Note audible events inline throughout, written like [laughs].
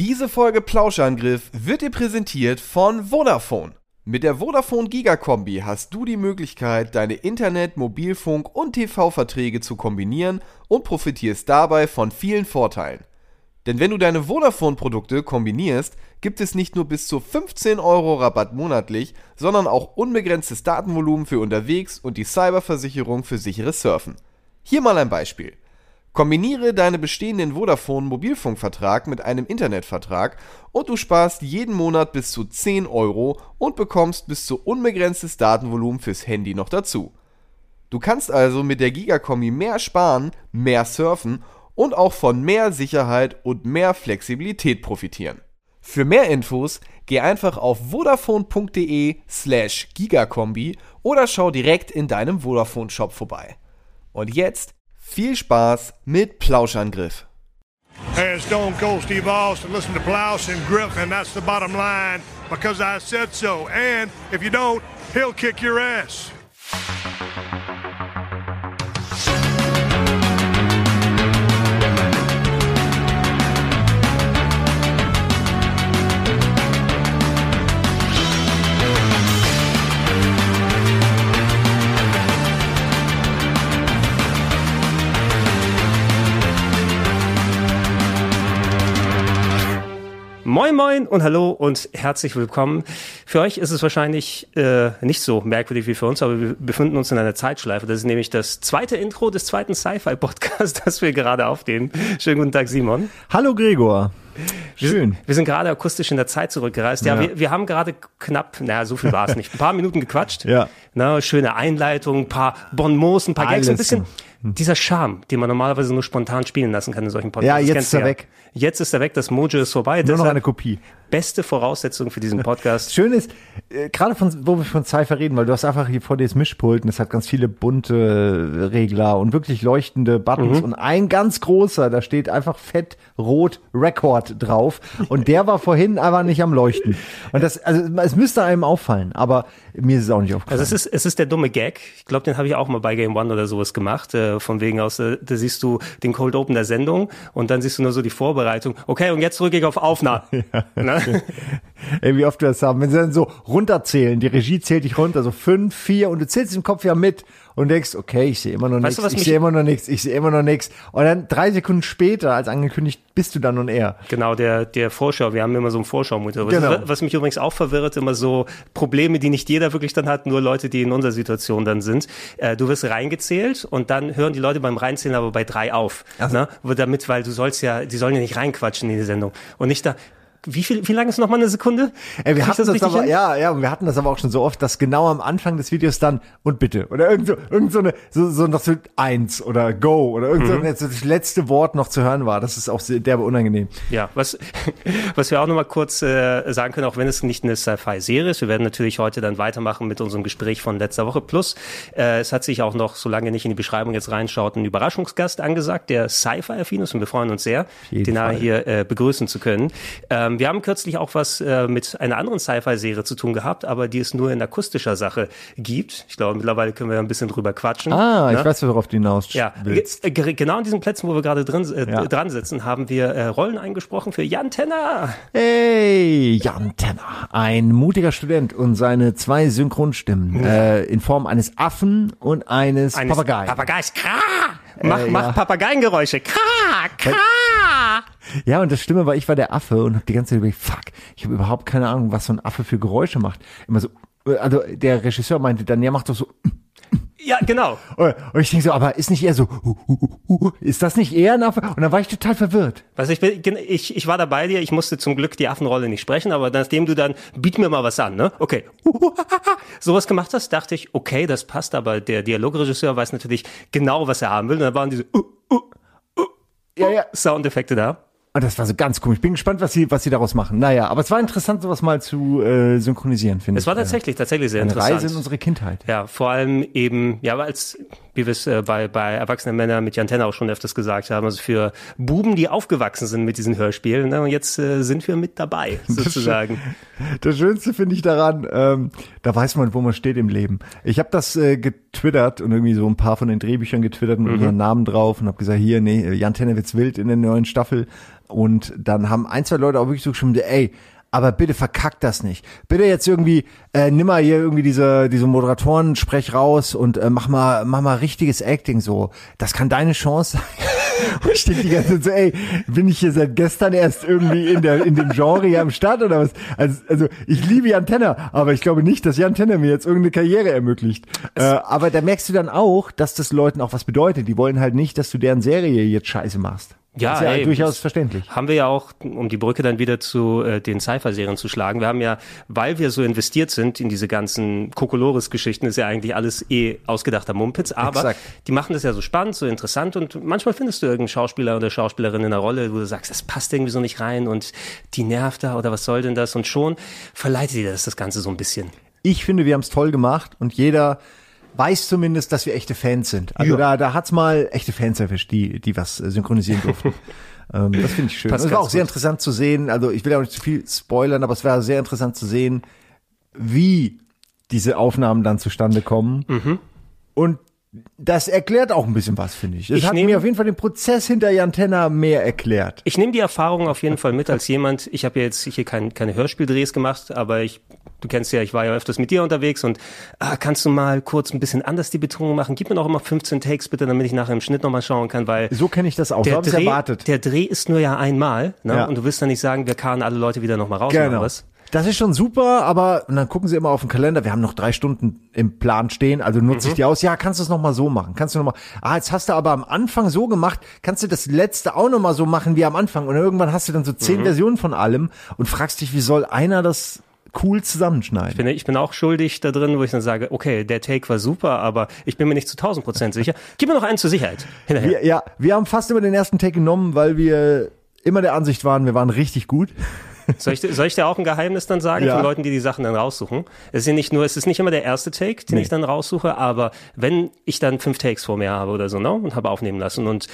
Diese Folge Plauschangriff wird dir präsentiert von Vodafone. Mit der Vodafone Giga-Kombi hast du die Möglichkeit, deine Internet-, Mobilfunk- und TV-Verträge zu kombinieren und profitierst dabei von vielen Vorteilen. Denn wenn du deine Vodafone-Produkte kombinierst, gibt es nicht nur bis zu 15 Euro Rabatt monatlich, sondern auch unbegrenztes Datenvolumen für unterwegs und die Cyberversicherung für sicheres Surfen. Hier mal ein Beispiel. Kombiniere deinen bestehenden Vodafone-Mobilfunkvertrag mit einem Internetvertrag und du sparst jeden Monat bis zu 10 Euro und bekommst bis zu unbegrenztes Datenvolumen fürs Handy noch dazu. Du kannst also mit der Gigakombi mehr sparen, mehr surfen und auch von mehr Sicherheit und mehr Flexibilität profitieren. Für mehr Infos geh einfach auf vodafone.de slash gigakombi oder schau direkt in deinem Vodafone Shop vorbei. Und jetzt viel Spaß mit Plauschangriff. Hey, Stone Cold Steve Austin. Listen to Plouse and Griff, and that's the bottom line because I said so. And if you don't, he'll kick your ass. Moin Moin und hallo und herzlich willkommen. Für euch ist es wahrscheinlich äh, nicht so merkwürdig wie für uns, aber wir befinden uns in einer Zeitschleife. Das ist nämlich das zweite Intro des zweiten Sci-Fi-Podcasts, [laughs] das wir gerade aufnehmen. Schönen guten Tag, Simon. Hallo Gregor. Schön. Wir, wir sind gerade akustisch in der Zeit zurückgereist. Ja, ja. Wir, wir haben gerade knapp, naja, so viel war es nicht, ein paar Minuten gequatscht. Ja. Na, schöne Einleitung, ein paar Bonmots, ein paar Gags, ein bisschen dieser Charme, den man normalerweise nur spontan spielen lassen kann in solchen Podcasts. Ja, jetzt ist er ja. weg. Jetzt ist er weg, das Mojo ist vorbei. Nur Deshalb noch eine Kopie. Beste Voraussetzung für diesen Podcast. [laughs] Schön ist, äh, gerade von, wo wir von Cypher reden, weil du hast einfach hier vor dir das Mischpult und es hat ganz viele bunte Regler und wirklich leuchtende Buttons mhm. und ein ganz großer, da steht einfach fett rot Record drauf und der war vorhin aber nicht am Leuchten. Und das, also es müsste einem auffallen, aber mir ist es auch nicht aufgefallen. Also es ist, es ist der dumme Gag. Ich glaube, den habe ich auch mal bei Game One oder sowas gemacht. Äh, von wegen aus, äh, da siehst du den Cold Open der Sendung und dann siehst du nur so die Vorbereitung. Okay, und jetzt drücke ich auf Aufnahme. [laughs] Ja. Ne? [laughs] Ey, wie oft wir das haben. Wenn sie dann so runterzählen, die Regie zählt dich runter, so fünf, vier und du zählst im Kopf ja mit und denkst, okay, ich sehe immer noch nichts, ich sehe immer noch nichts, ich sehe immer noch nichts. Und dann drei Sekunden später, als angekündigt, bist du dann und er. Genau, der, der Vorschau, wir haben immer so einen Vorschau-Monitor. Genau. Was mich übrigens auch verwirrt, immer so Probleme, die nicht jeder wirklich dann hat, nur Leute, die in unserer Situation dann sind. Äh, du wirst reingezählt und dann hören die Leute beim Reinzählen aber bei drei auf. Also. Ne? Damit, weil du sollst ja, die sollen ja nicht reinquatschen in die Sendung. Und nicht da, wie viel, wie lange ist noch mal eine Sekunde? Ey, wir hatten das, das aber, hin? ja, ja, wir hatten das aber auch schon so oft, dass genau am Anfang des Videos dann und bitte oder irgend so, irgend so eine, so, so noch so eins oder go oder irgend mhm. so das letzte Wort noch zu hören war. Das ist auch sehr derbe unangenehm. Ja, was, [laughs] was wir auch noch mal kurz äh, sagen können, auch wenn es nicht eine Sci-Fi-Serie ist, wir werden natürlich heute dann weitermachen mit unserem Gespräch von letzter Woche. Plus, äh, es hat sich auch noch, solange nicht in die Beschreibung jetzt reinschaut, ein Überraschungsgast angesagt, der Sci-Fi-affin ist und wir freuen uns sehr, den hier äh, begrüßen zu können. Ähm, ähm, wir haben kürzlich auch was äh, mit einer anderen Sci-Fi-Serie zu tun gehabt, aber die es nur in akustischer Sache gibt. Ich glaube, mittlerweile können wir ein bisschen drüber quatschen. Ah, ne? ich weiß, worauf du hinaus ja, willst. Äh, genau an diesen Plätzen, wo wir gerade drin, äh, ja. dran sitzen, haben wir äh, Rollen eingesprochen für Jan Tenner. Hey, Jan Tenner, ein mutiger Student und seine zwei Synchronstimmen ja. äh, in Form eines Affen und eines, eines Papageis. Papageis, Kra! Mach, äh, mach Papageiengeräusche. Kra, kra. Ja, und das Schlimme war, ich war der Affe und hab die ganze Zeit überlegt, fuck, ich habe überhaupt keine Ahnung, was so ein Affe für Geräusche macht. Immer so, also der Regisseur meinte dann, ja, macht doch so. Ja, genau. Und ich denke so, aber ist nicht eher so, ist das nicht eher ein Affe? Und dann war ich total verwirrt. Was ich, ich, ich war da bei dir, ich musste zum Glück die Affenrolle nicht sprechen, aber nachdem du dann, biet mir mal was an, ne? Okay. [laughs] Sowas gemacht hast, dachte ich, okay, das passt, aber der Dialogregisseur weiß natürlich genau, was er haben will. Und dann waren diese ja, ja. Soundeffekte da. Und das war so ganz komisch. Ich bin gespannt, was sie, was sie daraus machen. Naja, aber es war interessant, sowas mal zu äh, synchronisieren, finde ich. Es war tatsächlich, tatsächlich sehr Eine interessant. Reise in unsere Kindheit. Ja, vor allem eben, ja, weil es, wie wir es äh, bei, bei erwachsenen Männern mit Jan Tenner auch schon öfters gesagt haben, also für Buben, die aufgewachsen sind mit diesen Hörspielen, ne, und jetzt äh, sind wir mit dabei, [laughs] sozusagen. Das, das Schönste finde ich daran, ähm, da weiß man, wo man steht im Leben. Ich habe das äh, getwittert und irgendwie so ein paar von den Drehbüchern getwittert mit unseren Namen drauf und habe gesagt, hier, nee, Jan Tenner wird's wild in der neuen Staffel. Und dann haben ein, zwei Leute auch wirklich so geschrieben, ey, aber bitte verkackt das nicht. Bitte jetzt irgendwie, äh, nimm mal hier irgendwie diese, diese Moderatoren, sprech raus und äh, mach mal, mach mal richtiges Acting so. Das kann deine Chance sein. Und ich denke die ganze Zeit so, ey, bin ich hier seit gestern erst irgendwie in der, in dem Genre hier am Start oder was? Also, also ich liebe Jan Tenner, aber ich glaube nicht, dass Jan Tenner mir jetzt irgendeine Karriere ermöglicht. Äh, aber da merkst du dann auch, dass das Leuten auch was bedeutet. Die wollen halt nicht, dass du deren Serie jetzt scheiße machst. Ja, ist ja ey, durchaus verständlich. Haben wir ja auch, um die Brücke dann wieder zu äh, den Cypher-Serien zu schlagen. Wir haben ja, weil wir so investiert sind in diese ganzen Kokolores-Geschichten, ist ja eigentlich alles eh ausgedachter Mumpitz, aber Exakt. die machen das ja so spannend, so interessant und manchmal findest du irgendeinen Schauspieler oder Schauspielerin in einer Rolle, wo du sagst, das passt irgendwie so nicht rein und die nervt da oder was soll denn das und schon verleitet dir das das Ganze so ein bisschen. Ich finde, wir haben es toll gemacht und jeder weiß zumindest, dass wir echte Fans sind. Also Ja. da, da hat's mal echte Fans erwischt, die, die was äh, synchronisieren durften. [laughs] ähm, das finde ich schön. Passt Es war auch sehr gut. interessant zu sehen. Also ich will auch nicht zu viel spoilern, aber es war sehr interessant zu sehen, wie diese Aufnahmen dann zustande kommen. Mhm. Und das erklärt auch ein bisschen was, finde ich. Es Ich hat nehm- mir auf jeden Fall den Prozess hinter Jan Tenner mehr erklärt. Ich nehme die Erfahrung auf jeden Fall mit als jemand, ich habe ja jetzt hier kein, keine Hörspieldrehs gemacht, aber ich, du kennst ja, ich war ja öfters mit dir unterwegs und ah, kannst du mal kurz ein bisschen anders die Betonung machen? Gib mir noch immer 15 Takes bitte, damit ich nachher im Schnitt nochmal schauen kann, weil So kenne ich das auch. So der ich Dreh, erwartet. der Dreh ist nur ja einmal ne? Ja. und du wirst dann nicht sagen, wir karren alle Leute wieder nochmal raus oder Genau. was. Das ist schon super, aber und dann gucken sie immer auf den Kalender. Wir haben noch drei Stunden im Plan stehen, also nutze Mhm. ich die aus. Ja, kannst du es noch mal so machen? Kannst du noch mal? Ah, jetzt hast du aber am Anfang so gemacht. Kannst du das letzte auch noch mal so machen wie am Anfang? Und irgendwann hast du dann so zehn Mhm. Versionen von allem und fragst dich, wie soll einer das cool zusammenschneiden? Ich bin, ich bin auch schuldig da drin, wo ich dann sage, okay, der Take war super, aber ich bin mir nicht zu 1000 Prozent sicher. [laughs] Gib mir noch einen zur Sicherheit. Hinterher. Wir, ja, wir haben fast immer den ersten Take genommen, weil wir immer der Ansicht waren, wir waren richtig gut. Soll ich, soll ich dir auch ein Geheimnis dann sagen Ja. von Leuten, die die Sachen dann raussuchen? Es ist ja nicht nur, es ist nicht immer der erste Take, den Nee. ich dann raussuche, aber wenn ich dann fünf Takes vor mir habe oder so, ne, und habe aufnehmen lassen und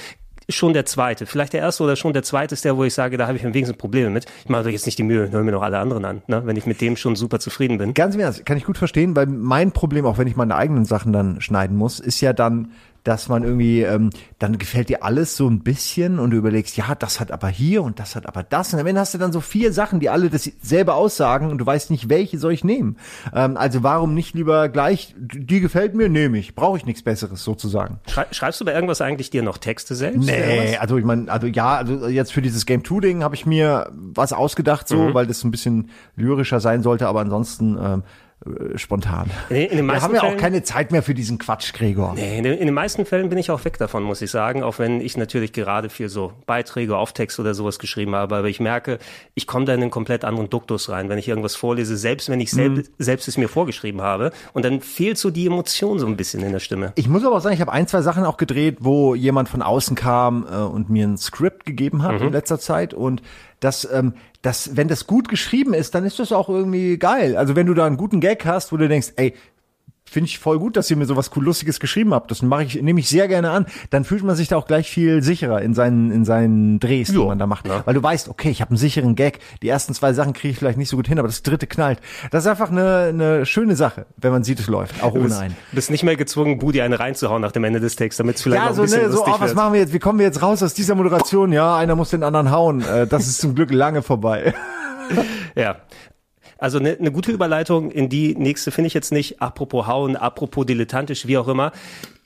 schon der zweite, vielleicht der erste oder schon der zweite ist der, wo ich sage, da habe ich am wenigsten Probleme mit. Ich mache doch jetzt nicht die Mühe, höre mir noch alle anderen an, ne, wenn ich mit dem schon super zufrieden bin. Ganz im Ernst, kann ich gut verstehen, weil mein Problem, auch wenn ich meine eigenen Sachen dann schneiden muss, ist ja dann, dass man irgendwie, ähm, dann gefällt dir alles so ein bisschen und du überlegst, ja, das hat aber hier und das hat aber das. Und am Ende hast du dann so vier Sachen, die alle dasselbe aussagen und du weißt nicht, welche soll ich nehmen. Ähm, also warum nicht lieber gleich, die gefällt mir, nehme ich. Brauche ich nichts Besseres sozusagen. Schrei schreibst du bei irgendwas eigentlich dir noch Texte selbst? Nee, also ich meine, also ja, also jetzt für dieses Game 2 Ding habe ich mir was ausgedacht so, weil das ein bisschen lyrischer sein sollte, aber ansonsten ähm, äh, spontan. In, in Wir haben ja auch Fällen- keine Zeit mehr für diesen Quatsch, Gregor. Nee, in den, in den meisten Fällen bin ich auch weg davon, muss ich sagen. Auch wenn ich natürlich gerade viel so Beiträge, Auftext oder sowas geschrieben habe. Aber ich merke, ich komme da in einen komplett anderen Duktus rein, wenn ich irgendwas vorlese, selbst wenn ich selb, selbst es mir vorgeschrieben habe. Und dann fehlt so die Emotion so ein bisschen in der Stimme. Ich muss aber auch sagen, ich habe ein, zwei Sachen auch gedreht, wo jemand von außen kam äh, und mir ein Skript gegeben hat in letzter Zeit und das, ähm, das, wenn das gut geschrieben ist, dann ist das auch irgendwie geil. Also wenn du da einen guten Gag hast, wo du denkst, ey, finde ich voll gut, dass ihr mir sowas cool Lustiges geschrieben habt. Das mache ich, nehme ich sehr gerne an. Dann fühlt man sich da auch gleich viel sicherer in seinen, in seinen Drehs, die man da macht. Weil du weißt, okay, ich habe einen sicheren Gag. Die ersten zwei Sachen kriege ich vielleicht nicht so gut hin, aber das dritte knallt. Das ist einfach eine, eine schöne Sache, wenn man sieht, es läuft, auch Du ohne einen. bist nicht mehr gezwungen, Budi eine reinzuhauen nach dem Ende des Texts, damit es vielleicht Ja, ein so, bisschen ne, so, lustig oh, was wird. machen wir jetzt? Wie kommen wir jetzt raus aus dieser Moderation? Ja, einer muss den anderen hauen. Äh, das ist zum Glück lange vorbei. Ja. Also eine ne gute Überleitung in die nächste finde ich jetzt nicht. Apropos hauen, apropos dilettantisch, wie auch immer.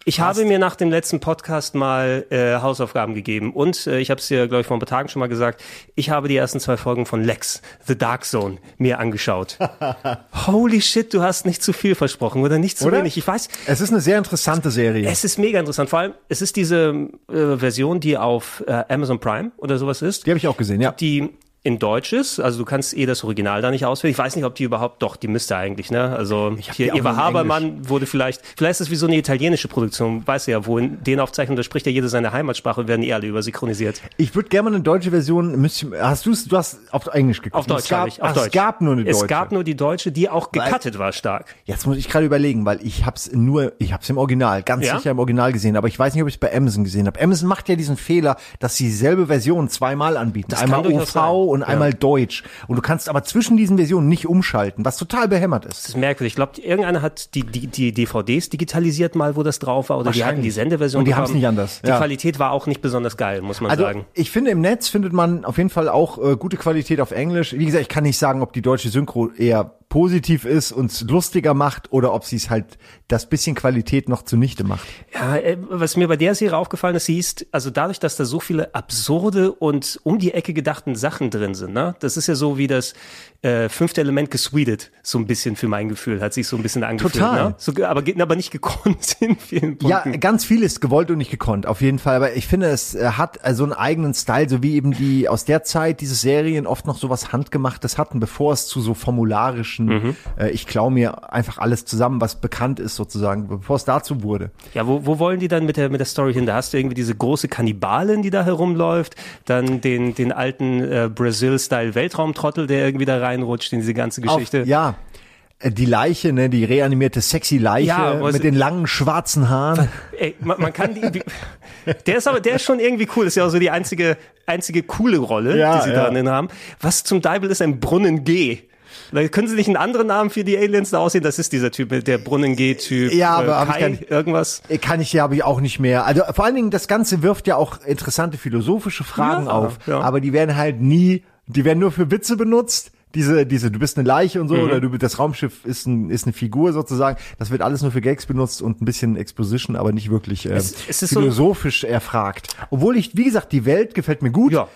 Ich habe mir nach dem letzten Podcast mal äh, Hausaufgaben gegeben und äh, ich habe es dir, glaube ich, vor ein paar Tagen schon mal gesagt, ich habe die ersten zwei Folgen von Lex, The Dark Zone, mir angeschaut. [laughs] Holy shit, du hast nicht zu viel versprochen oder nicht zu Oder? wenig. Ich weiß, Es ist eine sehr interessante Serie. es ist mega interessant. Vor allem, es ist diese äh, Version, die auf äh, Amazon Prime oder sowas ist die habe ich auch gesehen, ja. die in Deutsch ist, also du kannst eh das Original da nicht auswählen. Ich weiß nicht, ob die überhaupt, doch, die müsste eigentlich, ne? Also hier Eva Habermann wurde vielleicht, vielleicht ist es wie so eine italienische Produktion, weißt du ja, wo in den Aufzeichnungen, da spricht ja jeder seine Heimatsprache und werden eh alle übersynchronisiert. Ich würde gerne mal eine deutsche Version. Hast du du hast auf Englisch geguckt? Auf Deutsch es gab, habe ich, auf ach, Deutsch. Es gab nur eine deutsche. Es gab nur die deutsche, die auch gecuttet war stark. Jetzt muss ich gerade überlegen, weil ich hab's nur, ich hab's im Original, ganz Ja? sicher im Original gesehen, aber ich weiß nicht, ob ich es bei Amazon gesehen habe. Amazon macht ja diesen Fehler, dass sie dieselbe Version zweimal anbieten. Das Einmal OV und einmal Deutsch. Und du kannst aber zwischen diesen Versionen nicht umschalten, was total behämmert ist. Das ist merkwürdig. Ich glaube, irgendeiner hat die, die, die DVDs digitalisiert mal, wo das drauf war, oder die hatten die Sendeversion. Und die haben es nicht anders. Die Ja. Qualität war auch nicht besonders geil, muss man Also sagen. ich finde im Netz findet man auf jeden Fall auch äh, gute Qualität auf Englisch. Wie gesagt, ich kann nicht sagen, ob die deutsche Synchro eher positiv ist und lustiger macht oder ob sie es halt das bisschen Qualität noch zunichte macht. Ja, äh, was mir bei der Serie aufgefallen ist, sie ist, also dadurch, dass da so viele absurde und um die Ecke gedachten Sachen drin sind, ne? Das ist ja so wie das äh, fünfte Element gesweetet, so ein bisschen für mein Gefühl, hat sich so ein bisschen angefühlt. Total. Ne? So, aber, aber nicht gekonnt [laughs] in vielen Punkten. Ja, ganz viel ist gewollt und nicht gekonnt, auf jeden Fall. Aber ich finde, es äh, hat äh, so einen eigenen Style, so wie eben die aus der Zeit diese Serien oft noch sowas handgemachtes hatten, bevor es zu so formularischen, äh, ich klaue mir einfach alles zusammen, was bekannt ist sozusagen, bevor es dazu wurde. Ja, wo, wo wollen die dann mit der, mit der Story hin? Da hast du irgendwie diese große Kannibalin, die da herumläuft, dann den, den alten äh, Brazil-Style Weltraumtrottel, der irgendwie da reinrutscht in diese ganze Geschichte. Auf, ja. äh, Die Leiche, ne, die reanimierte sexy Leiche Ja, mit den langen schwarzen Haaren. Ey, man, man kann die, der ist aber, der ist schon irgendwie cool. Das ist ja auch so die einzige, einzige coole Rolle, Ja, die sie ja. darin haben. Was zum Deibel ist ein Brunnen G? Können sie nicht einen anderen Namen für die Aliens da aussehen. Das ist dieser Typ, der Brunnen G-Typ. Ja, aber hab ich Kai, nicht- irgendwas. Äh, Kann ich ja, habe ich auch nicht mehr. Also vor allen Dingen, das Ganze wirft ja auch interessante philosophische Fragen Ja, auf. ja. Aber die werden halt nie, die werden nur für Witze benutzt. Diese, diese, du bist eine Leiche und so, Mhm. oder du, das Raumschiff ist, ein, ist eine Figur sozusagen. Das wird alles nur für Gags benutzt und ein bisschen Exposition, aber nicht wirklich ähm, Es- es ist so- philosophisch erfragt. Obwohl ich, wie gesagt, die Welt gefällt mir gut. Ja.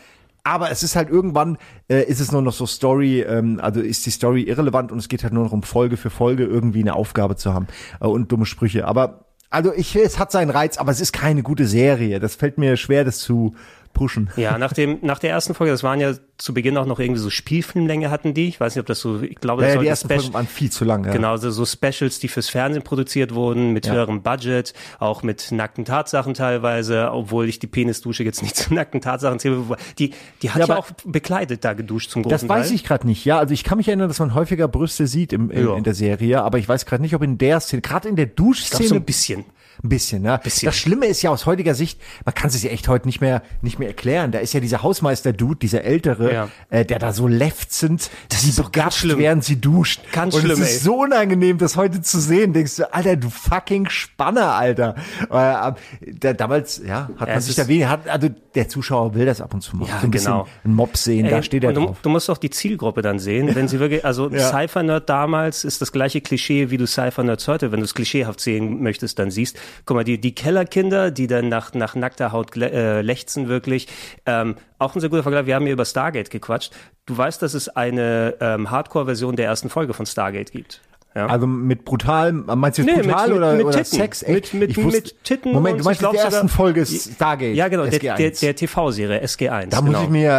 Aber es ist halt irgendwann, äh, ist es nur noch so Story, ähm, also ist die Story irrelevant und es geht halt nur noch um Folge für Folge irgendwie eine Aufgabe zu haben äh, und dumme Sprüche. Aber also ich, es hat seinen Reiz, aber es ist keine gute Serie. Das fällt mir schwer, das zu pushen. Ja, nach dem, nach der ersten Folge, das waren ja zu Beginn auch noch irgendwie so Spielfilmlänge hatten die. Ich weiß nicht, ob das so, ich glaube, das Ja, ja, die ersten Folgen waren viel zu lang. Ja. Genau, so, so Specials, die fürs Fernsehen produziert wurden, mit Ja. höherem Budget, auch mit nackten Tatsachen teilweise, obwohl ich die Penisdusche jetzt nicht [laughs] zu nackten Tatsachen zähle. Die, die hat Ja, ja, aber- auch bekleidet da geduscht zum großen Das weiß Teil. ich gerade nicht. Ja, also ich kann mich erinnern, dass man häufiger Brüste sieht im, im, in der Serie, aber ich weiß gerade nicht, ob in der Szene, gerade in der Ich glaube, Duschszene, so ein bisschen. Ein bisschen, ne? Bisschen. Das Schlimme ist ja aus heutiger Sicht, man kann es ja echt heute nicht mehr, nicht mehr erklären. Da ist ja dieser Hausmeister-Dude, dieser ältere, Ja. äh, der da so lefzend, Das sie ist doch ganz schlimm. während sie duscht. Ganz Und schlimm, es ist ey. so unangenehm, das heute zu sehen. Denkst du, Alter, du fucking Spanner, Alter. Äh, da, damals, ja, hat man es sich da wenig, hat, also der Zuschauer will das ab und zu mal. Ja, so ein genau. bisschen einen Mob sehen, da Ey, steht er du, drauf. du musst auch die Zielgruppe dann sehen, wenn sie wirklich, also [laughs] Ja. Cypher-Nerd damals ist das gleiche Klischee, wie du Cypher-Nerds heute, wenn du es klischeehaft sehen möchtest, dann siehst. Guck mal, die, die Kellerkinder, die dann nach, nach nackter Haut äh, lechzen wirklich, ähm, auch ein sehr guter Vergleich, wir haben hier über Stargate gequatscht. Du weißt, dass es eine ähm, Hardcore-Version der ersten Folge von Stargate gibt. Ja. Also mit brutal, meinst du jetzt Nee, brutal mit- oder, mit oder Titten. Sex? Mit- mit- Ich wusste- mit Titten Moment, du meinst in der ersten Folge ist Stargate. ja, genau, der, SG1. der, der TV-Serie SG1. Da genau. muss ich mir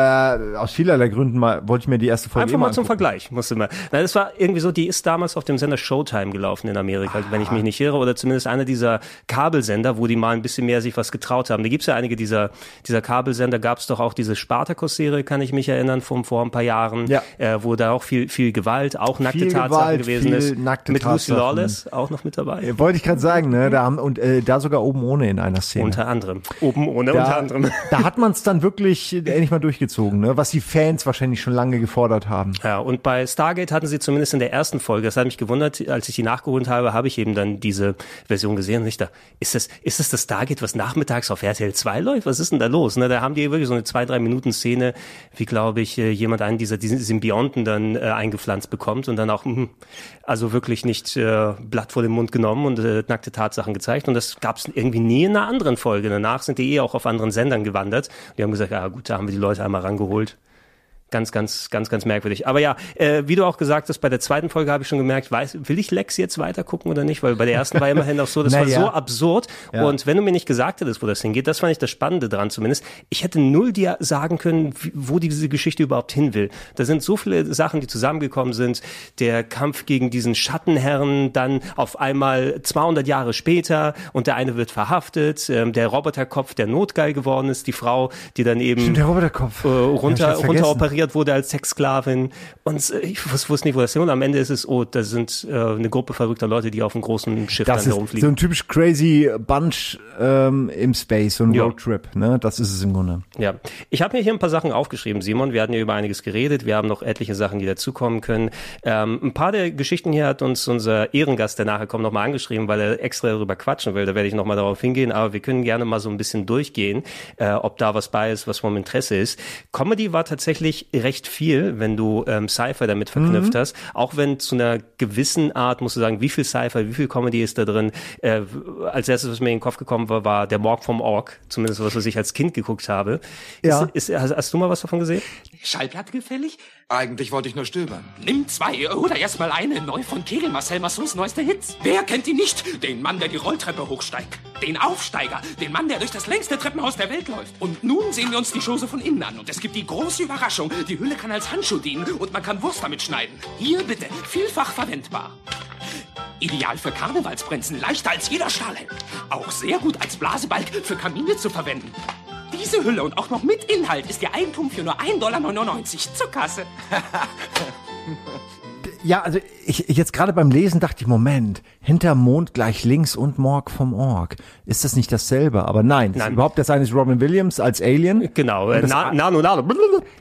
äh, aus vielerlei Gründen mal, wollte ich mir die erste Folge Einfach immer mal zum angucken. Vergleich, musste mal. Nein, das war irgendwie so, die ist damals auf dem Sender Showtime gelaufen in Amerika, wenn ich mich nicht irre, oder zumindest einer dieser Kabelsender, wo die mal ein bisschen mehr sich was getraut haben. Da gibt's ja einige dieser, dieser Kabelsender, gab's doch auch diese Spartacus-Serie, kann ich mich erinnern, vor, vor ein paar Jahren, Ja. äh, wo da auch viel, viel Gewalt, auch nackte Viel Tatsachen Gewalt, gewesen ist. Nackte Mit Lucy. Lawless auch noch mit dabei. Äh, Wollte ich gerade sagen, ne? Da haben, und äh, da sogar oben ohne in einer Szene. Unter anderem. Oben ohne, unter da, anderem. [laughs] da hat man es dann wirklich endlich mal durchgezogen, ne? Was die Fans wahrscheinlich schon lange gefordert haben. Ja, und bei Stargate hatten sie zumindest in der ersten Folge, das hat mich gewundert, als ich die nachgeholt habe, habe ich eben dann diese Version gesehen und ich da, ist das, ist das das Stargate, was nachmittags auf RTL 2 läuft? Was ist denn da los? Ne, da haben die wirklich so eine zwei, drei Minuten Szene, wie glaube ich, äh, jemand einen dieser diesen Symbionten dann äh, eingepflanzt bekommt und dann auch, hm, also wirklich nicht äh, Blatt vor den Mund genommen und äh, nackte Tatsachen gezeigt und das gab es irgendwie nie in einer anderen Folge. Danach sind die eh auch auf anderen Sendern gewandert. Die haben gesagt, ja gut, da haben wir die Leute einmal rangeholt. Ganz, ganz, ganz, ganz merkwürdig. Aber ja, äh, wie du auch gesagt hast, bei der zweiten Folge habe ich schon gemerkt, weiß, will ich Lex jetzt weiter gucken oder nicht? Weil bei der ersten war immerhin auch so, das [laughs] war Naja. so absurd. Ja. Und wenn du mir nicht gesagt hättest, wo das hingeht, das fand ich das Spannende dran zumindest. Ich hätte null dir sagen können, wo diese Geschichte überhaupt hin will. Da sind so viele Sachen, die zusammengekommen sind. Der Kampf gegen diesen Schattenherren, dann auf einmal 200 Jahre später und der eine wird verhaftet, ähm, der Roboterkopf, der notgeil geworden ist, die Frau, die dann eben Der Roboterkopf. äh, runter, vergessen. runteroperiert deklariert wurde als Sexsklavin und äh, ich wusste, nicht, wo das hin und am Ende ist es, oh, da sind äh, eine Gruppe verrückter Leute, die auf einem großen Schiff Das dann ist herumfliegen. so ein typisch crazy Bunch ähm, im Space, so ein Ja. Roadtrip. Ne? Das ist es im Grunde. Ja, ich habe mir hier ein paar Sachen aufgeschrieben, Simon. Wir hatten ja über einiges geredet. Wir haben noch etliche Sachen, die dazukommen können. Ähm, ein paar der Geschichten hier hat uns unser Ehrengast, der nachher kommt, nochmal angeschrieben, weil er extra darüber quatschen will. Da werde ich nochmal darauf hingehen. Aber wir können gerne mal so ein bisschen durchgehen, äh, ob da was bei ist, was vom Interesse ist. Comedy war tatsächlich recht viel, wenn du ähm, Sci-Fi damit verknüpft Mhm. hast. Auch wenn zu einer gewissen Art, musst du sagen, wie viel Sci-Fi, wie viel Comedy ist da drin. Äh, als erstes, was mir in den Kopf gekommen war, war der Morg vom Ork. Zumindest was, was ich als Kind geguckt habe. Ja. Ist, ist, hast, hast du mal was davon gesehen? Schallplatte gefällig? Eigentlich wollte ich nur stöbern. Nimm zwei oder erst mal eine. Neu von Kirill Marcel Massons neueste Hits. Wer kennt ihn nicht? Den Mann, der die Rolltreppe hochsteigt. Den Aufsteiger. Den Mann, der durch das längste Treppenhaus der Welt läuft. Und nun sehen wir uns die Chose von innen an. Und es gibt die große Überraschung. Die Hülle kann als Handschuh dienen und man kann Wurst damit schneiden. Hier bitte. Vielfach verwendbar. Ideal für Karnevalsbrenzen, leichter als jeder Stahlhelm. Auch sehr gut als Blasebalg für Kamine zu verwenden. Diese Hülle und auch noch mit Inhalt ist Ihr Eigentum für nur 1,99 Dollar zur Kasse. Ja, also ich, ich jetzt gerade beim Lesen dachte ich, Moment, hinter Mond gleich links und Morg vom Org. Ist das nicht dasselbe? Aber nein, das Nein. ist überhaupt das eine ist Robin Williams als Alien. Genau, äh, das Na, Nano, Nano.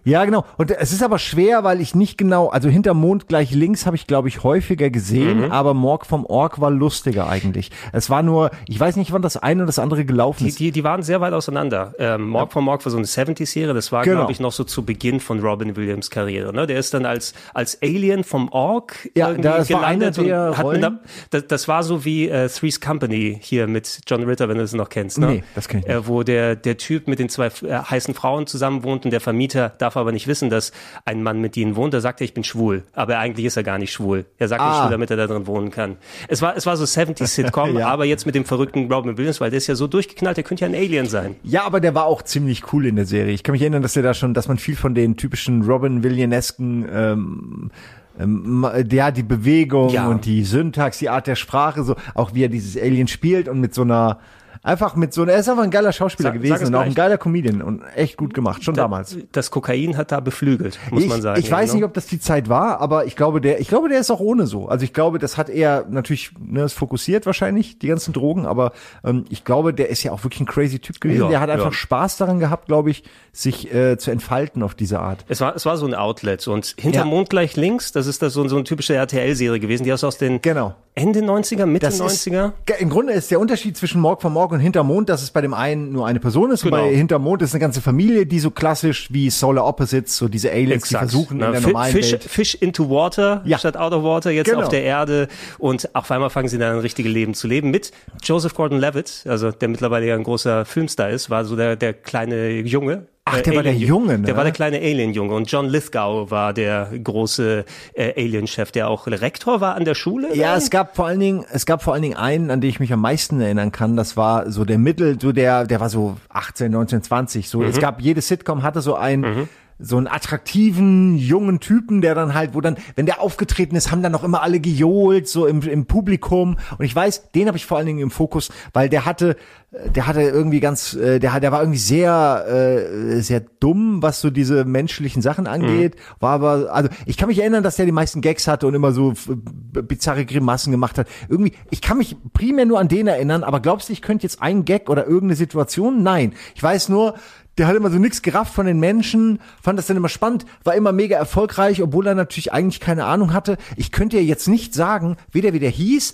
Ja, genau. Und es ist aber schwer, weil ich nicht genau, also hinter Mond gleich links habe ich, glaube ich, häufiger gesehen, aber Morg vom Org war lustiger eigentlich. Es war nur, ich weiß nicht, wann das eine oder das andere gelaufen Die, ist. die, die waren sehr weit auseinander. Ähm, Morg von Morg war so eine 70-Serie, das war, Genau. glaube ich, noch so zu Beginn von Robin Williams Karriere. Ne? Der ist dann als, als Alien vom Org Ja, irgendwie das war einer der und hat Rollen. einer, das, das war so wie äh, Three's Company hier mit John Ritter, wenn du es noch kennst. Ne? Nee, das kenn ich nicht. Äh, wo der, der Typ mit den zwei äh, heißen Frauen zusammen wohnt und der Vermieter darf aber nicht wissen, dass ein Mann mit ihnen wohnt. Da sagt er, ich bin schwul. Aber eigentlich ist er gar nicht schwul. Er sagt, Ah. schwul, damit er da drin wohnen kann. Es war, es war so 70s-Sitcom, [laughs] Ja. aber jetzt mit dem verrückten Robin Williams, weil der ist ja so durchgeknallt, der könnte ja ein Alien sein. Ja, aber der war auch ziemlich cool in der Serie. Ich kann mich erinnern, dass der da schon, dass man viel von den typischen Robin Williamesken ähm, ähm, ja, die Bewegung Ja. und die Syntax, die Art der Sprache, so auch wie er dieses Alien spielt und mit so einer einfach mit so er ist einfach ein geiler Schauspieler Sag- gewesen sag und auch ein geiler Comedian und echt gut gemacht, schon damals. Das Kokain hat da beflügelt, muss ich, man sagen. Ich weiß ja, nicht, ob das die Zeit war, aber ich glaube, der, ich glaube, der ist auch ohne so. Also ich glaube, das hat er natürlich, ne, ist fokussiert wahrscheinlich, die ganzen Drogen, aber ähm, ich glaube, der ist ja auch wirklich ein crazy Typ gewesen. Ja, der hat einfach ja. Spaß daran gehabt, glaube ich, sich äh, zu entfalten auf diese Art. Es war, es war so ein Outlet und hinter. Mond gleich links, das ist das so, so eine typische RTL-Serie gewesen, die ist aus den Genau. Ende 90er, Mitte Das ist, 90er. Ge- Im Grunde ist der Unterschied zwischen Morg vom Morg und Hintermond, dass es bei dem einen nur eine Person ist Genau. und bei Hintermond ist eine ganze Familie, die so klassisch wie Solar Opposites, so diese Aliens, die versuchen Na, in der normalen Fish, Welt. Fish into Water Ja. statt out of water, jetzt Genau. auf der Erde und auf einmal fangen sie dann ein richtiges Leben zu leben mit Joseph Gordon-Levitt, also der mittlerweile ja ein großer Filmstar ist, war so der, der kleine Junge. Ach, der war der Junge, ne? Der war der kleine Alien-Junge und John Lithgow war der große äh, Alien-Chef, der auch Rektor war an der Schule. Ja, es gab vor allen Dingen, es gab vor allen Dingen einen, an den ich mich am meisten erinnern kann. Das war so der Mittel, so der, der war so 18, 19, 20. So, Mhm. es gab jede Sitcom hatte so einen, so einen attraktiven jungen Typen, der dann halt, wo dann, wenn der aufgetreten ist, haben dann noch immer alle gejohlt, so im, im Publikum. Und ich weiß, den habe ich vor allen Dingen im Fokus, weil der hatte, äh, der hatte irgendwie ganz, äh, der, hat- der war irgendwie sehr, äh, sehr dumm, was so diese menschlichen Sachen angeht. War aber, also ich kann mich erinnern, dass der die meisten Gags hatte und immer so b- bizarre Grimassen gemacht hat. Irgendwie, ich kann mich primär nur an den erinnern, aber glaubst du, ich könnte jetzt einen Gag oder irgendeine Situation? Nein. Ich weiß nur, der hat immer so nix gerafft von den Menschen, fand das dann immer spannend, war immer mega erfolgreich, obwohl er natürlich eigentlich keine Ahnung hatte. Ich könnte ja jetzt nicht sagen, wie der hieß.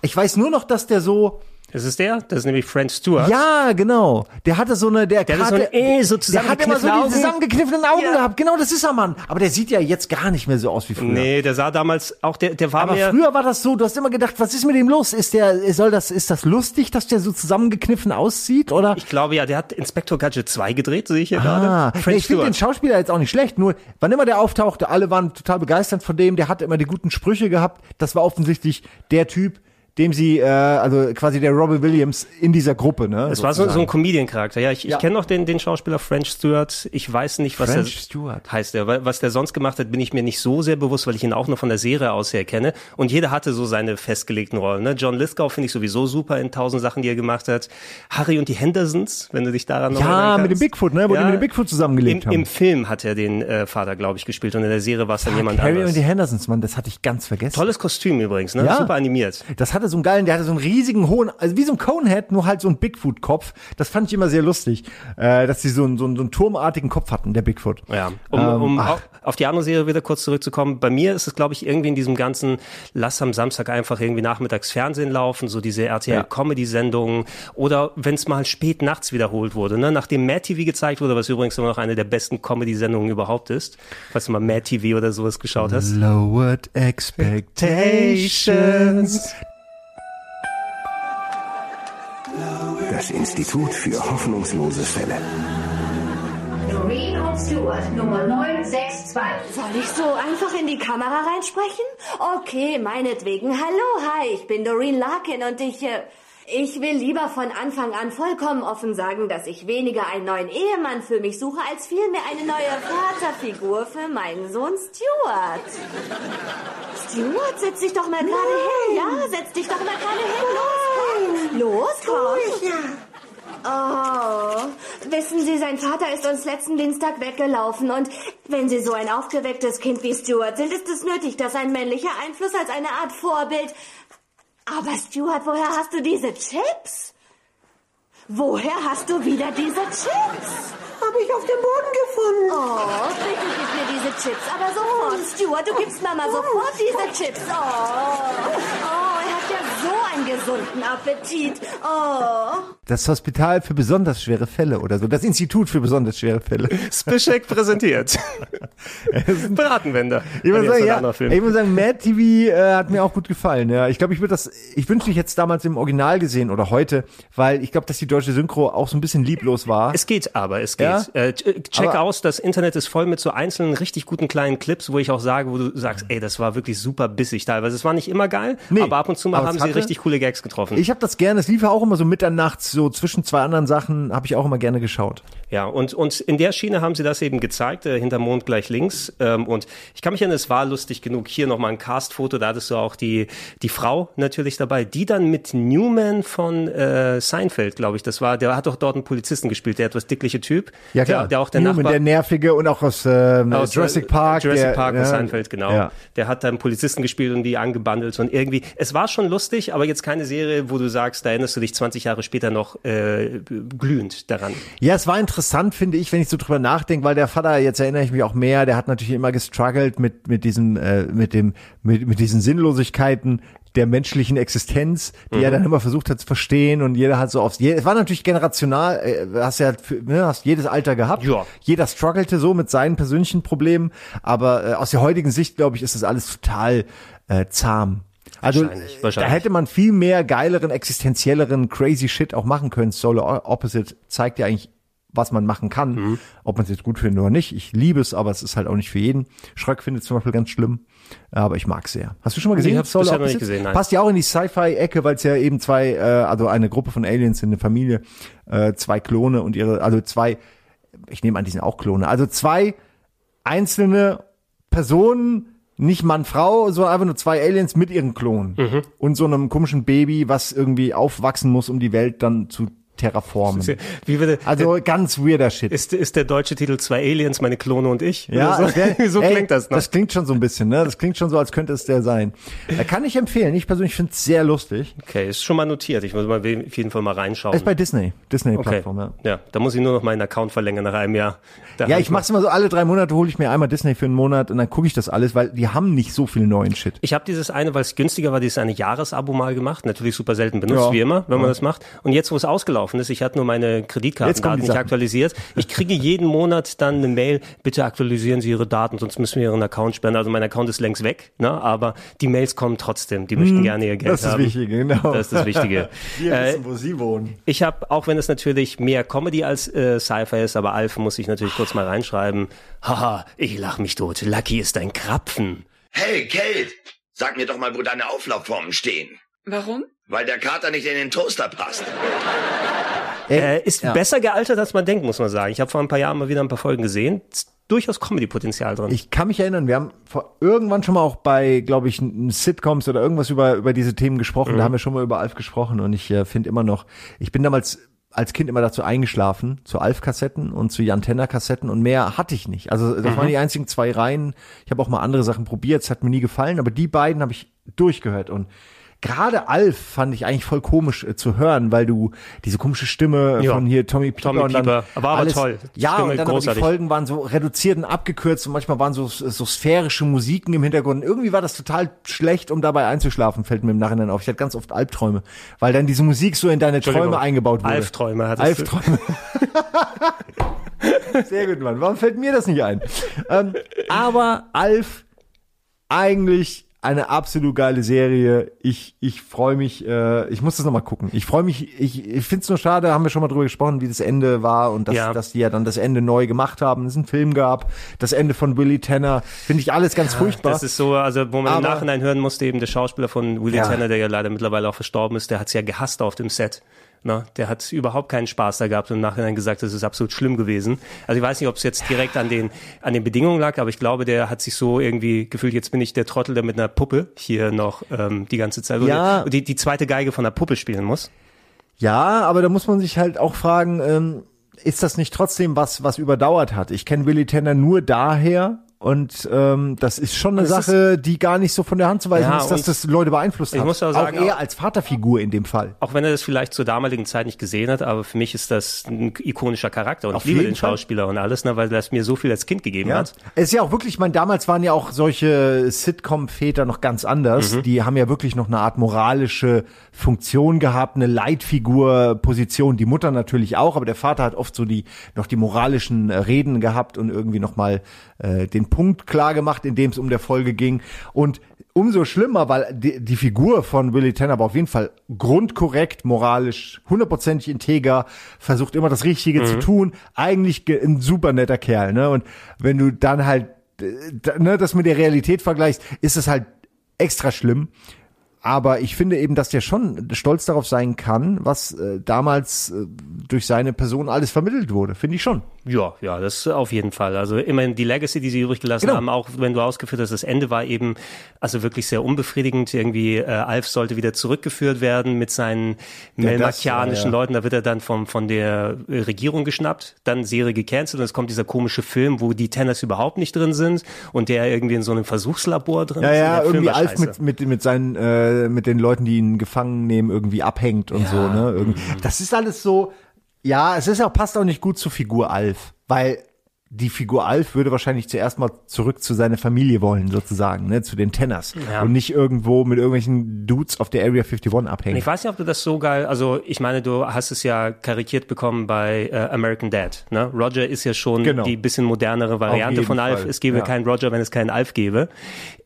Ich weiß nur noch, dass der so, Das ist der, das ist nämlich Frank Stewart. ja, genau. Der hatte so eine, der, Der hatte so hatte, ein eh so der hat immer so die zusammengekniffenen Augen Ja. gehabt. Genau, das ist er, Mann. Aber der sieht ja jetzt gar nicht mehr so aus wie früher. Nee, der sah damals auch, der, der war Aber mehr, früher war das so, du hast immer gedacht, was ist mit dem los? Ist der, soll das, ist das lustig, dass der so zusammengekniffen aussieht, oder? ich glaube ja, der hat Inspector Gadget 2 gedreht, sehe ich hier Ah, gerade. nee, Frank ich finde den. Schauspieler jetzt auch nicht schlecht, nur wann immer der auftauchte, alle waren total begeistert von dem, der hat immer die guten Sprüche gehabt. Das war offensichtlich der Typ, dem sie, äh, also quasi der Robbie Williams in dieser Gruppe, ne? Es war so, so ein Comedian-Charakter. Ja, ich, Ja. ich kenne noch den, den Schauspieler French Stewart. Ich weiß nicht, was French er Stewart. heißt. Er. Weil- Was der sonst gemacht hat, bin ich mir nicht so sehr bewusst, weil ich ihn auch nur von der Serie aus her kenne. Und jeder hatte so seine festgelegten Rollen. Ne? John Lithgow finde ich sowieso super in tausend Sachen, die er gemacht hat. Harry und die Hendersons, wenn du dich daran noch Ja, erinnern mit dem kannst. Bigfoot, ne? Wo die mit dem Bigfoot zusammengelebt im, haben. Im Film hat er den äh, Vater, glaube ich, gespielt und in der Serie war es dann jemand Harry anderes. und die Hendersons, Mann, das hatte ich ganz vergessen. Tolles Kostüm übrigens, ne? Ja. Super animiert. Das hatte so einen geilen, der hatte so einen riesigen hohen, also wie so ein Conehead, nur halt so ein Bigfoot-Kopf. Das fand ich immer sehr lustig, äh, dass sie so einen, so, einen, so einen turmartigen Kopf hatten, der Bigfoot. Ja, um, Ähm, um ach. auf, die andere Serie wieder kurz zurückzukommen. Bei mir ist es, glaube ich, irgendwie in diesem ganzen Lass am Samstag einfach irgendwie nachmittags Fernsehen laufen, so diese. RTL-Comedy-Sendungen oder wenn es mal spät nachts wiederholt wurde, ne? nachdem Mad TV gezeigt wurde, was übrigens immer noch eine der besten Comedy-Sendungen überhaupt ist, falls du mal Mad TV oder sowas geschaut hast. Lowered Expectations. Das Institut für hoffnungslose Fälle. Doreen und Stewart, Nummer 962. Soll ich so einfach in die Kamera reinsprechen? Okay, meinetwegen. Hallo, hi, ich bin Doreen Larkin und ich, äh, ich will lieber von Anfang an vollkommen offen sagen, dass ich weniger einen neuen Ehemann für mich suche, als vielmehr eine neue [laughs] Vaterfigur für meinen Sohn Stuart. Stuart, setz dich doch mal gerade hin. Ja, setz dich doch mal gerade hin. Los, komm. Los, komm. Oh, wissen Sie, sein Vater ist uns letzten Dienstag weggelaufen und wenn Sie so ein aufgewecktes Kind wie Stuart sind, ist es nötig, dass ein männlicher Einfluss als eine Art Vorbild... Aber Stuart, woher hast du diese Chips? Woher hast du wieder diese Chips? Hab ich auf dem Boden gefunden. Oh, bitte gib mir diese Chips, aber sofort. Stuart, du gibst Mama sofort diese Chips. Oh, oh, er hat ja so einen gesunden Appetit. Oh. Das Hospital für besonders schwere Fälle oder so. Das Institut für besonders schwere Fälle. Spischek präsentiert. [laughs] Bratenwender. Ich muss, Jetzt sagen, ein ja, ich muss sagen, Mad TV äh, hat mir auch gut gefallen. Ja, ich glaube, ich würde das, ich wünschte, ich hätte es damals im Original gesehen oder heute, weil ich glaube, dass die deutsche Synchro auch so ein bisschen lieblos war. Es geht aber, es geht. Ja? Äh, ch- check Aber- aus, das Internet ist voll mit so einzelnen richtig guten kleinen Clips, wo ich auch sage, wo du sagst, ey, das war wirklich super bissig teilweise. Es war nicht immer geil, Nee, aber ab und zu mal haben sie richtig coole Gags getroffen. Ich habe das gerne, es lief ja auch immer so mitternachts, so zwischen zwei anderen Sachen, habe ich auch immer gerne geschaut. Ja, und, und in der Schiene haben sie das eben gezeigt, äh, hinter Mond gleich links. Ähm, und ich kann mich erinnern, es war lustig genug. Hier nochmal ein Cast-Foto, da hattest du auch die, die Frau natürlich dabei, die dann mit Newman von äh, Seinfeld, glaube ich, das war, der hat doch dort einen Polizisten gespielt, der etwas dickliche Typ. Ja klar, Der, der auch der Newman, Nachbar. der nervige und auch aus, ähm, aus Jurassic äh, Park. Jurassic der, Park ja, und Seinfeld, genau. Ja. Der hat dann Polizisten gespielt und die angebandelt und irgendwie, es war schon lustig, aber jetzt keine Serie, wo du sagst, da erinnerst du dich 20 Jahre später noch äh, glühend daran. Ja, es war interessant, finde ich, wenn ich so drüber nachdenke, weil der Vater, jetzt erinnere ich mich auch mehr, der hat natürlich immer gestruggelt mit, mit diesem, äh, mit dem, mit, mit diesen Sinnlosigkeiten der menschlichen Existenz, die Mhm. er dann immer versucht hat zu verstehen und jeder hat so aufs, es war natürlich generational, äh, hast ja, ne, hast jedes Alter gehabt. Ja. Jeder struggelte so mit seinen persönlichen Problemen, aber äh, aus der heutigen Sicht, glaube ich, ist das alles total äh, zahm. Also Wahrscheinlich, äh, wahrscheinlich. da hätte man viel mehr geileren, existenzielleren, crazy Shit auch machen können. Solar Opposite zeigt ja eigentlich, was man machen kann. Mhm. Ob man es jetzt gut findet oder nicht. Ich liebe es, aber es ist halt auch nicht für jeden. Schröck findet es zum Beispiel ganz schlimm. Aber ich mag es sehr. Hast du schon mal gesehen? ich hab's Solar noch nicht gesehen, nein. Passt ja auch in die Sci-Fi-Ecke, weil es ja eben zwei, äh, also eine Gruppe von Aliens in der Familie, äh, zwei Klone und ihre, also zwei, ich nehme an, die sind auch Klone, also zwei einzelne Personen, nicht Mann, Frau, sondern einfach nur zwei Aliens mit ihren Klonen. Mhm. Und so einem komischen Baby, was irgendwie aufwachsen muss, um die Welt dann zu terraformen. Wie würde, Also ganz weirder Shit. ist, ist der deutsche Titel Zwei Aliens, meine Klone und ich? ja, es wär- so, [laughs] so ey, klingt das, ne? Das klingt schon so ein bisschen, ne? Das klingt schon so, als könnte es der sein. Da kann ich empfehlen. Ich persönlich finde es sehr lustig. Okay, ist schon mal notiert. Ich muss mal auf jeden Fall mal reinschauen. Ist bei Disney. okay. Disney-Plattform, ja. ja, da muss ich nur noch meinen Account verlängern nach einem Jahr. Da Ja, ich mach's immer so, alle drei Monate hole ich mir einmal Disney für einen Monat und dann gucke ich das alles, weil die haben nicht so viel neuen Shit. Ich habe dieses eine, weil es günstiger war, dieses eine Jahresabo mal gemacht. Natürlich super selten benutzt, Ja. wie immer, wenn man das macht. Und jetzt, wo es ausgelaufen ist, ich hatte nur meine Kreditkartendaten nicht aktualisiert. Ich kriege jeden Monat dann eine Mail, bitte aktualisieren Sie Ihre Daten, sonst müssen wir Ihren Account sperren. Also mein Account ist längst weg, ne? aber die Mails kommen trotzdem. Die möchten gerne ihr Geld Hm, Das ist das haben. Wichtige, genau. Das ist das Wichtige. [laughs] äh, wo sie wohnen. ich habe, auch wenn es natürlich mehr Comedy als äh, Sci-Fi ist, aber Alf muss ich natürlich kurz mal reinschreiben. Haha, ich lach mich tot. Lucky ist ein Krapfen. Hey, Kate, sag mir doch mal, wo deine Auflaufformen stehen. Warum? Weil der Kater nicht in den Toaster passt. Äh, ist ja. besser gealtert, als man denkt, muss man sagen. Ich habe vor ein paar Jahren mal wieder ein paar Folgen gesehen. Ist durchaus Comedy-Potenzial drin. Ich kann mich erinnern, wir haben vor, irgendwann schon mal auch bei, glaube ich, Sitcoms oder irgendwas über, über diese Themen gesprochen. Da haben wir schon mal über Alf gesprochen und ich äh, finde immer noch, ich bin damals als Kind immer dazu eingeschlafen, zu Alf-Kassetten und zu Jan Tenner-Kassetten und mehr hatte ich nicht. Also das waren die einzigen zwei Reihen. Ich habe auch mal andere Sachen probiert, es hat mir nie gefallen, aber die beiden habe ich durchgehört und Gerade Alf fand ich eigentlich voll komisch äh, zu hören, weil du diese komische Stimme Ja. von hier Tommy Pieper Tommy und dann Pieper. War aber alles, toll. Ja, Stimme und dann aber die. Folgen waren so reduziert und abgekürzt und manchmal waren so, so sphärische Musiken im Hintergrund. Irgendwie war das total schlecht, um dabei einzuschlafen, fällt mir im Nachhinein auf. Ich hatte ganz oft Albträume, weil dann diese Musik so in deine. Träume eingebaut wurde. Alfträume hattest du. Albträume. [laughs] Sehr gut, Mann. Warum fällt mir das nicht ein? Ähm, aber Alf, eigentlich eine absolut geile Serie. Ich, ich freue mich, äh, ich muss das nochmal gucken. Ich freue mich, ich, ich finde es nur schade, haben wir schon mal drüber gesprochen, wie das Ende war und dass, Ja. dass die ja dann das Ende neu gemacht haben, es einen Film gab, das Ende von Willy Tanner, finde ich alles ganz furchtbar. Das ist so, also wo man im Aber- Nachhinein hören musste, eben der Schauspieler von Willie Ja. Tanner, der ja leider mittlerweile auch verstorben ist, der hat's ja gehasst auf dem Set. Ne? Der hat überhaupt keinen Spaß da gehabt und im Nachhinein gesagt, das ist absolut schlimm gewesen. Also ich weiß nicht, ob es jetzt direkt an den, an den Bedingungen lag, aber ich glaube, der hat sich so irgendwie gefühlt, jetzt bin ich der Trottel, der mit einer Puppe hier noch ähm, die ganze Zeit Ja. und die, die zweite Geige von der Puppe spielen muss. Ja, aber da muss man sich halt auch fragen, ähm, ist das nicht trotzdem was, was überdauert hat? Ich kenne Willy Tanner nur daher und ähm, das ist schon eine Das Sache, die gar nicht so von der Hand zu weisen Ja, ist, dass das Leute beeinflusst ich hat. muss auch sagen, er auch- als Vaterfigur in dem Fall. Auch wenn er das vielleicht zur damaligen Zeit nicht gesehen hat, aber für mich ist das ein ikonischer Charakter und Auf ich liebe den Fall. Schauspieler und alles, ne, weil das mir so viel als Kind gegeben Ja. hat. Es ist ja auch wirklich, ich meine, damals waren ja auch solche Sitcom-Väter noch ganz anders. Mhm. Die haben ja wirklich noch eine Art moralische Funktion gehabt, eine Leitfigur-Position. Die Mutter natürlich auch, aber der Vater hat oft so die noch die moralischen äh, Reden gehabt und irgendwie noch mal äh, den Punkt klar gemacht, in dem es um der Folge ging. Und umso schlimmer, weil die, die Figur von Willy Tanner war auf jeden Fall grundkorrekt, moralisch, hundertprozentig integer, versucht immer das Richtige zu tun, eigentlich ge- ein super netter Kerl, ne? Und wenn du dann halt äh, ne, das mit der Realität vergleichst, ist es halt extra schlimm. Aber ich finde eben, dass der schon stolz darauf sein kann, was äh, damals äh, durch seine Person alles vermittelt wurde. Finde ich schon. Ja, ja, das auf jeden Fall. Also immerhin die Legacy, die sie übrig gelassen Genau. haben, auch wenn du ausgeführt hast, das Ende war eben also wirklich sehr unbefriedigend. Irgendwie äh, Alf sollte wieder zurückgeführt werden mit seinen Ja, war, ja. Leuten. Da wird er dann vom, von der äh, Regierung geschnappt, dann Serie gecancelt und es kommt dieser komische Film, wo die Tenners überhaupt nicht drin sind und der irgendwie in so einem Versuchslabor drin Ja, ist. Ja, Film irgendwie Alf scheiße. mit, mit, mit seinen, äh, mit den Leuten, die ihn gefangen nehmen, irgendwie abhängt und so, ne? Irgendwie. Das ist alles so, ja, es ist auch, passt auch nicht gut zur Figur Alf, weil die Figur Alf würde wahrscheinlich zuerst mal zurück zu seiner Familie wollen, sozusagen, ne, zu den Tenners. Ja. Und nicht irgendwo mit irgendwelchen Dudes auf der Area 51 abhängen. Ich weiß nicht, ob du das so geil, also ich meine, du hast es ja karikiert bekommen bei äh, American Dad. Ne? Roger ist ja schon Genau. die bisschen modernere Variante von Alf. Fall, Es gäbe ja. keinen Roger, wenn es keinen Alf gäbe.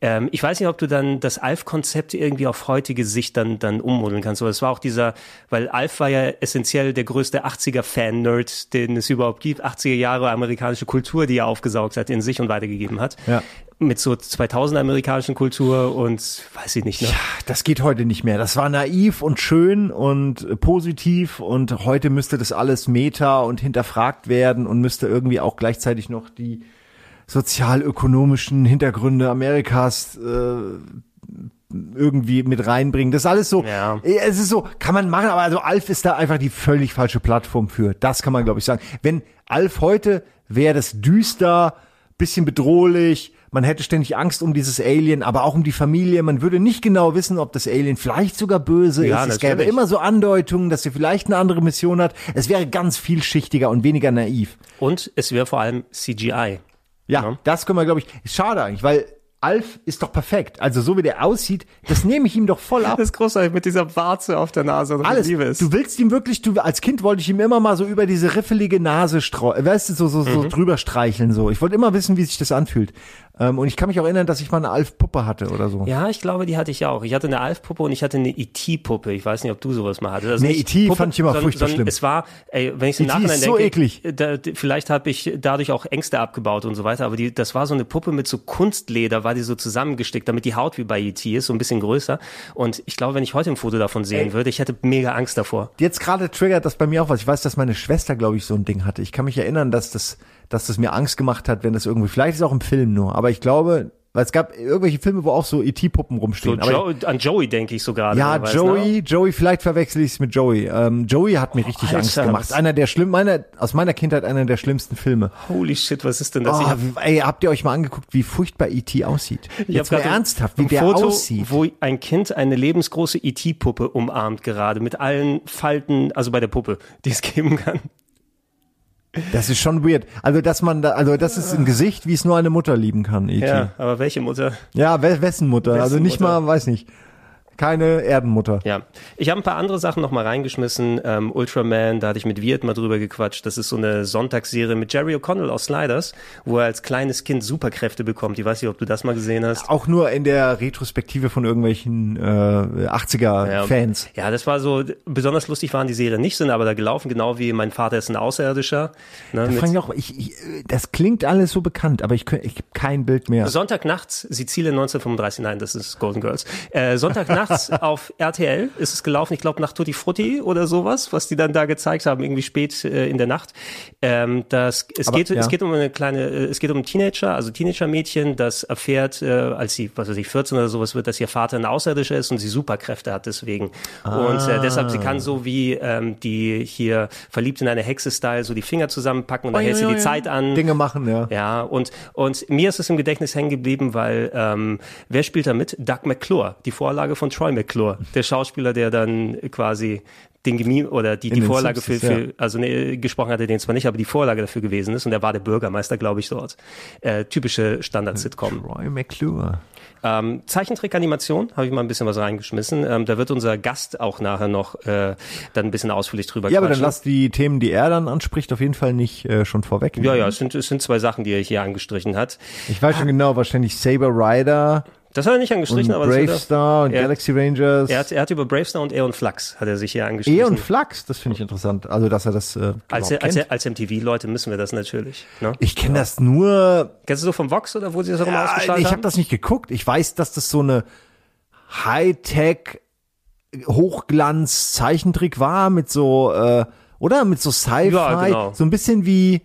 Ähm, ich weiß nicht, ob du dann das Alf-Konzept irgendwie auf heutige Sicht dann, dann ummodeln kannst. Aber es war auch dieser, weil Alf war ja essentiell der größte 80er-Fan-Nerd, den es überhaupt gibt. 80er Jahre amerikanische Kultur, die er aufgesaugt hat, in sich und weitergegeben hat. Ja. Mit so 2000 amerikanischen Kultur und weiß ich nicht, ne? Das geht heute nicht mehr. Das war naiv und schön und positiv und heute müsste das alles meta und hinterfragt werden und müsste irgendwie auch gleichzeitig noch die sozialökonomischen Hintergründe Amerikas äh, irgendwie mit reinbringen. Das ist alles so, Ja. es ist so, kann man machen, aber also Alf ist da einfach die völlig falsche Plattform für. Das kann man, glaube ich, sagen. Wenn Alf heute wäre das düster, bisschen bedrohlich, man hätte ständig Angst um dieses Alien, aber auch um die Familie. Man würde nicht genau wissen, ob das Alien vielleicht sogar böse Ja, ist. Es gäbe immer so Andeutungen, dass er vielleicht eine andere Mission hat. Es wäre ganz vielschichtiger und weniger naiv. Und es wäre vor allem CGI. Ja, Ja. das können wir, glaube ich, schade eigentlich, weil Alf ist doch perfekt. Also so wie der aussieht, das nehme ich ihm doch voll ab. Das ist großartig mit dieser Warze auf der Nase. Und Alles. Liebe es. Du willst ihm wirklich, du als Kind wollte ich ihm immer mal so über diese riffelige Nase streu, weißt du, so so, Mhm. so drüber streicheln so. Ich wollte immer wissen, wie sich das anfühlt. Ähm, und ich kann mich auch erinnern, dass ich mal eine Alf-Puppe hatte oder so. Ja, ich glaube, die hatte ich auch. Ich hatte eine Alf-Puppe und ich hatte eine E.T.-Puppe. Ich weiß nicht, ob du sowas mal hattest. Also Nee, E.T. Puppe, fand ich immer sondern- furchtbar sondern schlimm. Es war, ey, wenn ich im E.T. Nachhinein so denke, eklig. Da, vielleicht habe ich dadurch auch Ängste abgebaut und so weiter, aber die, das war so eine Puppe mit so Kunstleder, war die so zusammengestickt, damit die Haut wie bei E.T. ist, so ein bisschen größer. Und ich glaube, wenn ich heute ein Foto davon sehen würde, ich hätte mega Angst davor. Jetzt gerade triggert das bei mir auch was. Ich weiß, dass meine Schwester, glaube ich, so ein Ding hatte. Ich kann mich erinnern, dass das, dass das mir Angst gemacht hat, wenn das irgendwie, vielleicht ist es auch im Film nur, aber ich glaube, weil es gab irgendwelche Filme, wo auch so E.T.-Puppen So rumstehen. aber Joe, an Joey denke ich so gerade. Ja, weißt Joey, Joey, vielleicht verwechsel ich es mit Joey. Ähm, Joey hat mir richtig Alter, Angst gemacht. Einer der schlimm, meiner, aus meiner Kindheit einer der schlimmsten Filme. Holy shit, was ist denn das? Oh, Ich hab- ey, habt ihr euch mal angeguckt, wie furchtbar E.T. aussieht? Ich Jetzt mal ernsthaft, wie ein der Foto, aussieht. wo ein Kind eine lebensgroße E.T.-Puppe umarmt gerade mit allen Falten, also bei der Puppe, die es [laughs] geben kann. Das ist schon weird. Also, dass man da, also, das ist ein Gesicht, wie es nur eine Mutter lieben kann, E.T. Ja, Ja, aber welche Mutter? we wessen Mutter? Also Wessen nicht Mutter? mal, weiß nicht. Keine Erdenmutter. Ja, ich habe ein paar andere Sachen noch mal reingeschmissen. Ähm, Ultraman, da hatte ich mit Wirt mal drüber gequatscht. Das ist so eine Sonntagsserie mit Jerry O'Connell aus Sliders, wo er als kleines Kind Superkräfte bekommt. Ich weiß nicht, ob du das mal gesehen hast. Auch nur in der Retrospektive von irgendwelchen äh, 80er-Fans. Ja, das war so, besonders lustig waren die Serien nicht, sind aber da gelaufen, genau wie mein Vater ist ein Außerirdischer. Ne, Da ich auch, ich, ich, das klingt alles so bekannt, aber ich, ich habe kein Bild mehr. Sonntagnachts, Sizilien 1935, nein, das ist Golden Girls. Äh, Sonntagnachts [laughs] auf RTL ist es gelaufen, ich glaube nach Tutti Frutti oder sowas, was die dann da gezeigt haben, irgendwie spät äh, in der Nacht. Ähm, das, es, Aber, geht, ja. es geht um eine kleine, äh, es geht um Teenager, also Teenager-Mädchen, das erfährt, äh, als sie, was weiß ich, 14 oder sowas wird, dass ihr Vater ein Außerirdischer ist und sie Superkräfte hat deswegen. Und äh, deshalb, sie kann so wie ähm, die hier verliebt in eine Hexe-Style so die Finger zusammenpacken und dann hält sie die Zeit an. Dinge machen, ja. Ja, und, und mir ist es im Gedächtnis hängen geblieben, weil ähm, wer spielt da mit? Doug McClure, die Vorlage von Troy McClure, der Schauspieler, der dann quasi den Gemi oder die, die Vorlage für, für also nee, gesprochen hatte den zwar nicht, aber die Vorlage dafür gewesen ist und er war der Bürgermeister, glaube ich, dort. Äh, typische Standard-Sitcom. Roy McClure. Ähm, Zeichentrick-Animation habe ich mal ein bisschen was reingeschmissen. Ähm, da wird unser Gast auch nachher noch äh, dann ein bisschen ausführlich drüber Ja, aber dann quatschen. lass die Themen, die er dann anspricht, auf jeden Fall nicht äh, schon vorweg. ja, ja, es sind, es sind zwei Sachen, die er hier angestrichen hat. Ich weiß schon genau, wahrscheinlich Saber Rider Das hat er nicht angestrichen, und aber Brave er- Star und er- Galaxy Rangers. Er hat, er hat über Bravestar und Aeon Flux hat er sich hier angeschlossen. E und Flux, das finde ich interessant. Also, dass er das äh, als, überhaupt als, als MTV-Leute müssen wir das natürlich. Ne? Ich kenne das nur Kennst du so vom Vox oder wo sie das auch immer Ja, ausgestrahlt ich habe haben? das nicht geguckt. Ich weiß, dass das so eine Hightech Hochglanz Zeichentrick war mit so äh, oder mit so Sci-Fi, Ja, genau. so ein bisschen wie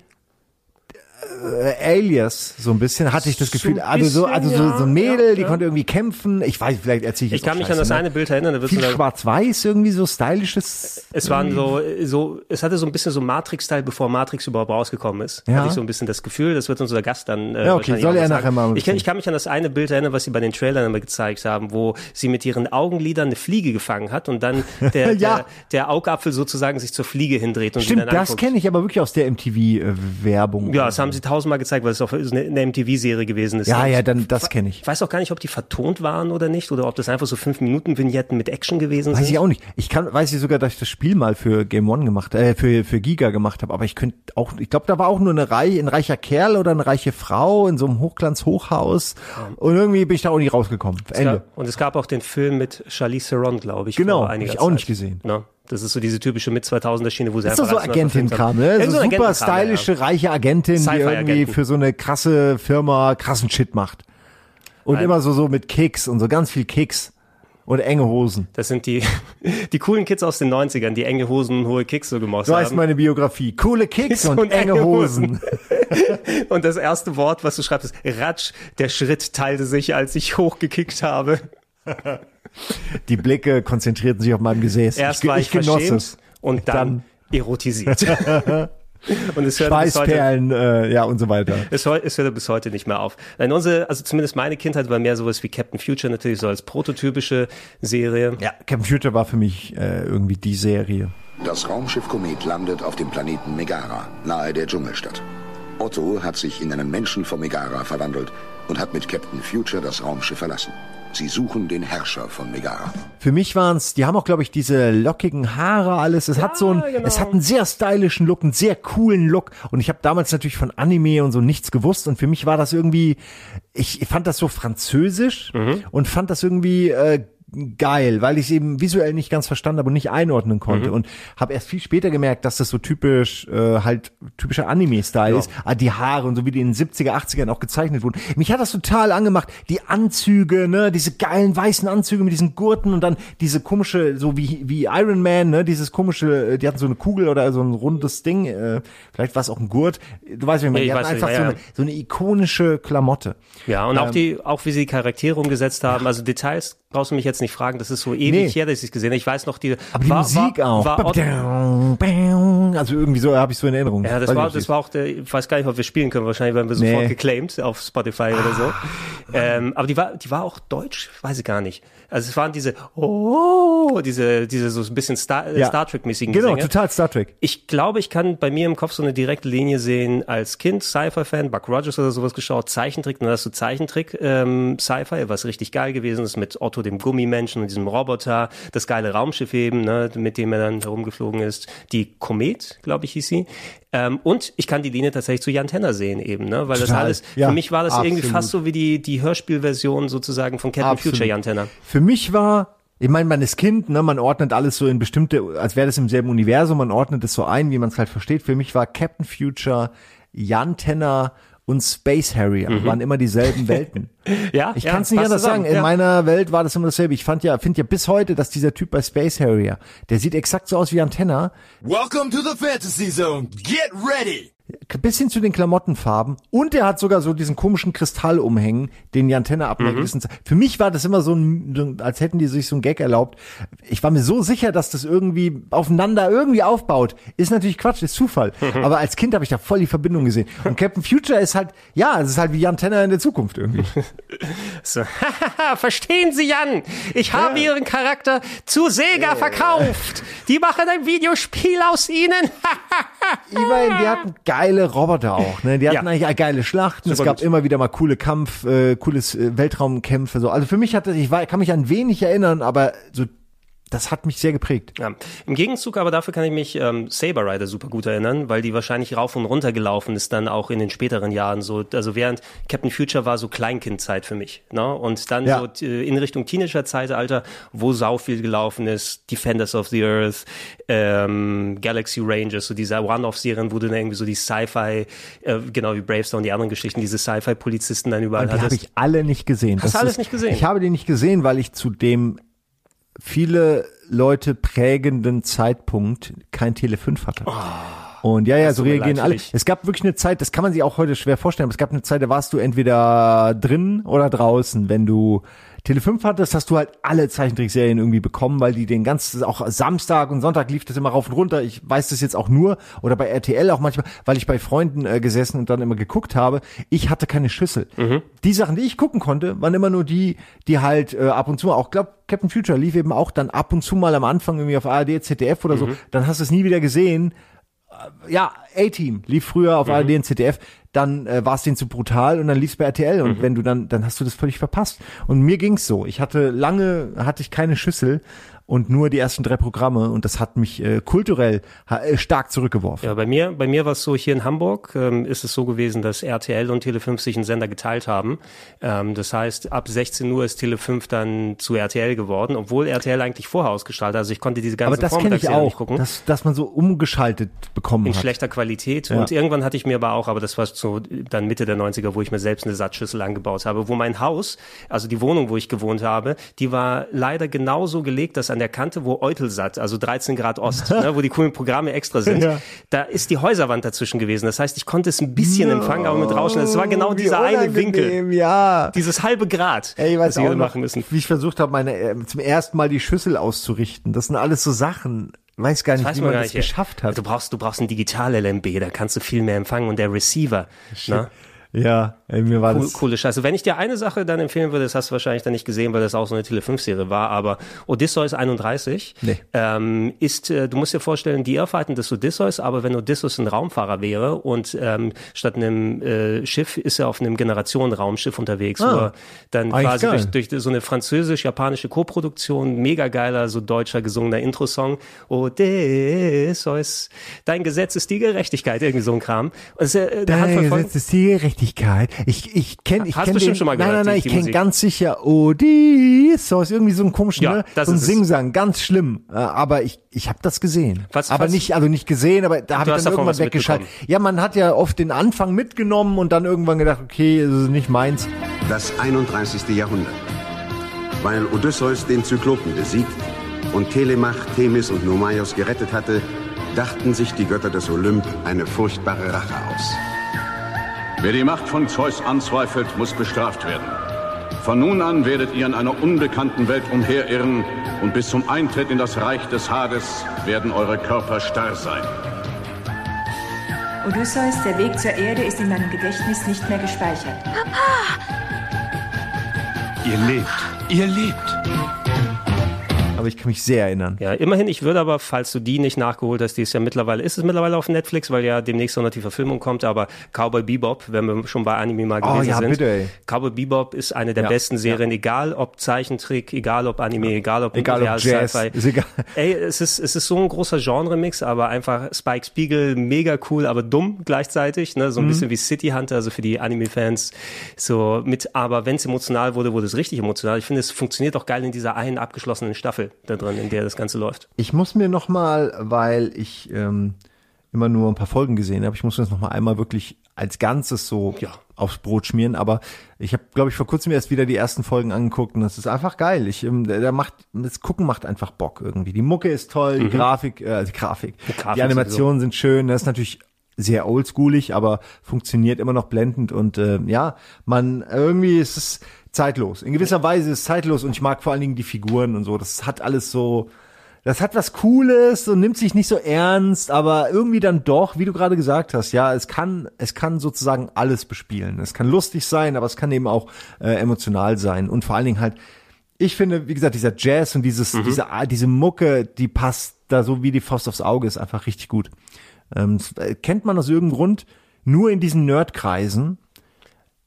äh, Alias, so ein bisschen hatte ich das So Gefühl, ein also so also so, bisschen, so ein Mädel, ja, die ja. konnte irgendwie kämpfen. Ich weiß, vielleicht erzähle ich Ich kann mich an Scheiße, das ne? eine Bild erinnern. Da viel so schwarz-weiß irgendwie so stylisches. Es waren so, so, es hatte so ein bisschen so Matrix-Style, bevor Matrix überhaupt rausgekommen ist. Ja. Hatte ich so ein bisschen das Gefühl, das wird unser Gast dann. Äh, Ja, okay, soll er nachher mal Ich kann, ich kann mich an das eine Bild erinnern, was sie bei den Trailern immer gezeigt haben, wo sie mit ihren Augenlidern eine Fliege gefangen hat und dann [laughs] der, Ja. der, der Augapfel sozusagen sich zur Fliege hindreht und Stimmt, das kenne ich aber wirklich aus der MTV-Werbung. Ja, das haben sie tausendmal gezeigt, weil es auch eine, eine MTV-Serie gewesen ist. ja, ja, dann das kenne ich. Ich weiß auch gar nicht, ob die vertont waren oder nicht, oder ob das einfach so fünf Minuten Vignetten mit Action gewesen Weiß sind. ich auch nicht. Ich kann, weiß ich sogar, dass ich das Spiel mal für Game One gemacht, äh, für für Giga gemacht habe. Aber ich könnte auch, ich glaube, da war auch nur eine Reihe, ein reicher Kerl oder eine reiche Frau in so einem Hochglanz-Hochhaus. Und irgendwie bin ich da auch nicht rausgekommen. Es Ende. gab, und es gab auch den Film mit Charlize Theron, glaube ich. Genau, vor hab einiger ich auch Zeit. nicht gesehen. Ne? Das ist so diese typische mit 2000er Schiene, wo sie Das einfach so Agentin-Kram, haben. ne? So so super Agentenkram, ja, stylische, reiche Agentin, die irgendwie für so eine krasse Firma krassen Shit macht. Und Ein- immer so, so mit Keks und so ganz viel Keks und enge Hosen. Das sind die, [laughs] die coolen Kids aus den 90ern, die enge Hosen und hohe Kicks so gemocht So heißt haben. meine Biografie. Coole Keks [laughs] und, Und enge enge Hosen. [laughs] Und das erste Wort, was du schreibst, ist Ratsch. Der Schritt teilte sich, als ich hochgekickt habe. Die Blicke konzentrierten sich auf meinem Gesäß. Erst ich, war ich, ich genoss es. und dann, erotisiert. [laughs] und es hört bis heute, Schweißperlen, äh, ja und so weiter. es, es hört bis heute nicht mehr auf. Nein, unsere, also zumindest meine Kindheit war mehr sowas wie Captain Future natürlich so als prototypische Serie. Ja, Computer war für mich äh, irgendwie die Serie. Das Raumschiff Komet landet auf dem Planeten Megara, nahe der Dschungelstadt. Otto hat sich in einen Menschen von Megara verwandelt und hat mit Captain Future das Raumschiff verlassen. Sie suchen den Herrscher von Megara. Für mich waren's, die haben auch, glaube ich, diese lockigen Haare, alles. Es hat so ein, genau. es hat einen sehr stylischen Look, einen sehr coolen Look. Und ich habe damals natürlich von Anime und so nichts gewusst. Und für mich war das irgendwie, ich fand das so französisch Mhm. und fand das irgendwie äh, geil, weil ich es eben visuell nicht ganz verstanden habe und nicht einordnen konnte. Mhm. Und habe erst viel später gemerkt, dass das so typisch, äh, halt typischer Anime-Style ist. Ah, die Haare und so wie die in den 70er, 80ern auch gezeichnet wurden. Mich hat das total angemacht. Die Anzüge, ne, diese geilen weißen Anzüge mit diesen Gurten und dann diese komische, so wie, wie Iron Man, ne, dieses komische, äh, die hatten so eine Kugel oder so ein rundes Ding, äh, vielleicht war es auch ein Gurt. Du weißt, wie man, Ja, die hatten einfach ja, so, ja. eine, so eine ikonische Klamotte. Ja, und auch Ähm, die, auch wie sie die Charaktere umgesetzt haben, also Details brauchst du mich jetzt nicht fragen, das ist so ewig Nee. her, dass ich es gesehen habe. Ich weiß noch, die, Aber die war, Musik war, auch. War, Otto- also irgendwie so habe ich so in Erinnerung. ja, das Weiß war, das war auch der, ich weiß gar nicht, ob wir spielen können. Wahrscheinlich werden wir sofort Nee. geclaimed auf Spotify oder so. Ähm, aber die war, die war auch deutsch, weiß ich gar nicht. Also es waren diese, oh, diese, diese so ein bisschen Star, Ja. Star Trek-mäßigen Genau, Gesänge. total Star Trek. Ich glaube, ich kann bei mir im Kopf so eine direkte Linie sehen. Als Kind Sci-Fi-Fan, Buck Rogers oder sowas geschaut, Zeichentrick, dann hast du Zeichentrick ähm, Sci-Fi, was richtig geil gewesen ist mit Otto dem Gummimenschen und diesem Roboter, das geile Raumschiff eben, ne, mit dem er dann herumgeflogen ist. Die Komet, glaube ich, hieß sie. Ähm, und ich kann die Linie tatsächlich zu Jan Tenner sehen eben, ne, weil das Total. alles, Ja, für mich war das irgendwie absolut. fast so wie die, die Hörspielversion sozusagen von Captain Absolut. Future Jan Tenner. Für mich war, ich meine, man ist Kind, ne, man ordnet alles so in bestimmte, als wäre das im selben Universum, man ordnet es so ein, wie man es halt versteht. Für mich war Captain Future, Jan Tenner und Space Harrier waren immer dieselben [laughs] Welten. Ja, Ich ja, kann es nicht passt anders sagen. In ja. meiner Welt war das immer dasselbe. Ich fand ja, finde ja bis heute, dass dieser Typ bei Space Harrier, der sieht exakt so aus wie Antenna, Welcome to the Fantasy Zone. Get ready. Bis hin zu den Klamottenfarben und er hat sogar so diesen komischen Kristall umhängen, den die Antenne ab einer Mhm. Für mich war das immer so ein, als hätten die sich so ein Gag erlaubt. Ich war mir so sicher, dass das irgendwie aufeinander irgendwie aufbaut. Ist natürlich Quatsch, ist Zufall. Mhm. [laughs] Aber als Kind habe ich da voll die Verbindung gesehen. Und Captain Future ist halt, ja, es ist halt wie Jan Tenner in der Zukunft irgendwie. [laughs] So, [laughs] verstehen Sie, Jan? Ich habe Ihren Charakter zu Sega verkauft. Die machen ein Videospiel aus Ihnen. Immerhin, die hatten geile Roboter auch, ne? Die hatten Ja. eigentlich geile Schlachten. es Super gab gut. immer wieder mal coole Kampf, äh, cooles äh, Weltraumkämpfe, so. Also für mich hatte, ich war, kann mich an wenig erinnern, aber so, das hat mich sehr geprägt. Ja. Im Gegenzug aber dafür kann ich mich ähm, Saber Rider super gut erinnern, weil die wahrscheinlich rauf und runter gelaufen ist dann auch in den späteren Jahren so. Also während Captain Future war so Kleinkindzeit für mich. Ne? Und dann Ja. so äh, in Richtung Teenager-Zeitalter, wo sau viel gelaufen ist, Defenders of the Earth, ähm, Galaxy Rangers, so diese One-Off-Serien, wo du dann irgendwie so die Sci-Fi, äh, genau wie Bravestone, die anderen Geschichten, diese Sci-Fi-Polizisten dann überall Und die habe hattest. ich alle nicht gesehen. Hast du Das alles ist, nicht gesehen? Ich habe die nicht gesehen, weil ich zu dem viele Leute prägenden Zeitpunkt kein Tele 5 hatte. Und ja, ja, so reagieren alle. Es gab wirklich eine Zeit, das kann man sich auch heute schwer vorstellen, aber es gab eine Zeit, da warst du entweder drin oder draußen. Wenn du Tele 5 hattest, hast du halt alle Zeichentrickserien irgendwie bekommen, weil die den ganzen, auch Samstag und Sonntag lief das immer rauf und runter. Ich weiß das jetzt auch nur, oder bei RTL auch manchmal, weil ich bei Freunden äh, gesessen und dann immer geguckt habe. Ich hatte keine Schüssel. Die Sachen, die ich gucken konnte, waren immer nur die, die halt äh, ab und zu mal, auch glaub, Captain Future lief eben auch dann ab und zu mal am Anfang irgendwie auf ARD, ZDF oder so. Dann hast du es nie wieder gesehen ja, A-Team lief früher auf ARD und ZDF, dann äh, war es denen zu brutal und dann lief's bei RTL und wenn du dann, dann hast du das völlig verpasst. Und mir ging's so. Ich hatte lange, hatte ich keine Schüssel und nur die ersten drei Programme und das hat mich äh, kulturell äh, stark zurückgeworfen. Ja, bei mir, bei mir war es so, hier in Hamburg ähm, ist es so gewesen, dass RTL und Tele5 sich einen Sender geteilt haben. Ähm, das heißt, ab 16 Uhr ist Tele5 dann zu RTL geworden, obwohl RTL eigentlich vorher ausgestrahlt hat. Also ich konnte diese ganzen Aber das kenne ich Vormittagsserien nicht auch, gucken. dass, dass man so umgeschaltet bekommen in hat. schlechter Qualität. Ja. Und irgendwann hatte ich mir aber auch, aber das war so dann Mitte der 90er, wo ich mir selbst eine Satzschüssel angebaut habe, wo mein Haus, also die Wohnung, wo ich gewohnt habe, die war leider genauso gelegt, dass an der Kante, wo Eutelsat, also 13 Grad Ost, [laughs] ne, wo die coolen Programme extra sind, Ja. da ist die Häuserwand dazwischen gewesen. Das heißt, ich konnte es ein bisschen empfangen, aber mit Rauschen. Es war genau Wie dieser eine Winkel. Ja. Dieses halbe Grad, Ey, ich weiß das wir auch noch, machen müssen. wie ich versucht habe, meine äh, zum ersten Mal die Schüssel auszurichten. Das sind alles so Sachen. Weiß gar nicht, weiß wie man man das nicht. geschafft hat. Du brauchst, du brauchst ein Digital-LMB, da kannst du viel mehr empfangen und der Receiver. Ne? Ja, ey, mir war Cool, das. coole Scheiße. Wenn ich dir eine Sache dann empfehlen würde, das hast du wahrscheinlich dann nicht gesehen, weil das auch so eine Tele 5 Serie war, aber Odysseus 31 Nee. ähm, ist, äh, du musst dir vorstellen, die Irrfahrten des Odysseus, aber wenn Odysseus ein Raumfahrer wäre und ähm, statt einem äh, Schiff ist er auf einem Generationenraumschiff unterwegs, Ah. wo er dann quasi geil. durch, durch so eine französisch-japanische Koproduktion, mega geiler, so deutscher gesungener Intro-Song, Odysseus, dein Gesetz ist die Gerechtigkeit, irgendwie so ein Kram. Und es äh, Dein Gesetz ist die Gerechtigkeit. Ich, ich kenne, ich Hast kenn bestimmt den, schon mal Nein, gehört, nein, nein, die- ich kenne ganz sicher Odysseus, irgendwie so ein komischen, Ja, ne? das so ein. Singsang, ganz schlimm. Aber ich, ich habe das gesehen. Was- aber was- nicht, also nicht gesehen, aber da habe ich dann irgendwann weggeschaltet. Ja, man hat ja oft den Anfang mitgenommen und dann irgendwann gedacht, okay, das ist nicht meins. Das 31. Jahrhundert. Weil Odysseus den Zyklopen besiegt und Telemach, Themis und Nomaios gerettet hatte, dachten sich die Götter des Olymp eine furchtbare Rache aus. Wer die Macht von Zeus anzweifelt, muss bestraft werden. Von nun an werdet ihr in einer unbekannten Welt umherirren und bis zum Eintritt in das Reich des Hades werden eure Körper starr sein. Odysseus, der Weg zur Erde ist in meinem Gedächtnis nicht mehr gespeichert. Ihr lebt. Ihr lebt. Aber ich kann mich sehr erinnern. Ja, immerhin, ich würde aber, falls du die nicht nachgeholt hast, die ist ja mittlerweile, ist es mittlerweile auf Netflix, weil ja demnächst auch noch die Verfilmung kommt, aber Cowboy Bebop, wenn wir schon bei Anime mal Oh, gewesen ja, sind. bitte, ey. Cowboy Bebop ist eine der Ja, besten Serien, egal ob Zeichentrick, egal ob Anime, egal ob Egal ob Real Jazz, Sci-Fi. ist egal. [laughs] Ey, es ist, es ist so ein großer Genre-Mix, aber einfach Spike Spiegel, mega cool, aber dumm gleichzeitig, ne, so ein Mhm. bisschen wie City Hunter, also für die Anime-Fans, so mit, aber wenn es emotional wurde, wurde es richtig emotional. Ich finde, es funktioniert auch geil in dieser einen abgeschlossenen Staffel da drin, in der das Ganze läuft. Ich muss mir noch mal, weil ich ähm, immer nur ein paar Folgen gesehen habe, ich muss mir das noch mal einmal wirklich als Ganzes so aufs Brot schmieren. Aber ich habe, glaube ich, vor kurzem erst wieder die ersten Folgen angeguckt und das ist einfach geil. Ich, ähm, der, der macht, das Gucken macht einfach Bock irgendwie. Die Mucke ist toll, die Mhm. Grafik, äh, die Grafik, Die Grafik die Animationen sind schön. Das ist natürlich sehr oldschoolig, aber funktioniert immer noch blendend und äh, ja, man irgendwie ist es zeitlos. In gewisser Weise ist es zeitlos und ich mag vor allen Dingen die Figuren und so. Das hat alles so, das hat was Cooles und nimmt sich nicht so ernst, aber irgendwie dann doch, wie du gerade gesagt hast, ja, es kann, es kann sozusagen alles bespielen. Es kann lustig sein, aber es kann eben auch äh, emotional sein und vor allen Dingen halt, ich finde, wie gesagt, dieser Jazz und dieses, Mhm. diese, ah, diese Mucke, die passt da so wie die Faust aufs Auge, ist einfach richtig gut. Ähm, äh, kennt man aus irgendeinem Grund nur in diesen Nerdkreisen.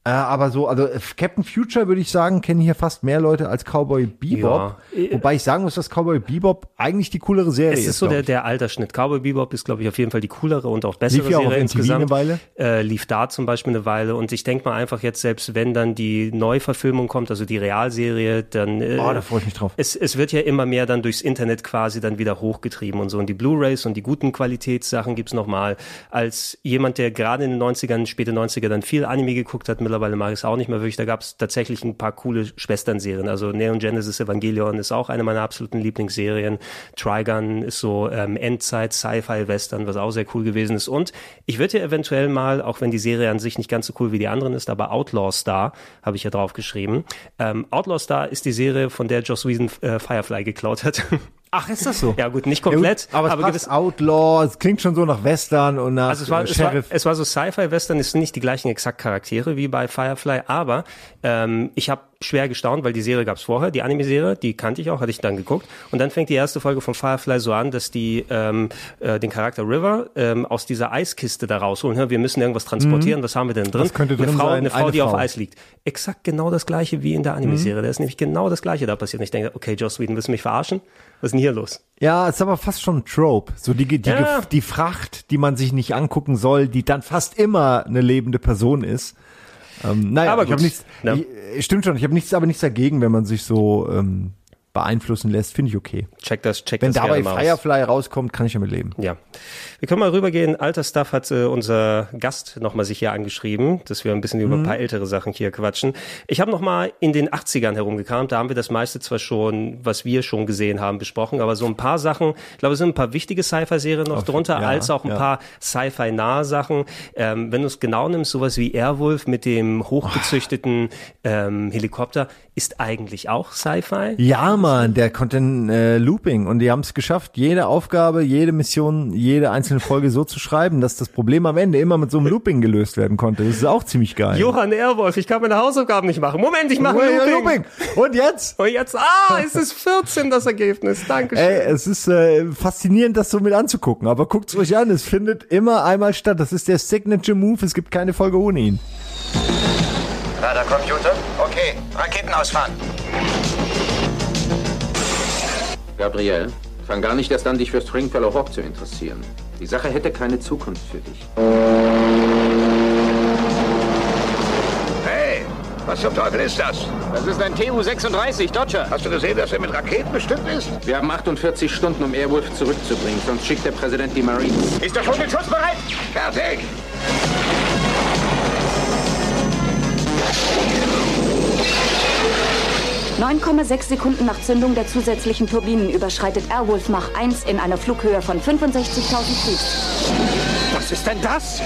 Äh, aber so, also äh, Captain Future würde ich sagen, kennen hier fast mehr Leute als Cowboy Bebop. Ja. Wobei ich sagen muss, dass Cowboy Bebop eigentlich die coolere Serie Es ist. ist so der, der Altersschnitt. Cowboy Bebop ist, glaube ich, auf jeden Fall die coolere und auch bessere Lief ja auch Serie MTV insgesamt. eine Weile. Äh, lief da zum Beispiel eine Weile. Und ich denke mal einfach jetzt, selbst wenn dann die Neuverfilmung kommt, also die Realserie, dann äh, Oh, da freue ich mich drauf. es, es wird ja immer mehr dann durchs Internet quasi dann wieder hochgetrieben und so. Und die Blu-Rays und die guten Qualitätssachen gibt's nochmal. Als jemand, der gerade in den 90ern, späte 90er dann viel Anime geguckt hat, mittlerweile mag ich es auch nicht mehr wirklich, da gab's tatsächlich ein paar coole Schwesternserien. Also Neon Genesis Evangelion ist auch eine meiner absoluten Lieblingsserien. Trigun ist so ähm, Endzeit Sci-Fi-Western, was auch sehr cool gewesen ist. Und ich würde ja eventuell mal, auch wenn die Serie an sich nicht ganz so cool wie die anderen ist, aber Outlaw Star habe ich ja drauf geschrieben. Ähm, Outlaw Star ist die Serie, von der Joss Whedon äh, Firefly geklaut hat. [laughs] Ach, ist das so? Ja gut, nicht komplett, Ja, gut, aber es aber passt gewiss, Outlaw, es klingt schon so nach Western und nach also es war, äh, es war, Sheriff. es war so Sci-Fi-Western, es sind nicht die gleichen exakt Charaktere wie bei Firefly, aber ähm, ich habe schwer gestaunt, weil die Serie gab's vorher, die Anime-Serie, die kannte ich auch, hatte ich dann geguckt. Und dann fängt die erste Folge von Firefly so an, dass die ähm, äh, den Charakter River ähm, aus dieser Eiskiste da rausholen. Wir müssen irgendwas transportieren, Mhm. was haben wir denn drin? Was könnte eine drin Frau, sein? eine Frau, Eine die auf Frau. Eis liegt. Exakt genau das gleiche wie in der Anime-Serie. Mhm. Da ist nämlich genau das gleiche da passiert. Und ich denke, okay, Joss Whedon, willst du mich verarschen? Was ist denn hier los? Ja, ist aber fast schon ein Trope. So die, die, Ja. die Fracht, die man sich nicht angucken soll, die dann fast immer eine lebende Person ist. Ähm, naja, Aber ich habe nichts, Ja. ich, stimmt schon, ich habe nichts, aber nichts dagegen, wenn man sich so ähm, beeinflussen lässt, finde ich okay. Check das, check Wenn das dabei mal aus. Firefly rauskommt, kann ich damit leben. Ja. Wir können mal rübergehen. Alter Stuff hat äh, unser Gast nochmal sich hier angeschrieben, dass wir ein bisschen über ein Mhm. paar ältere Sachen hier quatschen. Ich habe nochmal in den 80ern herumgekramt. Da haben wir das meiste zwar schon, was wir schon gesehen haben, besprochen, aber so ein paar Sachen, ich glaube, es sind ein paar wichtige Sci-Fi-Serien noch Auf- drunter, ja, als auch ein ja. paar Sci-Fi-nahe Sachen. Ähm, wenn du es genau nimmst, sowas wie Airwolf mit dem hochgezüchteten ähm, Helikopter. Ist eigentlich auch Sci-Fi. Ja, Mann, der Content äh, Looping und die haben es geschafft, jede Aufgabe, jede Mission, jede einzelne Folge so zu schreiben, dass das Problem am Ende immer mit so einem Looping gelöst werden konnte. Das ist auch ziemlich geil. Johann Erwolf, ich kann meine Hausaufgaben nicht machen. Moment, ich mache Looping. Looping. Und jetzt? Und jetzt, ah, es ist 14 das Ergebnis. Dankeschön. Ey, es ist äh, faszinierend, das so mit anzugucken. Aber guckt's euch an, es findet immer einmal statt. Das ist der Signature Move. Es gibt keine Folge ohne ihn. Radarcomputer? Okay, Raketen ausfahren. Gabriel, fang gar nicht erst an, dich für Stringfellow Hawk zu interessieren. Die Sache hätte keine Zukunft für dich. Hey, was zum Teufel ist das? Das ist ein TU-36, Dodger. Hast du gesehen, dass er mit Raketen bestückt ist? Wir haben 48 Stunden, um Airwolf zurückzubringen, sonst schickt der Präsident die Marines. Ist der Vogel schussbereit? Fertig! ,6 Sekunden nach Zündung der zusätzlichen Turbinen überschreitet Airwolf Mach 1 in einer Flughöhe von 65.000 Fuß. Was ist denn das?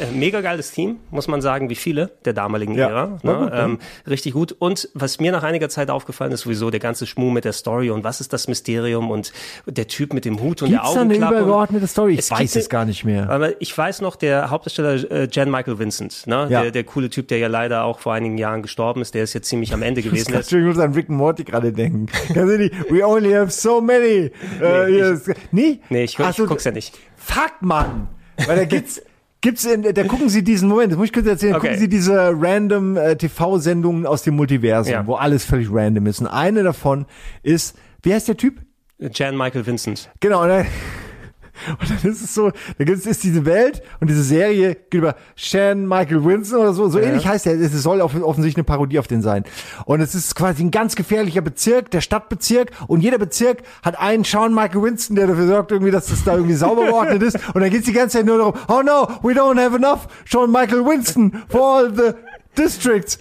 Äh, mega geiles Team, muss man sagen, wie viele der damaligen Ja. Ära. Ne? gut, ja. ähm, richtig gut. Und was mir nach einiger Zeit aufgefallen ist, sowieso der ganze Schmuh mit der Story und was ist das Mysterium und der Typ mit dem Hut und Gibt's der da eine Augenklappe. übergeordnete Story? Ich Es weiß es gar nicht mehr. Aber ich weiß noch, der Hauptdarsteller äh, Jan Michael Vincent, ne? Ja. der, der coole Typ, der ja leider auch vor einigen Jahren gestorben ist, der ist jetzt ziemlich am Ende Ich [laughs] gewesen. Ich muss an Rick and Morty gerade denken. We only have so many. Äh, Nee, hier ist- nee? Nee, ich, ich so, guck's ja nicht. Fuck, Mann! Weil da gibt's, [laughs] gibt's in, da gucken sie diesen Moment, das muss ich kurz erzählen, da Okay. gucken sie diese random äh, TV-Sendungen aus dem Multiversum, Ja. wo alles völlig random ist. Und eine davon ist, wie heißt der Typ? Jan Michael Vincent. Genau, dann, und dann ist es so, da gibt es ist diese Welt und diese Serie geht über Shan Michael Winston oder so, so ähnlich heißt er, es soll off- offensichtlich eine Parodie auf den sein. Und es ist quasi ein ganz gefährlicher Bezirk, der Stadtbezirk. Und jeder Bezirk hat einen Sean Michael Winston, der dafür sorgt irgendwie, dass das da irgendwie sauber [laughs] geordnet ist. Und dann geht's die ganze Zeit nur darum, oh no, we don't have enough Sean Michael Winston for all the districts.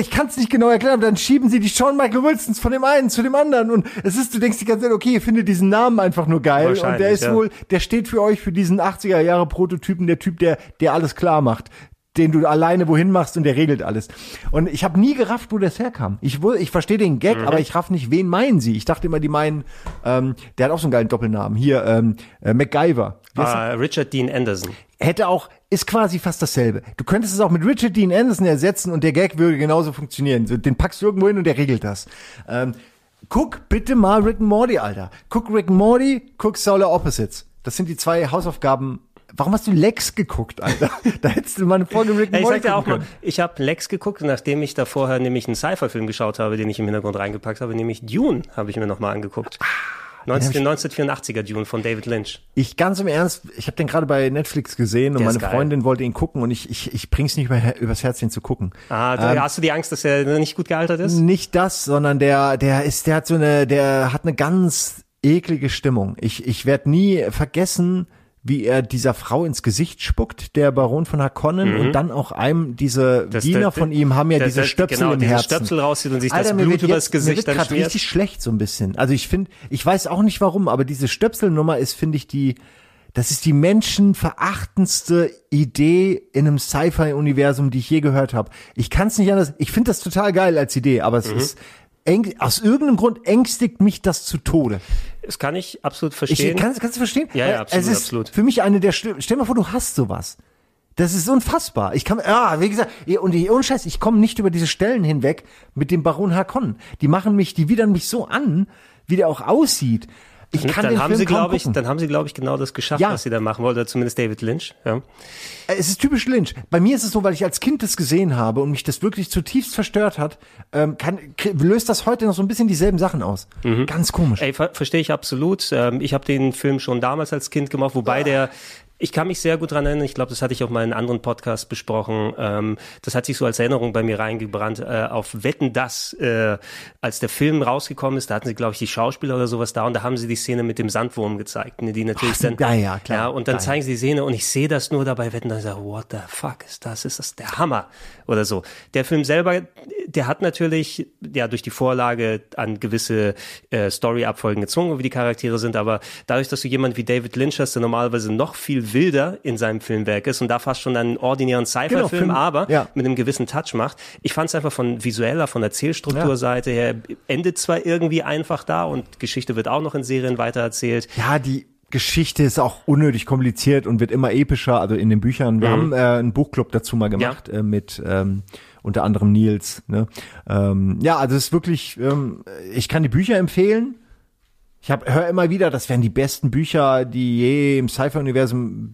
Ich kann es nicht genau erklären, aber dann schieben sie die Sean Michael Wilsons von dem einen zu dem anderen und es ist, du denkst die ganze Zeit, okay, ihr findet diesen Namen einfach nur geil und der ist ja. wohl, der steht für euch für diesen 80er Jahre Prototypen, der Typ, der, der alles klar macht den du alleine wohin machst und der regelt alles. Und ich habe nie gerafft, wo das herkam. Ich, ich verstehe den Gag, Mhm. aber ich raff nicht, wen meinen sie. Ich dachte immer, die meinen, ähm, der hat auch so einen geilen Doppelnamen. Hier, ähm, äh, MacGyver. Er? Äh, Richard Dean Anderson. Hätte auch, ist quasi fast dasselbe. Du könntest es auch mit Richard Dean Anderson ersetzen und der Gag würde genauso funktionieren. Den packst du irgendwo hin und der regelt das. Ähm, guck bitte mal Rick and Morty, Alter. Guck Rick and Morty, guck Solar Opposites. Das sind die zwei Hausaufgaben. Warum hast du Lex geguckt, Alter? [laughs] da hättest du mal eine Folge Rick and Ja, ich Morty mal, ich habe Lex geguckt, nachdem ich da vorher nämlich einen Sci-Fi-Film geschaut habe, den ich im Hintergrund reingepackt habe, nämlich Dune habe ich mir nochmal angeguckt. 19, den 1984er Dune von David Lynch. Ich ganz im Ernst, ich habe den gerade bei Netflix gesehen und meine geil. Freundin wollte ihn gucken und ich, ich, ich bring's nicht über, übers Herz, ihn zu gucken. Ah, du, Ähm, hast du die Angst, dass er nicht gut gealtert ist? Nicht das, sondern der, der ist, der hat so eine, der hat eine ganz eklige Stimmung. Ich, ich werde nie vergessen, wie er dieser Frau ins Gesicht spuckt, der Baron von Harkonnen, Mhm. und dann auch einem, diese Das- Diener das- von ihm haben ja das- diese das- Stöpsel genau, im diese Herzen. Stöpsel rauszieht und sich das mir Blut wird übers jetzt- Gesicht mir wird dann grad schmiert. richtig schlecht so ein bisschen. Also ich finde, ich weiß auch nicht warum, aber diese Stöpselnummer ist, finde ich, die, das ist die menschenverachtendste Idee in einem Sci-Fi-Universum, die ich je gehört habe. Ich kann es nicht anders. Ich finde das total geil als Idee, aber es Mhm. ist eng, aus irgendeinem Grund ängstigt mich das zu Tode. Das kann ich absolut Ich verstehen. kann, kannst du verstehen? Ja, ja, absolut, es ist absolut. für mich eine der. Stell dir mal vor, du hast sowas. Das ist unfassbar. Ich kann, ja, wie gesagt, und ich, ohne Scheiß, ich komme nicht über diese Stellen hinweg mit dem Baron Harkonnen. Die machen mich, die widern mich so an, wie der auch aussieht. Ich kann dann den haben Film sie, kaum glaube ich, gucken. dann haben sie, glaube ich, genau das geschafft, Ja. was sie da machen wollten, oder zumindest David Lynch. Ja. Es ist typisch Lynch. Bei mir ist es so, weil ich als Kind das gesehen habe und mich das wirklich zutiefst verstört hat, ähm, kann, löst das heute noch so ein bisschen dieselben Sachen aus. Ganz komisch. Ey, ver verstehe ich absolut. Ähm, ich habe den Film schon damals als Kind gemacht, wobei der ich kann mich sehr gut dran erinnern, ich glaube, das hatte ich auch mal in einem anderen Podcast besprochen. Ähm, das hat sich so als Erinnerung bei mir reingebrannt. Äh, auf Wetten das, äh, als der Film rausgekommen ist, da hatten sie, glaube ich, die Schauspieler oder sowas da und da haben sie die Szene mit dem Sandwurm gezeigt, ne, die natürlich Ach, dann. ja, ja, klar. Ja, und dann ja. zeigen sie die Szene und ich sehe das nur dabei Wetten, dann sage, what the fuck ist das? Ist das der Hammer? Oder so. Der Film selber, der hat natürlich, ja, durch die Vorlage an gewisse äh, Story-Abfolgen gezwungen, wie die Charaktere sind, aber dadurch, dass du jemand wie David Lynch hast, der normalerweise noch viel viel wilder in seinem Filmwerk ist und da fast schon einen ordinären Genau, Sci-Fi-Film, Film- aber ja. mit einem gewissen Touch macht. Ich fand es einfach von visueller, von Erzählstrukturseite her, endet zwar irgendwie einfach da und Geschichte wird auch noch in Serien weitererzählt. Ja, die Geschichte ist auch unnötig kompliziert und wird immer epischer, also in den Büchern. Wir Mhm. haben äh, einen Buchclub dazu mal gemacht äh, mit ähm, unter anderem Nils. Ne? Ähm, ja, also es ist wirklich, ähm, ich kann die Bücher empfehlen. Ich höre immer wieder, das wären die besten Bücher, die je im Sci-Fi-Universum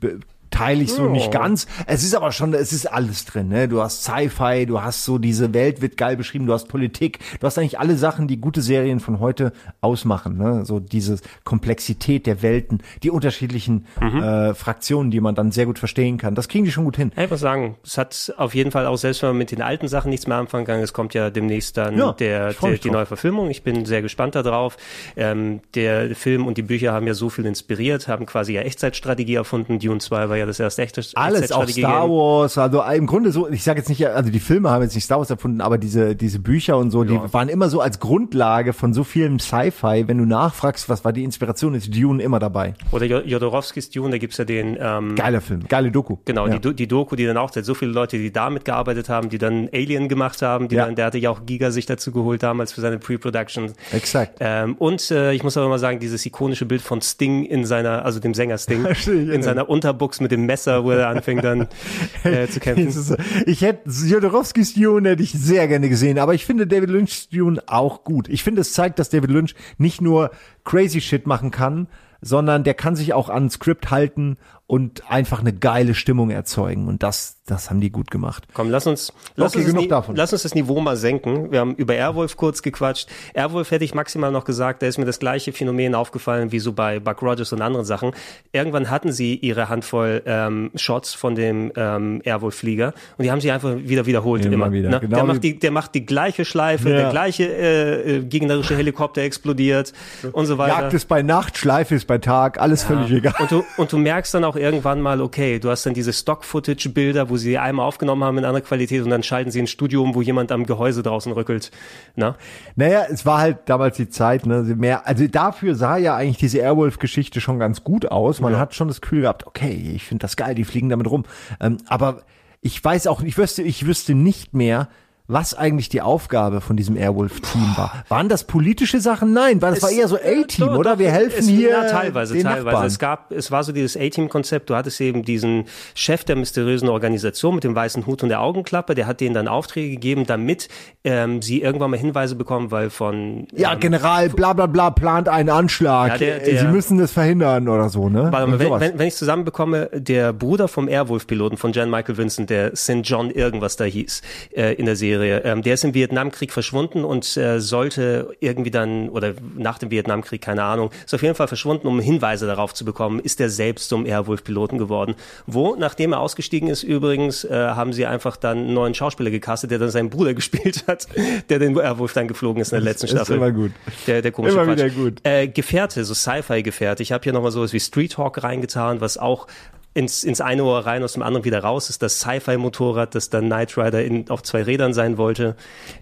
teile ich so Ja. nicht ganz. Es ist aber schon, es ist alles drin. Ne? Du hast Sci-Fi, du hast so diese Welt wird geil beschrieben, du hast Politik, du hast eigentlich alle Sachen, die gute Serien von heute ausmachen. Ne? So diese Komplexität der Welten, die unterschiedlichen Mhm. äh, Fraktionen, die man dann sehr gut verstehen kann. Das kriegen die schon gut hin. Ich muss sagen, es hat auf jeden Fall auch, selbst wenn man mit den alten Sachen nichts mehr anfangen kann, es kommt ja demnächst dann Ja, der, der, die neue Verfilmung. Ich bin sehr gespannt darauf. Ähm, der Film und die Bücher haben ja so viel inspiriert, haben quasi ja Echtzeitstrategie erfunden. Dune 2 war ja das erste echte Alles, auch Star Wars, also im Grunde so, ich sage jetzt nicht, also die Filme haben jetzt nicht Star Wars erfunden, aber diese, diese Bücher und so, die waren immer so als Grundlage von so vielem Sci-Fi. Wenn du nachfragst, was war die Inspiration, ist Dune immer dabei. Oder Jo- Jodorowskis Dune, da gibt's ja den ähm, Geiler Film, geile Doku. Genau, ja. die, die Doku, die dann auch, so viele Leute, die da mitgearbeitet haben, die dann Alien gemacht haben, die Ja. dann, der hatte ja auch Giga sich dazu geholt damals für seine Pre-Production. Exakt. Ähm, und äh, ich muss aber mal sagen, dieses ikonische Bild von Sting in seiner, also dem Sänger Sting, [laughs] ja. in seiner Unterbuchs mit dem Messer, wo er anfängt dann [laughs] äh, zu kämpfen. Ist Ich hätte Jodorowskis Dune hätte ich sehr gerne gesehen, aber ich finde David Lynch's Dune auch gut. Ich finde, es zeigt, dass David Lynch nicht nur crazy shit machen kann, sondern der kann sich auch an Skript halten und einfach eine geile Stimmung erzeugen. Und das, das haben die gut gemacht. Komm, lass uns, lass, Okay, uns das genug davon. lass uns das Niveau mal senken. Wir haben über Airwolf kurz gequatscht. Airwolf hätte ich maximal noch gesagt, da ist mir das gleiche Phänomen aufgefallen wie so bei Buck Rogers und anderen Sachen. Irgendwann hatten sie ihre Handvoll ähm, Shots von dem ähm, Airwolf-Flieger und die haben sie einfach wieder wiederholt. Immer Immer, wieder. Ne? Genau der, macht die, der macht die gleiche Schleife, Ja. der gleiche äh, äh, gegnerische Helikopter explodiert und so weiter. Jagd ist bei Nacht, Schleife ist bei Tag, alles völlig egal. Und du, und du merkst dann auch irgendwann mal, okay, du hast dann diese Stock-Footage-Bilder, wo sie einmal aufgenommen haben in anderer Qualität und dann schalten sie ins Studio um, wo jemand am Gehäuse draußen rückelt. Na? Naja, es war halt damals die Zeit, ne, mehr, also dafür sah ja eigentlich diese Airwolf-Geschichte schon ganz gut aus. Man hat schon das Gefühl gehabt, okay, ich finde das geil, die fliegen damit rum. Ähm, aber ich weiß auch, ich wüsste, ich wüsste nicht mehr, was eigentlich die Aufgabe von diesem Airwolf-Team war. Waren das politische Sachen? Nein, weil das Es- war eher so A-Team, Doch, oder? doch, Wir helfen es, hier Ja, teilweise, den teilweise. Nachbarn. Es gab, es war so dieses A-Team-Konzept. Du hattest eben diesen Chef der mysteriösen Organisation mit dem weißen Hut und der Augenklappe. Der hat denen dann Aufträge gegeben, damit ähm, sie irgendwann mal Hinweise bekommen, weil von ja, ähm, General bla bla bla plant einen Anschlag. Ja, der- Äh, der- Sie müssen das verhindern oder so, ne? Warte mal, wenn, wenn, wenn ich zusammenbekomme, der Bruder vom Airwolf-Piloten von Jan Michael Vincent, der St. John irgendwas da hieß äh, in der Serie, ähm, der ist im Vietnamkrieg verschwunden und äh, sollte irgendwie dann, oder nach dem Vietnamkrieg, keine Ahnung, ist auf jeden Fall verschwunden, um Hinweise darauf zu bekommen, ist er selbst zum Airwolf-Piloten geworden. Wo, nachdem er ausgestiegen ist übrigens, äh, haben sie einfach dann einen neuen Schauspieler gecastet, der dann seinen Bruder [laughs] gespielt hat, der den Airwolf dann geflogen ist in der letzten ist Staffel. immer gut. Der, der komische Immer Quatsch. wieder gut. Äh, Gefährte, so Sci-Fi-Gefährte. Ich habe hier nochmal sowas wie Street Hawk reingetan, was auch ins, ins eine Ohr rein, aus dem anderen wieder raus ist. Das Sci-Fi-Motorrad, das dann Knight Rider in, auf zwei Rädern sein wollte.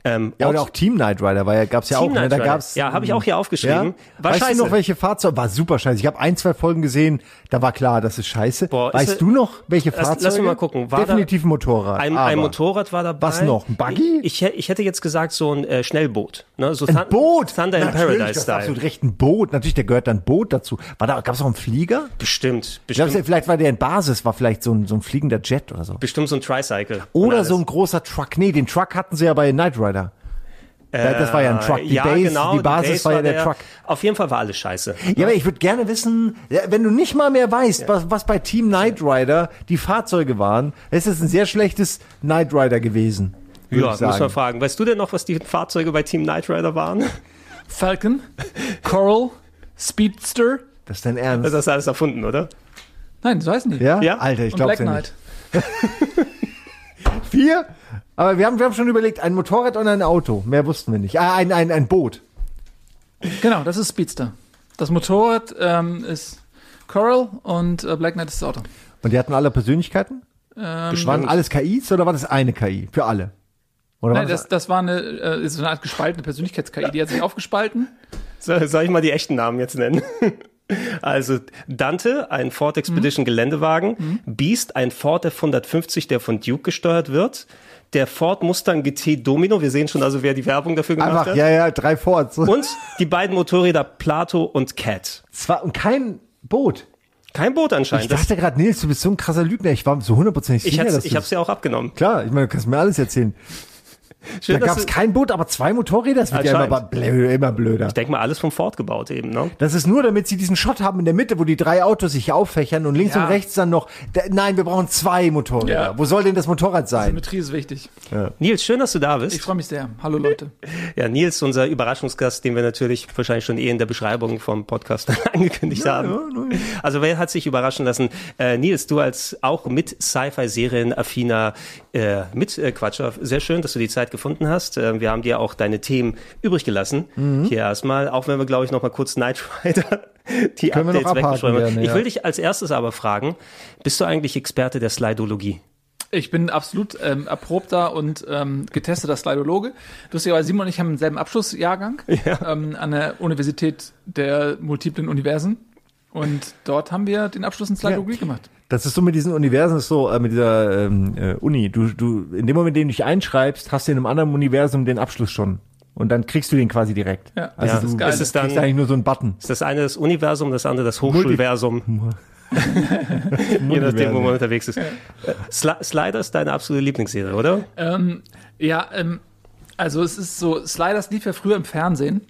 Ähm, Ja, oder auch Team Knight Rider, weil ja gab's ja Team auch, ne? Knight Da Rider. gab's Ja, habe ich auch hier aufgeschrieben. War weißt scheiße. du noch, welche Fahrzeuge? War super scheiße. Ich habe ein, zwei Folgen gesehen, da war klar, das ist scheiße. Boah, weißt ist- du noch, welche Lass- Fahrzeuge? lass mich mal gucken. War da- Definitiv ein Motorrad. Ein, ein Motorrad war dabei. Was noch? Ein Buggy? Ich, ich, hätte jetzt gesagt, so ein äh, Schnellboot. Ne? So Ein Thun- Boot! Thunder in ist Paradise-Style. absolut recht, ein Boot. Natürlich, da gehört dann ein Boot dazu. War da, gab's auch einen Flieger? Bestimmt. Bestimmt, vielleicht war der Basis, war vielleicht so ein, so ein fliegender Jet oder so. bestimmt so ein Tricycle. Oder so ein großer Truck. Nee, den Truck hatten sie ja bei Knight Rider. Da- das war ja ein Truck. Die Äh, ja, Base, genau, die Basis Base war ja der, Truck. Auf jeden Fall war alles scheiße. Ja, aber ich würde gerne wissen, ja, wenn du nicht mal mehr weißt, was, was bei Team Knight Rider die Fahrzeuge waren, ist es ein sehr schlechtes Knight Rider gewesen. Ja, ich muss man fragen. Weißt du denn noch, was die Fahrzeuge bei Team Knight Rider waren? Falcon, Coral, Speedster. Das ist dein Ernst. Das hast du alles erfunden, oder? Nein, das weiß ich nicht. ja? Ja? Alter, ich glaube Black ja Knight. nicht. [laughs] Vier? Aber wir haben, wir haben schon überlegt, ein Motorrad und ein Auto. Mehr wussten wir nicht. Ah, ein, ein, ein Boot. Genau, das ist Speedster. Das Motorrad ähm, ist Coral und äh, Black Knight ist das Auto. Und die hatten alle Persönlichkeiten? Ähm, Waren alles KIs oder war das eine KI? Für alle? Oder war Nein, das, das war eine, äh, ist so eine Art gespaltene Persönlichkeits-KI. Die hat sich aufgespalten. Soll, soll ich mal die echten Namen jetzt nennen? [laughs] Also Dante, ein Ford Expedition Geländewagen, Beast, ein Ford F150, der von Duke gesteuert wird. Der Ford Mustang GT Domino, wir sehen schon also, wer die Werbung dafür gemacht Einfach, hat. ja, ja, drei Forts. Und die beiden Motorräder Plato und Cat. Zwar, und kein Boot. Kein Boot Ich anscheinend. Das- dachte gerade, Nils, du bist so ein krasser Lügner. Ich war so hundertprozentig ich sicher, dass ich du- hab's ja auch abgenommen. Klar, ich meine, du kannst mir alles erzählen. Schön, da gab es kein Boot, aber zwei Motorräder, das wird ja immer, blö, immer blöder. Ich denke mal, alles vom Ford gebaut eben, ne? Das ist nur, damit sie diesen Shot haben in der Mitte, wo die drei Autos sich auffächern und links Ja. und rechts dann noch. Da, nein, wir brauchen zwei Motorräder. Ja. Wo soll denn das Motorrad sein? Symmetrie ist wichtig. Nils, schön, dass du da bist. Ich freue mich sehr. Hallo Leute. [laughs] Ja, Nils, unser Überraschungsgast, den wir natürlich wahrscheinlich schon eh in der Beschreibung vom Podcast [laughs] angekündigt haben. Also wer hat sich überraschen lassen? Äh, Nils, du als auch mit Sci-Fi-Serien-affiner äh, Mitquatscher, sehr schön, dass du die Zeit gefunden hast. Äh, wir haben dir auch deine Themen übrig gelassen. Mhm. Hier erstmal, auch wenn wir, glaube ich, noch mal kurz Knight [laughs] Rider die Können Updates weggeschrieben haben. Ich ja. will dich als erstes aber fragen, bist du eigentlich Experte der Slidologie? Ich bin absolut ähm, erprobter und ähm, getesteter Slidologe. Lustigerweise, Simon und ich haben denselben Abschlussjahrgang [laughs] ähm, an der Universität der multiplen Universen. Und dort haben wir den Abschluss in Slidologie gemacht. Das ist so mit diesen Universen, ist so äh, mit dieser ähm, äh, Uni. Du, du, in dem Moment, in dem du dich einschreibst, hast du in einem anderen Universum den Abschluss schon. Und dann kriegst du den quasi direkt. Ja, also Ja, du ist geil. Ist es dann- kriegst eigentlich nur so einen Button. Ist das eine das Universum, das andere das Hochschulversum? [laughs] Je nachdem, wo man unterwegs ist. Äh, Sli Slider ist deine absolute Lieblingsserie, oder? Ähm, ja, ähm, also es ist so, Sliders lief ja früher im Fernsehen.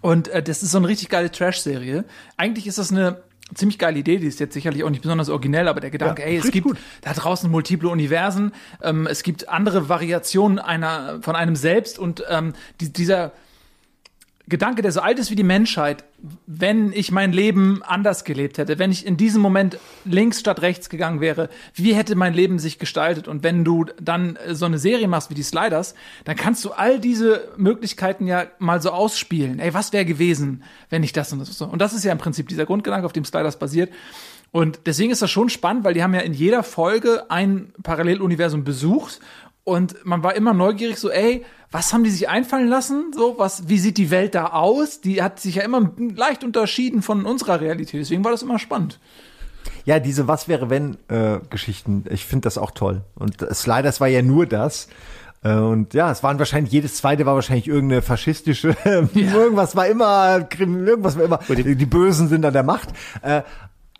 Und äh, das ist so eine richtig geile Trash-Serie. Eigentlich ist das eine ziemlich geile Idee, die ist jetzt sicherlich auch nicht besonders originell, aber der Gedanke, Ja, ey, es gibt da draußen multiple Universen, ähm, es gibt andere Variationen einer von einem selbst und ähm, die, dieser Gedanke, der so alt ist wie die Menschheit, wenn ich mein Leben anders gelebt hätte, wenn ich in diesem Moment links statt rechts gegangen wäre, wie hätte mein Leben sich gestaltet? Und wenn du dann äh, so eine Serie machst wie die Sliders, dann kannst du all diese Möglichkeiten ja mal so ausspielen. Ey, was wäre gewesen, wenn ich das und das so? Und das ist ja im Prinzip dieser Grundgedanke, auf dem Sliders basiert. Und deswegen ist das schon spannend, weil die haben ja in jeder Folge ein Paralleluniversum besucht und man war immer neugierig, so, ey, was haben die sich einfallen lassen? So, was, wie sieht die Welt da aus? Die hat sich ja immer leicht unterschieden von unserer Realität. Deswegen war das immer spannend. Ja, diese Was wäre wenn äh, Geschichten, ich finde das auch toll. Und Sliders war ja nur das. Äh, Und ja, es waren wahrscheinlich, jedes zweite war wahrscheinlich irgendeine faschistische, [laughs] irgendwas war immer, irgendwas war immer, die, die Bösen sind an der Macht. Äh,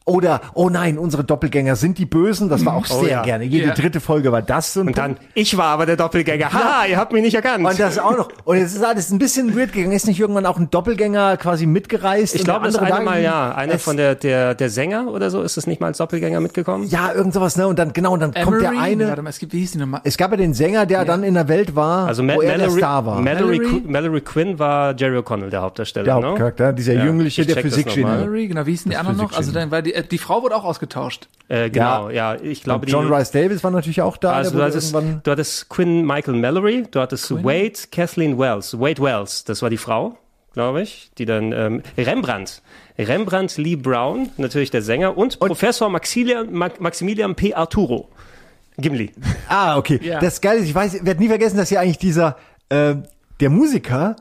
Oder, oh nein, unsere Doppelgänger sind die Bösen, das war auch Oh sehr ja. gerne. Jede Ja. dritte Folge war das so ein Und dann, ich war aber der Doppelgänger. Ha, ihr habt mich nicht erkannt. Und das auch noch. Und es ist alles ein bisschen weird gegangen. Ist nicht irgendwann auch ein Doppelgänger quasi mitgereist? Ich und glaube, das andere eine Mal ja. Einer von der, der, der Sänger oder so, ist es nicht mal als Doppelgänger mitgekommen? Ja, irgend sowas, ne? Und dann, genau, und dann kommt der Emery? eine. Warte mal, es gibt, wie hieß die nochmal? Es gab ja den Sänger, der dann in der Welt war, Also Ma wo er der Mallory, Star war. Mallory, Mallory? Qu- Mallory Quinn war Jerry O'Connell, der Hauptdarsteller. Der ne? Hauptcharakter, dieser Jüngliche, ich der mal. Mallory, genau, wie hießen die anderen noch? Also dann war die, äh, die Frau wurde auch ausgetauscht. Äh, genau, ja. ich glaube, Und John die, Rice Davis war natürlich auch da. Also du hattest, du hattest Quinn Michael Mallory, du hattest Wade Kathleen Wells. Wade Wells, das war die Frau, glaube ich, die dann ähm, Rembrandt. Rembrandt Lee Brown, natürlich der Sänger, und, Professor Maximilian, Ma Maximilian P. Arturo. Gimli. Ah, okay. Ja. Das Geile ist, ich weiß, ich werde nie vergessen, dass ja eigentlich dieser, äh, der Musiker,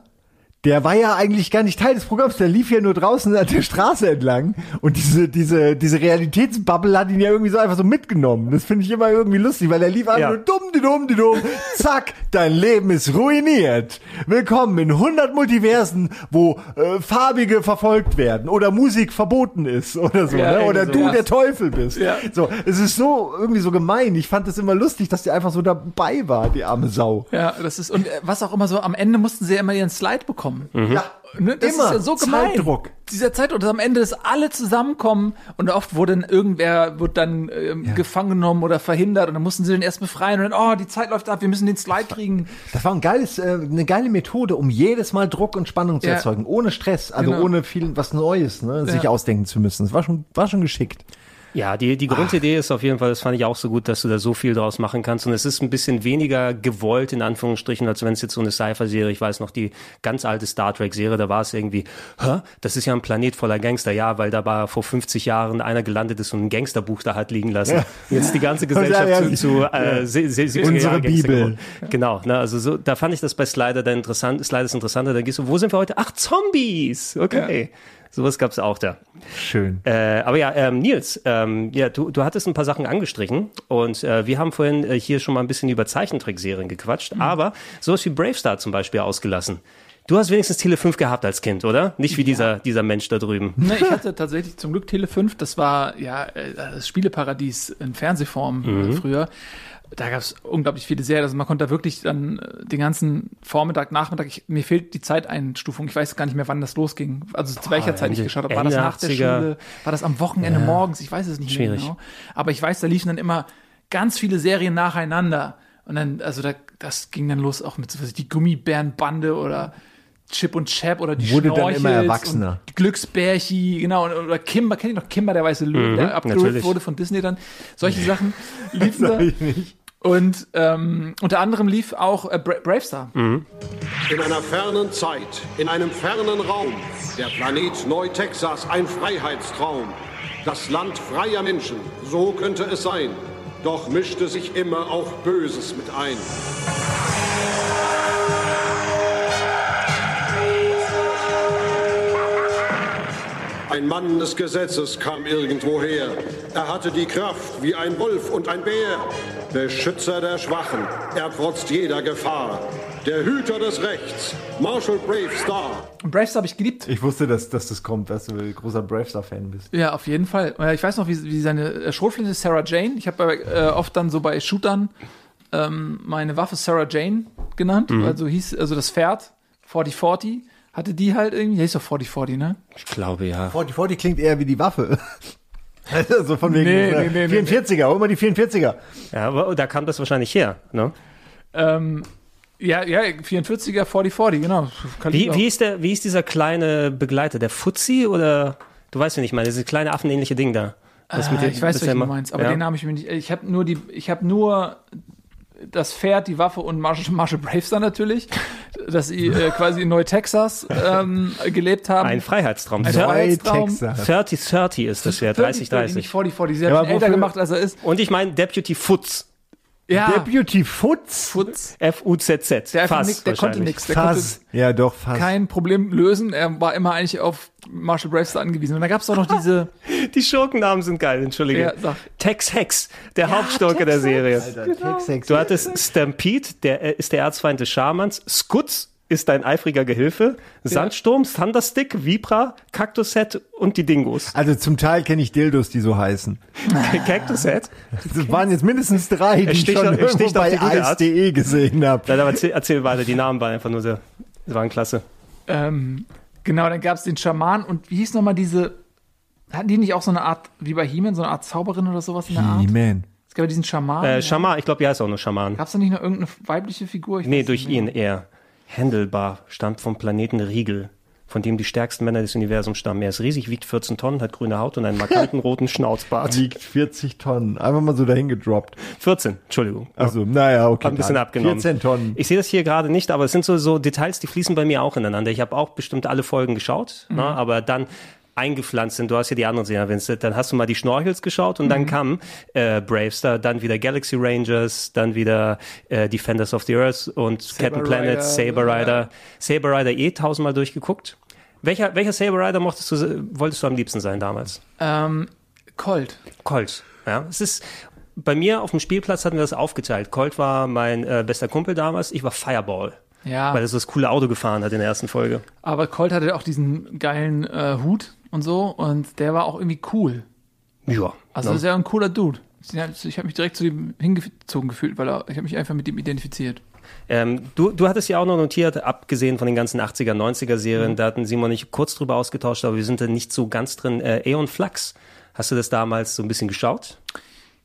der war ja eigentlich gar nicht Teil des Programms, der lief ja nur draußen an der Straße entlang und diese, diese, diese Realitätsbubble hat ihn ja irgendwie so einfach so mitgenommen. Das finde ich immer irgendwie lustig, weil er lief einfach Ja. nur dumm, die dumm, die dumm, zack, dein Leben ist ruiniert. Willkommen in 100 Multiversen, wo äh, Farbige verfolgt werden oder Musik verboten ist oder so, Ja, ne? oder irgendwie du so. der Teufel bist. Ja. So, es ist so irgendwie so gemein. Ich fand es immer lustig, dass die einfach so dabei war, die arme Sau. Ja, das ist, und äh, was auch immer so, am Ende mussten sie ja immer ihren Slide bekommen. Ja, Ne, das Immer. ist ja so gemein. Zeitdruck. Dieser Zeitdruck, dass am Ende dass alle zusammenkommen und oft wurde dann irgendwer wird dann ähm, gefangen genommen oder verhindert und dann mussten sie den erst befreien und dann, oh, die Zeit läuft ab, wir müssen den Slide kriegen. Das war ein geiles, äh, eine geile Methode, um jedes Mal Druck und Spannung zu Ja. erzeugen, ohne Stress, also Genau. ohne viel was Neues, ne, sich Ja. ausdenken zu müssen. Das war schon, war schon geschickt. Ja, die, die Grundidee ist auf jeden Fall, das fand ich auch so gut, dass du da so viel draus machen kannst. Und es ist ein bisschen weniger gewollt, in Anführungsstrichen, als wenn es jetzt so eine Sci-Fi-Serie, ich weiß noch, die ganz alte Star Trek-Serie, da war es irgendwie, hä, das ist ja ein Planet voller Gangster. Ja, weil da war vor 50 Jahren einer gelandet ist und ein Gangsterbuch da hat liegen lassen. Ja. Jetzt die ganze [laughs] Gesellschaft Ja, ja. zu, zu äh, se- se- 70er Unsere Bibel. Genau, ne, also so, da fand ich das bei Slider dann interessant, Slider ist interessanter, da gehst du, wo sind wir heute? Ach, Zombies! Okay. Sowas gab es auch da. Schön. Äh, aber ja, ähm, Nils, ähm, ja, du, du hattest ein paar Sachen angestrichen und äh, wir haben vorhin äh, hier schon mal ein bisschen über Zeichentrickserien gequatscht, Mhm. aber sowas wie Bravestar zum Beispiel ausgelassen. Du hast wenigstens Tele 5 gehabt als Kind, oder? Nicht wie dieser, dieser Mensch da drüben. Ne, ich hatte tatsächlich zum Glück Tele 5, das war ja äh, das Spieleparadies in Fernsehform äh, Mhm. früher. Da gab es unglaublich viele Serien. Also man konnte da wirklich dann äh, den ganzen Vormittag, Nachmittag, ich, mir fehlt die Zeiteinstufung. Ich weiß gar nicht mehr, wann das losging. Also zu welcher Zeit ich geschaut habe. War das nach der 80er? Schule? War das am Wochenende Ja. morgens? Ich weiß es nicht Schwierig. mehr genau. Aber ich weiß, da liefen dann immer ganz viele Serien nacheinander. Und dann, also da, das ging dann los auch mit so was, die Gummibärenbande oder Chip und Chap oder die Wurde dann Schnorchels immer erwachsener. Glücksbärchi, genau, und- oder Kimber, kennt ihr noch Kimber, der weiße Löwe, Mhm, der natürlich. wurde von Disney dann. Solche Sachen [laughs] liefen da. Und ähm, unter anderem lief auch äh, Bra Bravestar. Mhm. In einer fernen Zeit, in einem fernen Raum, der Planet Neu-Texas ein Freiheitstraum. Das Land freier Menschen, so könnte es sein. Doch mischte sich immer auch Böses mit ein. Ein Mann des Gesetzes kam irgendwoher. Er hatte die Kraft wie ein Wolf und ein Bär. Beschützer der Schwachen, er trotzt jeder Gefahr. Der Hüter des Rechts, Marshall Bravestar. Bravestar habe ich geliebt. Ich wusste, dass, dass das kommt, dass du ein großer Bravestar-Fan bist. Ja, auf jeden Fall. Ich weiß noch, wie, wie seine äh, Schrotflinte Sarah Jane. Ich habe äh, oft dann so bei Shootern ähm, meine Waffe Sarah Jane genannt. Mhm. Also hieß, also das Pferd 4040 hatte die halt irgendwie. Der hieß doch 4040, ne? Ich glaube ja. 40, 40 klingt eher wie die Waffe. [laughs] also von wegen Nee, äh, nee, nee, nee, 44er, hol mal die 44er. Ja, aber da kam das wahrscheinlich her, ne? Ähm, ja, ja, 44er 4040, genau. Kann Wie, ich wie, ist der, wie ist dieser kleine Begleiter? Der Fuzzi oder? Du weißt ja nicht mal, dieses kleine affenähnliche Ding da. Ah, mit dem- ich weiß, ja du immer- meinst, aber ja. den habe ich mir nicht. Ich habe nur die, ich habe nur das Pferd, die Waffe und Marshall, [laughs] Marshall Bravestar natürlich, dass sie äh, quasi in Neu-Texas ähm, gelebt haben. Ein Freiheitstraum. Ein Freiheitstraum. 30-30 ist das ja, 30-30. Nicht 40-40, sie hat ihn älter gemacht, als er ist. Und ich meine Deputy Futz. Ja. Deputy Futz. Futz. F-U-Z-Z. Der, Fass nix, der konnte nichts. Der Fass. Ja, doch, konnte Fass. kein Problem lösen. Er war immer eigentlich auf Marshall Bravestar angewiesen. Und da gab es auch noch diese. [laughs] Die Schurkennamen sind geil, entschuldige. Ja, sag. Tex Hex, der Hauptschurke der Serie. Alter, Tex Hex. Du hattest Stampede, der ist der Erzfeind des Schamans. Skutz ist dein eifriger Gehilfe. Sandsturm, Thunderstick, Vibra, Cactus-Set und die Dingos. Also zum Teil kenne ich Dildos, die so heißen. [laughs] Cactus-Set? Das waren jetzt mindestens drei, die ich schon auf- irgendwo bei ice.de gesehen habe. Nein, aber erzähl, erzähl weiter, die Namen waren einfach nur sehr, waren klasse. Ähm, genau, dann gab es den Schaman und wie hieß nochmal diese. Hatten die nicht auch so eine Art, wie bei He-Man, so eine Art Zauberin oder sowas in der Art? He-Man. Es gab ja diesen Schaman. Äh, Schaman, ich glaube, ja, ist auch nur Schaman. Gab es da nicht noch irgendeine weibliche Figur? Ich Nee, durch ihn eher. Handelbar stammt vom Planeten Riegel, von dem die stärksten Männer des Universums stammen. Er ist riesig, wiegt 14 Tonnen, hat grüne Haut und einen markanten roten Schnauzbart. Wiegt 40 Tonnen. Einfach mal so dahin gedroppt. 14, Entschuldigung. Also, naja, okay. Hab ein bisschen dann. abgenommen. 14 Tonnen. Ich sehe das hier gerade nicht, aber es sind so, so Details, die fließen bei mir auch ineinander. Ich habe auch bestimmt alle Folgen geschaut, Mhm. ne, aber dann eingepflanzt sind. Du hast ja die anderen Serien erwähnt. Dann hast du mal die Schnorchels geschaut und dann Mhm. kam äh, Bravestar, dann wieder Galaxy Rangers, dann wieder äh, Defenders of the Earth und Saber Captain Planet, Rider, Saber ja. Rider. Saber Rider eh tausendmal durchgeguckt. Welcher, welcher Saber Rider mochtest du, wolltest du am liebsten sein damals? Ähm, Colt. Colt. Ja, es ist bei mir auf dem Spielplatz hatten wir das aufgeteilt. Colt war mein äh, bester Kumpel damals. Ich war Fireball. Ja. Weil er so das coole Auto gefahren hat in der ersten Folge. Aber Colt hatte auch diesen geilen äh, Hut und so und der war auch irgendwie cool. Ja. Also ja. sehr ein cooler Dude. Ich habe mich direkt zu ihm hingezogen gefühlt, weil er, ich habe mich einfach mit ihm identifiziert. Ähm, du, du hattest ja auch noch notiert, abgesehen von den ganzen 80er, 90er Serien, Mhm. da hatten Simon und ich kurz drüber ausgetauscht, aber wir sind da nicht so ganz drin. Äh, Aeon Flux, hast du das damals so ein bisschen geschaut?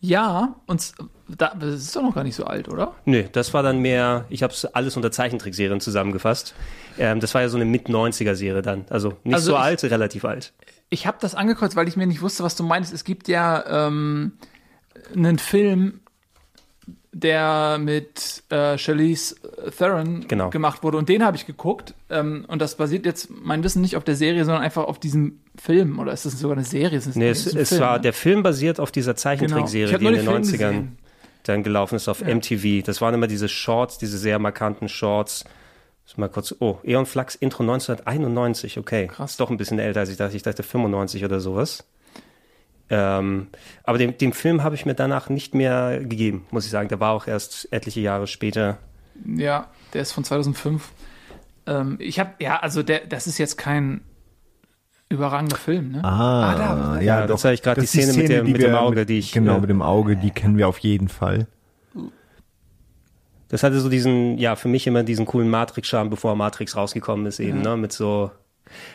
Ja, und da, das ist doch noch gar nicht so alt, oder? Nö, das war dann mehr, ich habe es alles unter Zeichentrickserien zusammengefasst. Ähm, das war ja so eine Mit-90er-Serie dann. Also nicht Also so ich- alt, relativ alt. Ich habe das angekreuzt, weil ich mir nicht wusste, was du meinst. Es gibt ja ähm, einen Film, der mit äh, Charlize Theron Genau. gemacht wurde und den habe ich geguckt. Ähm, und das basiert jetzt mein Wissen nicht auf der Serie, sondern einfach auf diesem Film. Oder ist das sogar eine Serie? Ist das Nee, es, es Film, war, ne? der Film basiert auf dieser Genau. Ich Zeichentrickserie, hab die in den den Film 90ern gesehen. dann gelaufen ist auf Ja. MTV. Das waren immer diese Shorts, diese sehr markanten Shorts. Mal kurz, oh, Eon Flux Intro 1991, okay. Krass. Ist doch ein bisschen älter als ich dachte. Ich dachte 95 oder sowas. Ähm, aber dem, dem Film habe ich mir danach nicht mehr gegeben, muss ich sagen. Der war auch erst etliche Jahre später. Ja, der ist von 2005. Ähm, ich habe, ja, also der, das ist jetzt kein überragender Film, ne? Ah, ah da, ja, ja, das habe ich gerade die, die Szene, mit, der, mit dem Auge, die ich. Genau, äh, mit dem Auge, die kennen wir auf jeden Fall. Das hatte so diesen, ja, für mich immer diesen coolen Matrix-Charme, bevor Matrix rausgekommen ist, eben, ja. ne? Mit so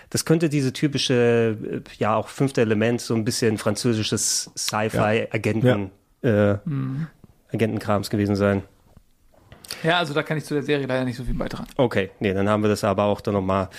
das könnte diese typische, äh, ja auch fünfte Element, so ein bisschen französisches Sci-Fi-Agenten, ja. äh, mhm. Agentenkrams gewesen sein. Ja, also da kann ich zu der Serie leider nicht so viel beitragen. Okay, nee, dann haben wir das aber auch dann nochmal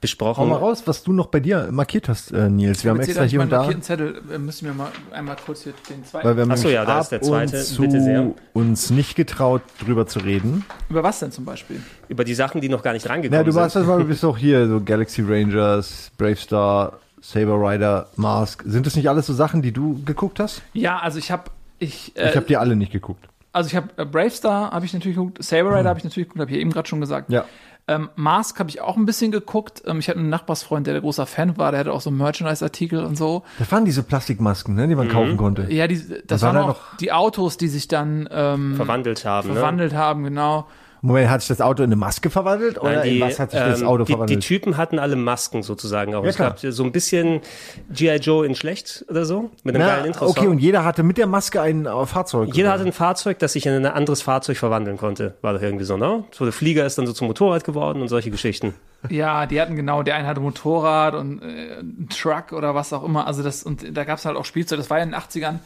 besprochen. Hau mal raus, was du noch bei dir markiert hast, äh, Nils. Wir haben extra hier und da. markierten Zettel äh, müssen wir mal einmal kurz hier den zweiten. Weil wir haben Achso, ja, da ist der zweite. Bitte sehr. uns nicht getraut, drüber zu reden. Über was denn zum Beispiel? Über die Sachen, die noch gar nicht rangekommen sind. Ja, du warst das mal, du bist [laughs] auch hier, so Galaxy Rangers, Brave Star, Saber Rider, Mask. Sind das nicht alles so Sachen, die du geguckt hast? Ja, also ich habe ich, äh, ich habe die alle nicht geguckt also ich habe äh, Brave Star habe ich natürlich geguckt, Saber Rider mhm. habe ich natürlich geguckt, habe ich ja eben gerade schon gesagt. Ja. Ähm, Mask habe ich auch ein bisschen geguckt. Ähm, ich hatte einen Nachbarsfreund, der der großer Fan war, der hatte auch so Merchandise-Artikel und so. Das waren diese Plastikmasken, ne, die man mhm. kaufen konnte. Ja, die, das waren auch die Autos, die sich dann ähm, verwandelt haben. Ne? Verwandelt ne? haben, genau. Moment, hat sich das Auto in eine Maske verwandelt oder Nein, die, in was hat sich das ähm, Auto die, verwandelt? Die Typen hatten alle Masken sozusagen auch. Ja, es gab so ein bisschen G.I. Joe in schlecht oder so, mit einem Na, geilen Intro. Okay, und jeder hatte mit der Maske ein äh, Fahrzeug. Jeder oder? hatte ein Fahrzeug, das sich in ein anderes Fahrzeug verwandeln konnte. War doch irgendwie so, ne? So der Flieger ist dann so zum Motorrad geworden und solche Geschichten. Ja, die hatten genau, der eine hatte Motorrad und äh, Truck oder was auch immer. Also das, und da gab es halt auch Spielzeug, das war ja in den 80ern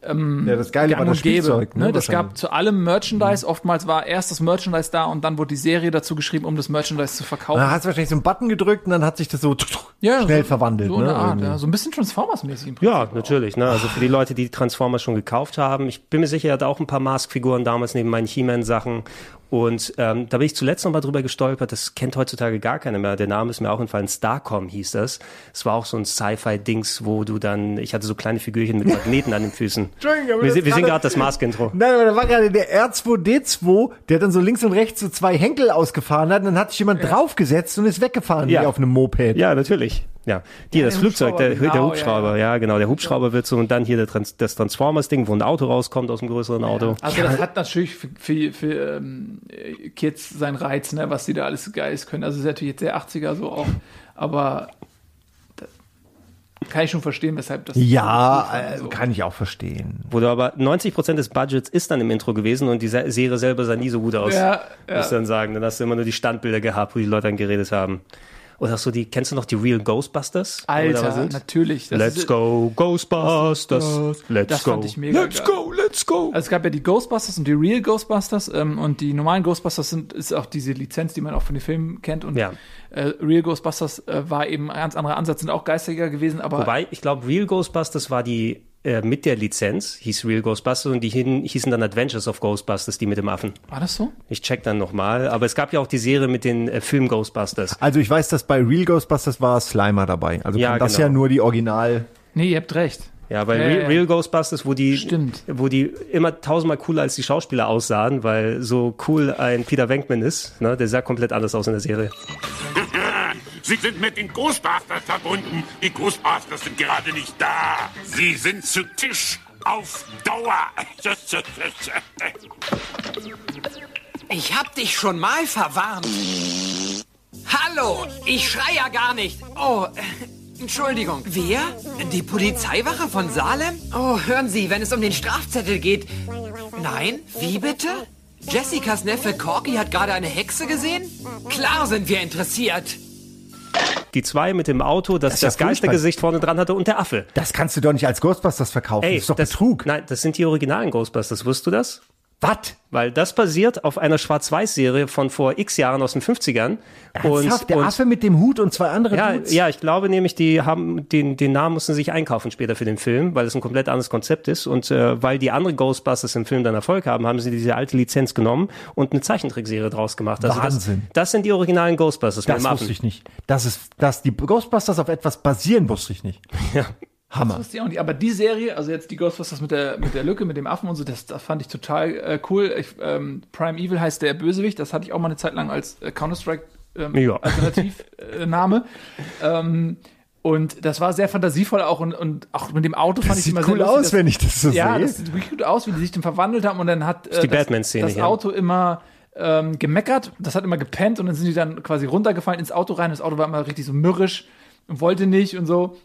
ähm, ja, das Geile war das Spielzeug. Ne? Das gab zu allem Merchandise. Mhm. Oftmals war erst das Merchandise da und dann wurde die Serie dazu geschrieben, um das Merchandise zu verkaufen. Da hast du wahrscheinlich so einen Button gedrückt und dann hat sich das so ja, schnell so, verwandelt. So ne? Art, ja. So ein bisschen Transformers-mäßig. Ja, natürlich. Ne? Also für die Leute, die Transformers schon gekauft haben. Ich bin mir sicher, er hat auch ein paar Mask-Figuren damals neben meinen He-Man-Sachen. Und ähm, da bin ich zuletzt noch mal drüber gestolpert, das kennt heutzutage gar keiner mehr. Der Name ist mir auch entfallen, Starcom hieß das. Es war auch so ein Sci-Fi-Dings, wo du dann, ich hatte so kleine Figürchen mit Magneten an den Füßen. [laughs] Entschuldigung, aber wir, wir sind gerade das Mask-Intro. [laughs] Nein, aber da war gerade der R2D2, der dann so links und rechts so zwei Henkel ausgefahren hat und dann hat sich jemand ja. draufgesetzt und ist weggefahren ja. wie auf einem Moped. Ja, natürlich. Ja, die, ja, das Flugzeug, der, genau, der Hubschrauber, ja, ja. genau, der Hubschrauber wird so und dann hier der Trans das Transformers-Ding, wo ein Auto rauskommt aus dem größeren Auto. Also das hat natürlich für, für, für ähm, Kids seinen Reiz, ne, was die da alles geil können. Also das ist natürlich jetzt der 80er so auch, aber kann ich schon verstehen, weshalb das. Ja, äh, so. kann ich auch verstehen. Wurde aber 90 Prozent des Budgets ist dann im Intro gewesen und die Serie selber sah nie so gut aus. Ja, ja. Muss dann sagen. Dann hast du immer nur die Standbilder gehabt, wo die Leute dann geredet haben. Oder so die, kennst du noch die Real Ghostbusters? Alter, natürlich. let's ist, go, Ghostbusters. Let's das go. Fand ich mega let's geil. go, let's go. Also es gab ja die Ghostbusters und die Real Ghostbusters ähm, und die normalen Ghostbusters sind, ist auch diese Lizenz, die man auch von den Filmen kennt und ja. äh, Real Ghostbusters äh, war eben ein ganz anderer Ansatz, sind auch geistiger gewesen, aber. Wobei, ich glaube, Real Ghostbusters war die äh, mit der Lizenz, hieß Real Ghostbusters und die hießen dann Adventures of Ghostbusters, die mit dem Affen. War das so? Ich check dann nochmal, aber es gab ja auch die Serie mit den äh, Film Ghostbusters. Also ich weiß, dass bei Real Ghostbusters war Slimer dabei. Also ja, das genau. ja nur die Original. Nee, ihr habt recht. Ja, bei Real, Real, Ghostbusters, wo die, Stimmt. wo die immer tausendmal cooler als die Schauspieler aussahen, weil so cool ein Peter Venkman ist, ne, der sah komplett anders aus in der Serie. Sie sind mit den Ghostbusters verbunden. Die Ghostbusters sind gerade nicht da. Sie sind zu Tisch auf Dauer. [laughs] Ich hab dich schon mal verwarnt. Hallo, ich schrei ja gar nicht. Oh, Entschuldigung. Wer? Die Polizeiwache von Salem? Oh, hören Sie, wenn es um den Strafzettel geht. Nein, wie bitte? Jessicas Neffe Corky hat gerade eine Hexe gesehen? Klar sind wir interessiert. Die zwei mit dem Auto, das das, das ja Geistergesicht vorne dran hatte und der Affe. Das kannst du doch nicht als Ghostbusters verkaufen. Ey, das ist doch das, Betrug. Nein, das sind die originalen Ghostbusters. Wusstest du das? Was? Weil das basiert auf einer Schwarz-Weiß-Serie von vor x Jahren aus den 50ern. Ernsthaft? Und, der und, Affe mit dem Hut und zwei andere ja, Dudes? Ja, ich glaube nämlich, die haben den, den Namen mussten sich einkaufen später für den Film, weil es ein komplett anderes Konzept ist. Und äh, weil die anderen Ghostbusters im Film dann Erfolg haben, haben sie diese alte Lizenz genommen und eine Zeichentrickserie draus gemacht. Also Wahnsinn. Das, das sind die originalen Ghostbusters. Das wusste ich nicht. Dass, es, dass die Ghostbusters auf etwas basieren, wusste ich nicht. Ja. Hammer. Das wusste ich auch nicht. Aber die Serie, also jetzt die Ghostbusters mit der, mit der Lücke, mit dem Affen und so, das, das fand ich total äh, cool. Ich, ähm, Prime Evil heißt der Bösewicht. Das hatte ich auch mal eine Zeit lang als äh, Counter-Strike ähm, Ja. [laughs] Alternativname. ähm, und das war sehr fantasievoll auch und, und auch mit dem Auto fand Das ich immer cool sehr lustig, aus, dass- wenn ich das so ja, sehe. das sieht wirklich gut aus, wie die sich dann verwandelt haben und dann hat äh, das, das hier. Auto immer ähm, gemeckert, das hat immer gepennt und dann sind die dann quasi runtergefallen ins Auto rein. Das Auto war immer richtig so mürrisch und wollte nicht und so.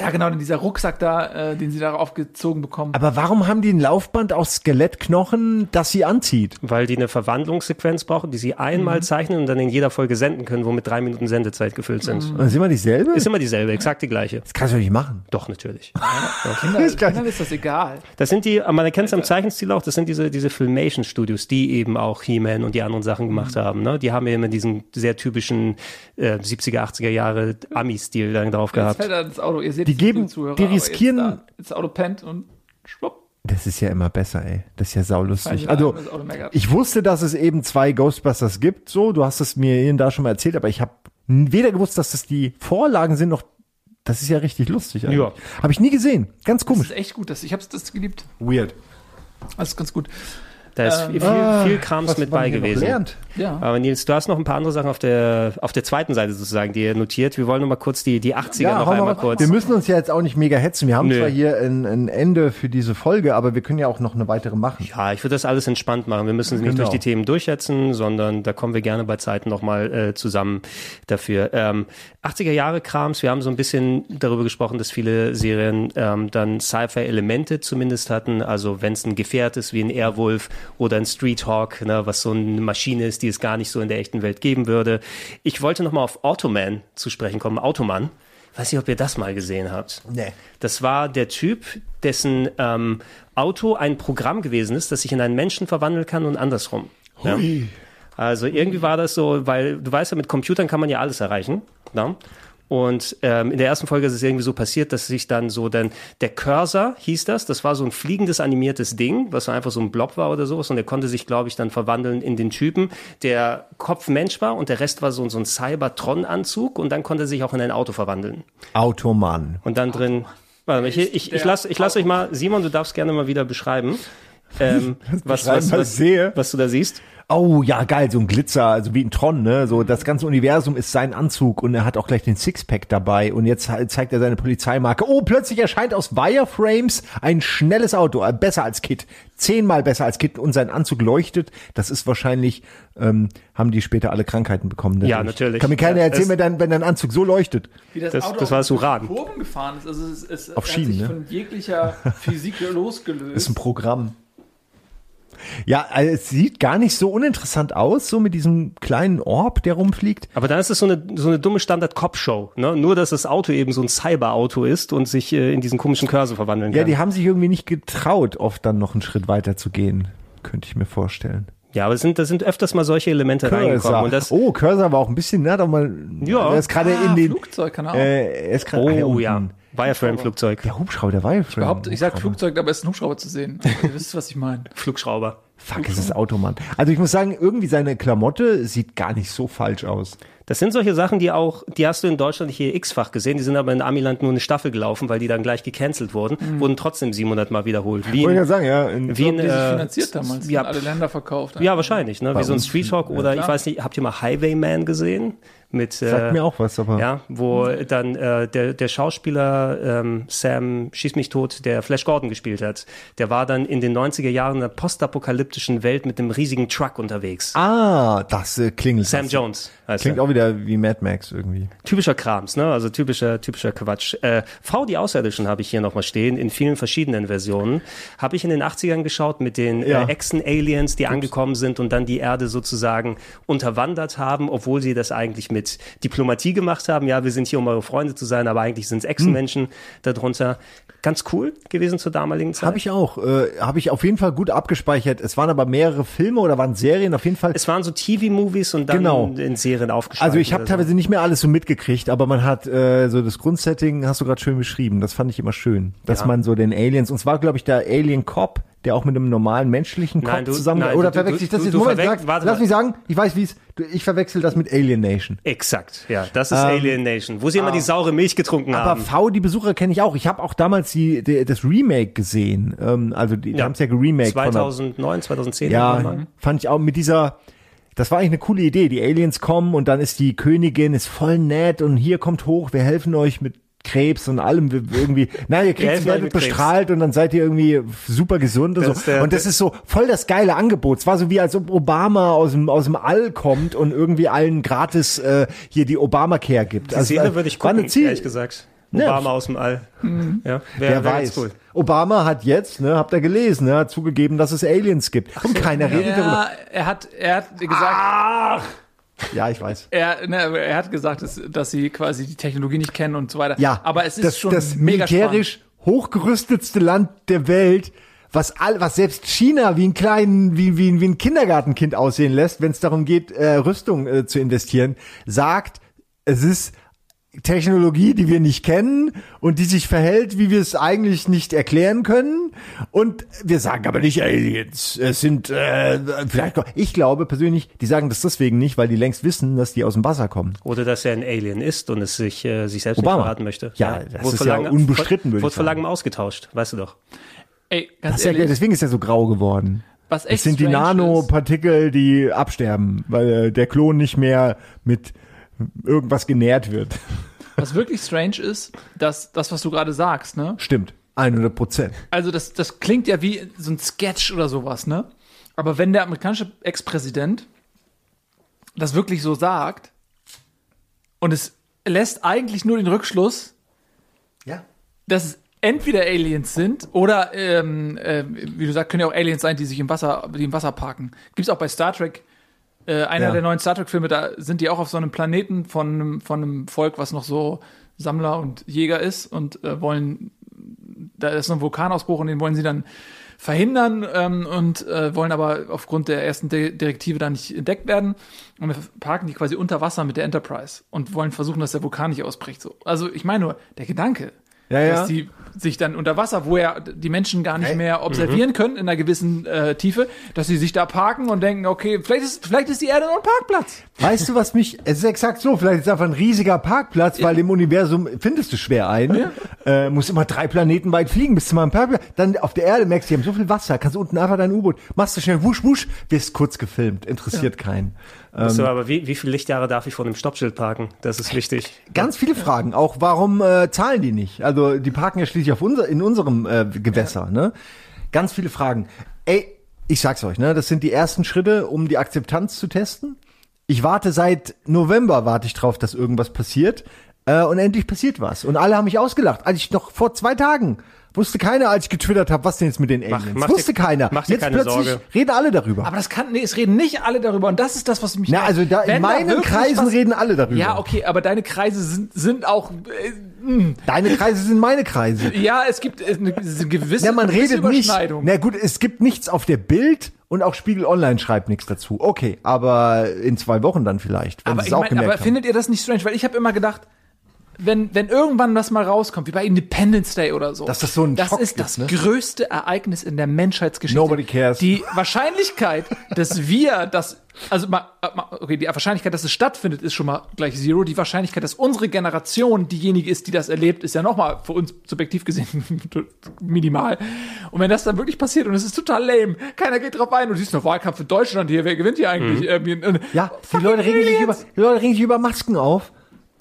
Ja, genau, dann dieser Rucksack da, äh, den sie da aufgezogen bekommen. Aber warum haben die ein Laufband aus Skelettknochen, das sie anzieht? Weil die eine Verwandlungssequenz brauchen, die sie einmal Mhm. zeichnen und dann in jeder Folge senden können, wo mit drei Minuten Sendezeit gefüllt sind. Mhm. Das ist immer dieselbe? Ist immer dieselbe, exakt die gleiche. Das kannst du nicht machen. Doch, natürlich. [laughs] Kinder, Kindern ist das egal. Das sind die, man erkennt es am Zeichenstil auch, das sind diese, diese Filmation-Studios, die eben auch He-Man und die anderen Sachen gemacht haben. Ne? Die haben ja immer diesen sehr typischen äh, 70er, 80er Jahre Ami-Stil dann drauf Jetzt gehabt. fällt er ins Auto. Ihr seht Die geben- Zuhörer, die aber jetzt riskieren- da- Das Auto pennt und schwupp. Das ist ja immer besser, ey. Das ist ja saulustig. Also, das ich wusste, dass es eben zwei Ghostbusters gibt, so. Du hast es mir hier und da schon mal erzählt, aber ich habe weder gewusst, dass das die Vorlagen sind, noch, das ist ja richtig lustig. eigentlich. Ja. Habe ich nie gesehen. Ganz Das komisch. ist echt gut. Das, ich habe das geliebt. Weird. Das ist ganz gut. Da ist Ähm, viel, viel, ah, viel Krams mit bei noch gewesen. Ja. Aber Nils, du hast noch ein paar andere Sachen auf der, auf der zweiten Seite sozusagen, die ihr notiert. Wir wollen noch mal kurz die, die 80er noch hau mal einmal kurz. Wir müssen uns ja jetzt auch nicht mega hetzen. Wir haben Nö. zwar hier ein, ein Ende für diese Folge, aber wir können ja auch noch eine weitere machen. Ja, ich würde das alles entspannt machen. Wir müssen nicht Genau. durch die Themen durchsetzen, sondern da kommen wir gerne bei Zeiten nochmal äh, zusammen dafür. Ähm, 80er Jahre Krams, wir haben so ein bisschen darüber gesprochen, dass viele Serien ähm, dann Sci-Fi-Elemente zumindest hatten. Also wenn es ein Gefährt ist wie ein Airwolf oder ein Street Hawk, ne, was so eine Maschine ist, die es gar nicht so in der echten Welt geben würde. Ich wollte nochmal auf Automan zu sprechen kommen, Automan. Weiß nicht, ob ihr das mal gesehen habt. Nee. Das war der Typ, dessen ähm, Auto ein Programm gewesen ist, das sich in einen Menschen verwandeln kann und andersrum. Ja? Also irgendwie war das so, weil du weißt ja, mit Computern kann man ja alles erreichen. Ne? Und ähm, in der ersten Folge ist es irgendwie so passiert, dass sich dann so dann der Cursor hieß das, das war so ein fliegendes animiertes Ding, was so einfach so ein Blob war oder sowas und der konnte sich, glaube ich, dann verwandeln in den Typen, der Kopf Mensch war und der Rest war so, so ein Cybertron-Anzug und dann konnte er sich auch in ein Auto verwandeln. Automann. Und dann drin. Warte mal, ich, ich, ich lasse ich lass euch mal, Simon, du darfst gerne mal wieder beschreiben, ähm, [laughs] was, was, was sehe? was du da siehst. Oh ja, geil, so ein Glitzer, also wie ein Tron, ne? So das ganze Universum ist sein Anzug und er hat auch gleich den Sixpack dabei und jetzt halt zeigt er seine Polizeimarke. Oh, plötzlich erscheint aus Wireframes ein schnelles Auto, äh, besser als Kit, zehnmal besser als Kit und sein Anzug leuchtet. Das ist wahrscheinlich, ähm, haben die später alle Krankheiten bekommen. dadurch. Ja, natürlich. Kann mir keiner Ja, erzählen, wenn dein, wenn dein Anzug so leuchtet. Wie das, Das- Auto das war das auf Uran. Kurven gefahren ist. Also es, es, Auf Schienen, hat sich ne? von jeglicher Physik [laughs] losgelöst. Das ist ein Programm. Ja, also es sieht gar nicht so uninteressant aus, so mit diesem kleinen Orb, der rumfliegt. Aber dann ist es so eine, so eine dumme Standard-Cop-Show, ne? Nur, dass das Auto eben so ein Cyber-Auto ist und sich äh, in diesen komischen Cursor verwandeln kann. Ja, die haben sich irgendwie nicht getraut, oft dann noch einen Schritt weiter zu gehen. Könnte ich mir vorstellen. ja, aber es sind, da sind öfters mal solche Elemente reingekommen. Cursor. Und das, oh, Cursor war auch ein bisschen, ne, doch mal. Ja. Er ist gerade Ah, in den. Flugzeug, keine Ahnung. Äh, er ist gerade. oh unten. Ja, Wireframe-Flugzeug. Der Hubschrauber, der Wireframe. Überhaupt, ich sag Flugzeug, dabei ist ein Hubschrauber zu sehen. Ihr wisst, was ich meine. [laughs] Flugschrauber. Fuck, es ist Automann. Also ich muss sagen, irgendwie seine Klamotte sieht gar nicht so falsch aus. Das sind solche Sachen, die auch, die hast du in Deutschland hier x-fach gesehen, die sind aber in Amiland nur eine Staffel gelaufen, weil die dann gleich gecancelt wurden, wurden trotzdem 700 Mal wiederholt. Wie Wollte ich in, ja sagen, ja. In, wie in, Die sich äh, finanziert damals, ja, alle Länder verkauft. ja, wahrscheinlich, ne? Wie so ein Street Talk oder ich klar. weiß nicht, habt ihr mal Highwayman gesehen? Mit, sagt äh, mir auch was, aber. Ja, wo dann äh, der, der Schauspieler ähm, Sam Schieß mich tot, der Flash Gordon gespielt hat, der war dann in den 90er Jahren in einer postapokalyptischen Welt mit einem riesigen Truck unterwegs. Ah, das äh, klingelt. Sam das. Jones heißt Klingt er. auch wieder wie Mad Max irgendwie. Typischer Krams, ne? Also typischer, typischer Quatsch. Äh, V, die Außerirdischen habe ich hier nochmal stehen, in vielen verschiedenen Versionen. Habe ich in den 80ern geschaut mit den Ja. äh, Echsen-Aliens, die angekommen sind und dann die Erde sozusagen unterwandert haben, obwohl sie das eigentlich mit Diplomatie gemacht haben. Ja, wir sind hier, um eure Freunde zu sein, aber eigentlich sind es Echsenmenschen darunter. Ganz cool gewesen zur damaligen Zeit. Habe ich auch. Äh, Habe ich auf jeden Fall gut abgespeichert. Es waren aber mehrere Filme oder waren Serien auf jeden Fall. es waren so TV-Movies und dann Genau. in Serien aufgespalten. Also ich habe oder so. teilweise nicht mehr alles so mitgekriegt, aber man hat äh, so das Grundsetting, hast du gerade schön beschrieben. Das fand ich immer schön, dass Ja. man so den Aliens, und zwar glaube ich der Alien Cop, der auch mit einem normalen menschlichen Kopf Nein, du- zusammen... nein, oder du- verwechsel ich das du- jetzt? du Moment, sag, warte lass mal. mich sagen, ich weiß, wie es... Ich verwechsel das mit Alien Nation. Exakt, ja. Das ist Ähm, Alien Nation, wo sie immer die saure Milch getrunken Aber haben. V, die Besucher kenne ich auch. Ich habe auch damals die, die, das Remake gesehen. Ähm, also die, die Ja. haben es ja geremaked. der- 2009, 2010. Ja, fand ich auch mit dieser, das war eigentlich eine coole Idee. Die Aliens kommen und dann ist die Königin, ist voll nett und hier kommt hoch, wir helfen euch mit Krebs und allem wir irgendwie, [laughs] nein, ihr kriegt werdet Krebs. bestrahlt und dann seid ihr irgendwie super gesund und Das ist so. der- und das ist so voll das geile Angebot. Es war so wie als ob Obama aus dem, aus dem All kommt und irgendwie allen gratis äh, hier die Obamacare gibt. Die Also, Szene äh, würde ich gucken, ehrlich gesagt. Ja. Obama aus dem All. Ja, Wer wär weiß. cool. Obama hat jetzt, ne, habt ihr gelesen, ne, hat zugegeben, dass es Aliens gibt. und keiner redet darüber. Ja, er hat, er hat gesagt, Ja, ich weiß. er, ne, er hat gesagt, dass, dass sie quasi die Technologie nicht kennen und so weiter. Ja, aber es ist das, schon das mega militärisch hochgerüstetste Land der Welt, was all, was selbst China wie ein kleinen, wie, wie, wie ein Kindergartenkind aussehen lässt, wenn es darum geht, äh, Rüstung äh, zu investieren, sagt, es ist Technologie, die wir nicht kennen und die sich verhält, wie wir es eigentlich nicht erklären können. Und wir sagen aber nicht Aliens. Es sind äh, vielleicht. Ich glaube persönlich, die sagen das deswegen nicht, weil die längst wissen, dass die aus dem Wasser kommen. Oder dass er ein Alien ist und es sich, äh, sich selbst Obama. nicht verraten möchte. Ja, das Wurde ist ja unbestritten, würde Wurde vor langem ausgetauscht, weißt du doch. Ey, ganz Das ist ja, ehrlich, deswegen ist er so grau geworden. was echt Es sind die Nanopartikel, die absterben, weil äh, der Klon nicht mehr mit irgendwas genährt wird. Was wirklich strange ist, dass das, was du gerade sagst, ne? Stimmt. 100 Prozent. Also das, das klingt ja wie so ein Sketch oder sowas, ne? Aber wenn der amerikanische Ex-Präsident das wirklich so sagt und es lässt eigentlich nur den Rückschluss, Ja. dass es entweder Aliens sind oder, ähm, äh, wie du sagst, können ja auch Aliens sein, die sich im Wasser, die im Wasser parken. Gibt's auch bei Star Trek. Äh, einer Ja. der neuen Star Trek-Filme, da sind die auch auf so einem Planeten von einem, von einem Volk, was noch so Sammler und Jäger ist und äh, wollen, da ist so ein Vulkanausbruch und den wollen sie dann verhindern ähm, und äh, wollen aber aufgrund der ersten Di- Direktive da nicht entdeckt werden. Und wir parken die quasi unter Wasser mit der Enterprise und wollen versuchen, dass der Vulkan nicht ausbricht. So. Also ich meine nur, der Gedanke, Ja, ja. dass die sich dann unter Wasser, wo ja die Menschen gar nicht Hey. mehr observieren Mhm. können in einer gewissen äh, Tiefe, dass sie sich da parken und denken, okay, vielleicht ist, vielleicht ist die Erde nur ein Parkplatz. Weißt du, was mich, es ist exakt so, vielleicht ist es einfach ein riesiger Parkplatz, weil im Universum findest du schwer ein, äh, musst immer drei Planeten weit fliegen, bis zu meinem Parkplatz, dann auf der Erde merkst du, die haben so viel Wasser, kannst du unten einfach dein U-Boot, machst du schnell wusch, wusch, wirst kurz gefilmt, interessiert keinen. So, Ähm, aber wie, wie viele Lichtjahre darf ich vor dem Stoppschild parken? Das ist wichtig. Ganz viele Fragen, auch warum äh, zahlen die nicht? Also die parken ja schließlich auf unser, in unserem äh, Gewässer, ne? Ganz viele Fragen. Ey, ich sag's euch, ne? Das sind die ersten Schritte, um die Akzeptanz zu testen. Ich warte seit November, warte ich drauf, dass irgendwas passiert. Äh, und endlich passiert was. Und alle haben mich ausgelacht. Als ich noch vor zwei Tagen wusste keiner, als ich getwittert habe, was denn jetzt mit den Aliens? mach wusste dir- keiner. mach dir jetzt keine plötzlich Sorge. reden alle darüber. Aber das kann, nee, es reden nicht alle darüber und das ist das, was mich. Na, also da, in meinen Kreisen was- reden alle darüber. Ja, okay, aber deine Kreise sind, sind auch. Äh, mh. Deine Kreise sind meine Kreise. ja, es gibt äh, eine, eine gewisse, Ja, man gewisse redet nicht. Überschneidung. Na gut, es gibt nichts auf der Bild und auch Spiegel Online schreibt nichts dazu. Okay, aber in zwei Wochen dann vielleicht, wenn aber ich es auch mein, gemerkt aber haben. findet ihr das nicht strange? Weil ich habe immer gedacht, wenn, wenn irgendwann das mal rauskommt, wie bei Independence Day oder so, Dass das so einen das Schock ist gibt, das ne? größte Ereignis in der Menschheitsgeschichte. Nobody cares. Die Wahrscheinlichkeit, dass wir das, also mal, mal- okay, die Wahrscheinlichkeit, dass es stattfindet, ist schon mal gleich Zero. Die Wahrscheinlichkeit, dass unsere Generation diejenige ist, die das erlebt, ist ja noch mal für uns subjektiv gesehen [laughs] minimal. Und wenn das dann wirklich passiert und es ist total lame, keiner geht drauf ein und siehst noch Wahlkampf in Deutschland hier, wer gewinnt hier eigentlich? Mhm. Irgendwie? Und- Ja, die Leute, regen sich über, die Leute regen sich über Masken auf,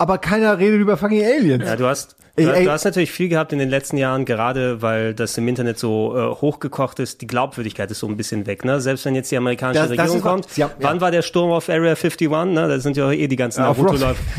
aber keiner redet über fucking Aliens. Ja, du hast, du, ey. du hast natürlich viel gehabt in den letzten Jahren, gerade weil das im Internet so äh, hochgekocht ist. Die Glaubwürdigkeit ist so ein bisschen weg. Ne? Selbst wenn jetzt die amerikanische Das- das Regierung was- kommt. Ja. Wann war der Sturm auf Area 51? Ne? Da sind ja eh die ganzen [laughs] auch,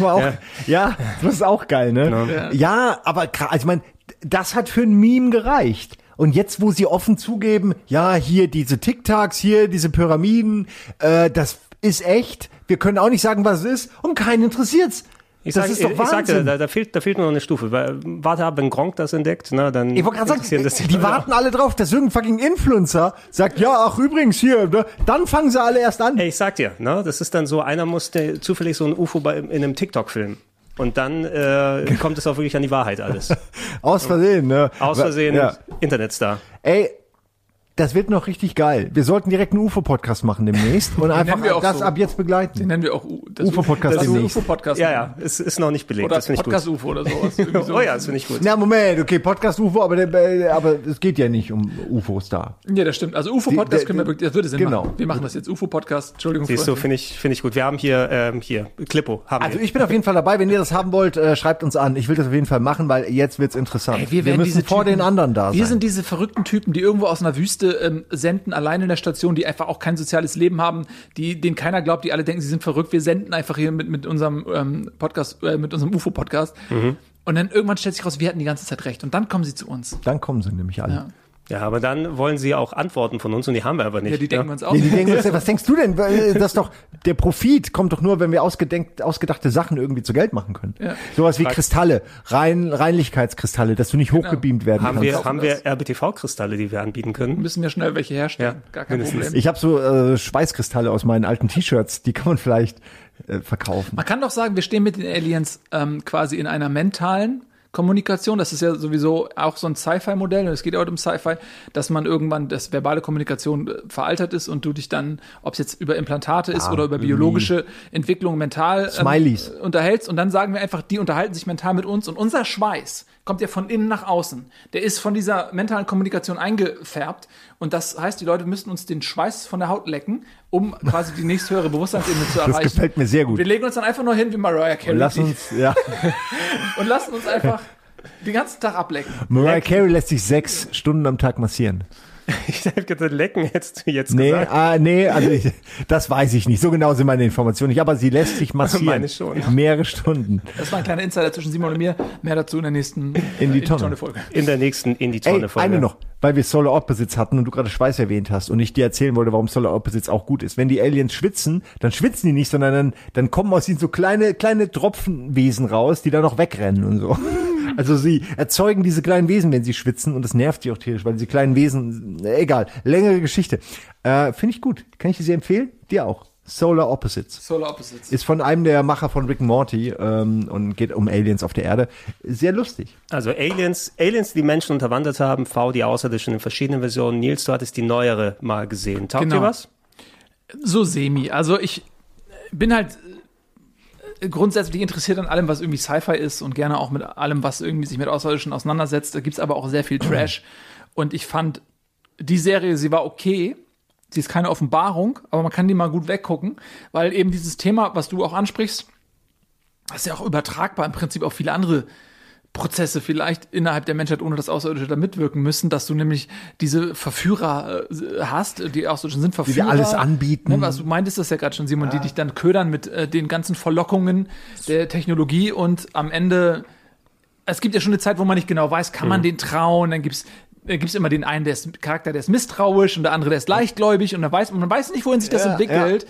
Ja. ja. das ist auch geil, ne? Ja, aber gra- also ich meine, das hat für ein Meme gereicht. Und jetzt, wo sie offen zugeben, ja, hier diese TikToks, hier diese Pyramiden, äh, das ist echt. Wir können auch nicht sagen, was es ist. Und keinen interessiert's. Ich, das sag, ist doch ich sagte, Wahnsinn. da, da, fehlt, da fehlt nur noch eine Stufe. Warte ab, wenn Gronk das entdeckt, ne, dann Ich wollte gerade sagen, die auch. warten alle drauf, dass irgendein fucking Influencer sagt, ja, ach übrigens hier, ne? dann fangen sie alle erst an. Hey, ich sag dir, ne, das ist dann so, einer musste zufällig so ein UFO bei, in einem TikTok-Film. Und dann äh, kommt es auch wirklich an die Wahrheit alles. [laughs] Aus Versehen, ne? Aus Versehen Ja. Internetstar. Ey, Das wird noch richtig geil. Wir sollten direkt einen UFO-Podcast machen demnächst und einfach wir das so. ab jetzt begleiten. Den nennen wir auch UFO-Podcast demnächst. UFO-Podcast. Ja, ja, es ist noch nicht belegt. Oder das gut. Podcast-UFO oder sowas. [laughs] So. Oh ja, das finde ich gut. Na, Moment, okay, Podcast UFO, aber, der, aber es geht ja nicht um UFOs da. Ja, das stimmt. Also UFO-Podcast können wir das würde Sinn Genau. machen. Wir machen das jetzt. UFO-Podcast. Entschuldigung. Siehst du, finde ich, finde ich gut. Wir haben hier, ähm, hier, Klippo, haben Also wir. ich bin auf jeden Fall dabei. Wenn ihr das haben wollt, äh, schreibt uns an. Ich will das auf jeden Fall machen, weil jetzt wird's interessant. Ey, wir, werden müssen diese vor Typen, den anderen da sein. Wir sind diese verrückten Typen, die irgendwo aus einer Wüste ähm, senden, allein in der Station, die einfach auch kein soziales Leben haben, die denen keiner glaubt, die alle denken, sie sind verrückt. Wir senden einfach hier mit, mit unserem ähm, Podcast, äh, mit unserem UFO-Podcast. Mhm. Und dann irgendwann stellt sich raus, wir hatten die ganze Zeit recht. Und dann kommen sie zu uns. Dann kommen sie nämlich alle. Ja. Ja, aber dann wollen sie auch Antworten von uns und die haben wir aber nicht. Ja, die denken ne? uns auch. Nee, die denken, was, [laughs] was denkst du denn? Weil, Das ist doch, der Profit kommt doch nur, wenn wir ausgedenkt, ausgedachte Sachen irgendwie zu Geld machen können. Ja. Sowas wie Frag- Kristalle, Rein, Reinlichkeitskristalle, dass du nicht hochgebeamt werden Haben kannst. wir, haben wir RBTV-Kristalle, die wir anbieten können? Müssen wir schnell welche herstellen. Gar kein mindestens. Problem. Ich habe so äh, Schweißkristalle aus meinen alten T-Shirts, die kann man vielleicht äh, verkaufen. Man kann doch sagen, wir stehen mit den Aliens ähm, quasi in einer mentalen Kommunikation. Das ist ja sowieso auch so ein Sci-Fi-Modell. Und es geht ja heute um Sci-Fi, dass man irgendwann, dass verbale Kommunikation äh, veraltert ist und du dich dann, ob es jetzt über Implantate ist Ah, oder über biologische Entwicklung mental. Ähm, unterhältst. Und dann sagen wir einfach, die unterhalten sich mental mit uns. Und unser Schweiß kommt ja von innen nach außen. Der ist von dieser mentalen Kommunikation eingefärbt. Und das heißt, die Leute müssten uns den Schweiß von der Haut lecken, um quasi die nächsthöhere Bewusstseinsebene zu Das erreichen. gefällt mir sehr gut. wir legen uns dann einfach nur hin wie Mariah Carey. Und lass uns, ja. [laughs] und lassen uns einfach den ganzen Tag ablecken. Mariah Carey lässt sich sechs Stunden am Tag massieren. [laughs] Ich habe gedacht, lecken hättest du jetzt Nee, gesagt. ah, nee, also ich, das weiß ich nicht. So genau sind meine Informationen nicht, aber sie lässt sich [laughs] massieren. Meine schon. Mehrere Stunden. Das war ein kleiner Insider zwischen Simon und mir. Mehr dazu in der nächsten In die Tonne. Folge. In der nächsten in die Tonne Ey, Folge. eine noch, weil wir Solar Opposites hatten und du gerade Schweiß erwähnt hast und ich dir erzählen wollte, warum Solar Opposites auch gut ist. Wenn die Aliens schwitzen, dann schwitzen die nicht, sondern dann, dann kommen aus ihnen so kleine, kleine Tropfenwesen raus, die dann noch wegrennen und so. Also sie erzeugen diese kleinen Wesen, wenn sie schwitzen und das nervt die auch tierisch, weil diese kleinen Wesen, egal, längere Geschichte. Äh, Finde ich gut. Kann ich dir sehr empfehlen? Dir auch. Solar Opposites. Solar Opposites. Ist von einem der Macher von Rick and Morty ähm, und geht um Aliens auf der Erde. Sehr lustig. Also Aliens, Aliens, die Menschen unterwandert haben, V, die Außerirdischen in verschiedenen Versionen. Nils, du hattest die neuere mal gesehen. Taugt Genau. dir was? So semi. Also ich bin halt grundsätzlich interessiert an allem, was irgendwie Sci-Fi ist und gerne auch mit allem, was irgendwie sich mit Außerirdischen auseinandersetzt. Da gibt's aber auch sehr viel [clears throat] Trash. Und ich fand, die Serie, sie war okay. Sie ist keine Offenbarung, aber man kann die mal gut weggucken, weil eben dieses Thema, was du auch ansprichst, das ist ja auch übertragbar im Prinzip auf viele andere Prozesse vielleicht innerhalb der Menschheit, ohne dass Außerirdische da mitwirken müssen, dass du nämlich diese Verführer äh, hast, die Außerirdischen sind Die Verführer. dir alles anbieten. Ne, was du meintest das ja gerade schon, Simon, die dich dann ködern mit äh, den ganzen Verlockungen der Technologie und am Ende, es gibt ja schon eine Zeit, wo man nicht genau weiß, kann man Mhm. den trauen, dann gibt's da gibt's immer den einen, der ist Charakter, der ist misstrauisch und der andere, der ist leichtgläubig und da weiß man weiß nicht, wohin sich das Ja, entwickelt.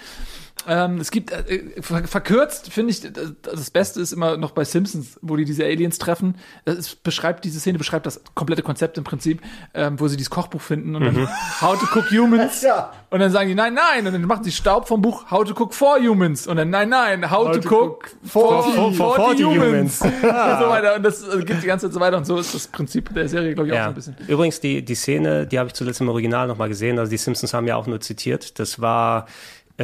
Ähm, es gibt äh, ver verkürzt, finde ich, das, Beste ist immer noch bei Simpsons, wo die diese Aliens treffen. Das ist, beschreibt diese Szene beschreibt das komplette Konzept im Prinzip, ähm, wo sie dieses Kochbuch finden und dann Mhm. [laughs] How to Cook Humans. Ja. Und dann sagen die nein, nein und dann machen sie Staub vom Buch How to Cook for Humans und dann nein, nein, How, to, Cook, for, for, for, 40 [laughs] Humans. und so weiter und das äh, geht die ganze Zeit so weiter und so ist das Prinzip der Serie, glaube ich, auch so Ja. ein bisschen. Übrigens, die, die Szene, die habe ich zuletzt im Original nochmal gesehen. Also die Simpsons haben ja auch nur zitiert. Das war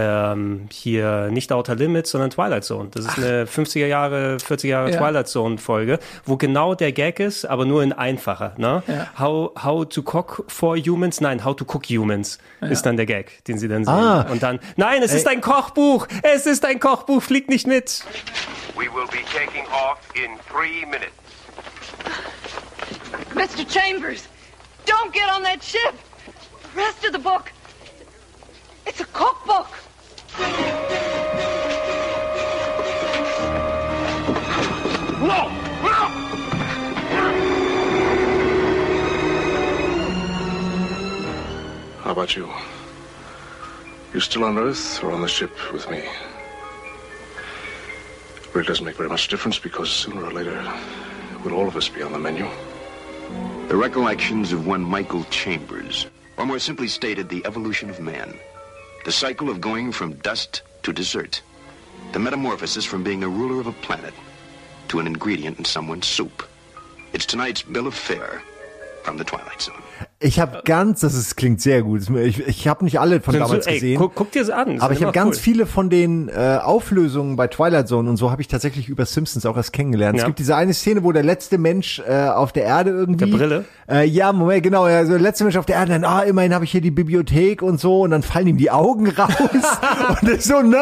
ähm, hier nicht Outer Limits, sondern Twilight Zone. Das ist eine 50er Jahre, 40er Jahre Ja. Twilight Zone Folge, wo genau der Gag ist, aber nur in einfacher. Ne? Ja. How, how to cook for humans? Nein, how to cook humans ist dann der Gag, den sie dann sehen. Ah. Und dann, nein, es ist ein Kochbuch! Es ist ein Kochbuch, fliegt nicht mit! We will be taking off in three minutes. Mr. Chambers, don't get on that ship. The rest of the book, it's a cookbook. No! No! How about you? You still on Earth or on the ship with me? It doesn't make very much difference because sooner or later, we'll all of us be on the menu. The recollections of one Michael Chambers, or more simply stated, the evolution of man. The cycle of going from dust to dessert. The metamorphosis from being a ruler of a planet to an ingredient in someone's soup. It's tonight's bill of fare from the Twilight Zone. Ich habe ganz, das ist, klingt sehr gut. Ich, ich habe nicht alle von damals so, ey, gesehen. Guck, guck dir das an. Das aber ich habe ganz cool. viele von den äh, Auflösungen bei Twilight Zone und so habe ich tatsächlich über Simpsons auch erst kennengelernt. Es Ja. gibt diese eine Szene, wo der letzte Mensch äh, auf der Erde irgendwie Der Brille? Äh, ja, Moment, genau, ja, so der letzte Mensch auf der Erde, dann, ah, immerhin habe ich hier die Bibliothek und so und dann fallen ihm die Augen [laughs] raus [laughs] und ist so, no!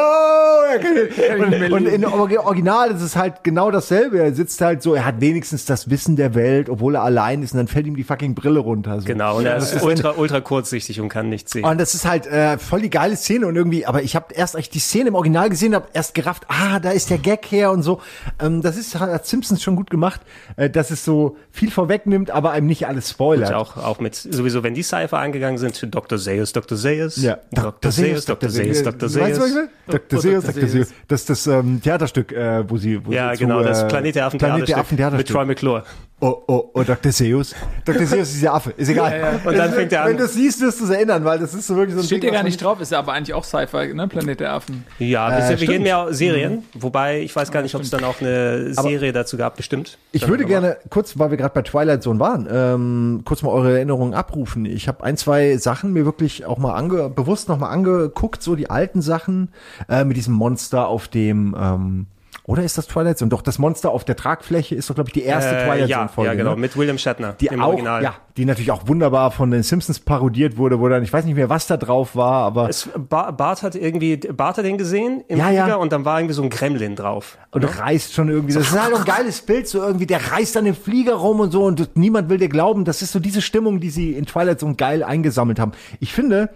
Und, und in Original ist es halt genau dasselbe. Er sitzt halt so, er hat wenigstens das Wissen der Welt, obwohl er allein ist und dann fällt ihm die fucking Brille runter. So. Genau, und er Das ist ultra, ultra kurzsichtig und kann nichts sehen. und das ist halt äh, voll die geile Szene und irgendwie, aber ich habe erst, als ich die Szene im Original gesehen habe, erst gerafft, ah, da ist der Gag her und so. Ähm, das ist hat Simpsons schon gut gemacht, äh, dass es so viel vorwegnimmt, aber einem nicht alles spoilert. Und auch, auch mit, sowieso, wenn die Cypher angegangen sind, für Dr. Zeus, Dr. Zeus, Ja, Dr. Zeus, Dr. Zeus, Dr. Zeus. Dr. Zeus, Dr. Zeus. Das ist das ähm, Theaterstück, äh, wo sie, wo Ja, sie genau, zu, das äh, Planet der Affen Planet der Theaterstück Affen Theaterstück. mit Troy McClure. Oh, oh, oh, Dr. Zeus. Dr. Zeus ist der Affe, ist egal. Ja, ja. Und dann fängt er an. Wenn du es siehst, wirst du es erinnern, weil das ist so wirklich so ein Steht Ding, ja gar nicht drauf, ist ja aber eigentlich auch Sci-Fi, ne? Planet der Affen. Ja, Äh, wir gehen mehr Serien, wobei ich weiß gar nicht, ob es dann auch eine Aber- Serie dazu gab, bestimmt. Ich Dann würde aber- gerne kurz, weil wir gerade bei Twilight Zone waren, ähm, kurz mal eure Erinnerungen abrufen. Ich habe ein, zwei Sachen mir wirklich auch mal ange bewusst noch mal angeguckt, so die alten Sachen äh, mit diesem Monster auf dem ähm, oder ist das Twilight Zone? Doch, das Monster auf der Tragfläche ist doch, glaube ich, die erste Äh, Twilight ja, Zone Folge. Ja, genau, ne? mit William Shatner die im auch, Original. ja, die natürlich auch wunderbar von den Simpsons parodiert wurde, wo dann, ich weiß nicht mehr, was da drauf war, aber Es, Ba- Bart hat irgendwie, Bart hat den gesehen im Ja, ja. Flieger und dann war irgendwie so ein Gremlin drauf. und reißt schon irgendwie. Das ist halt ein geiles Bild, so irgendwie, der reißt dann den Flieger rum und so und niemand will dir glauben. Das ist so diese Stimmung, die sie in Twilight so geil eingesammelt haben. Ich finde,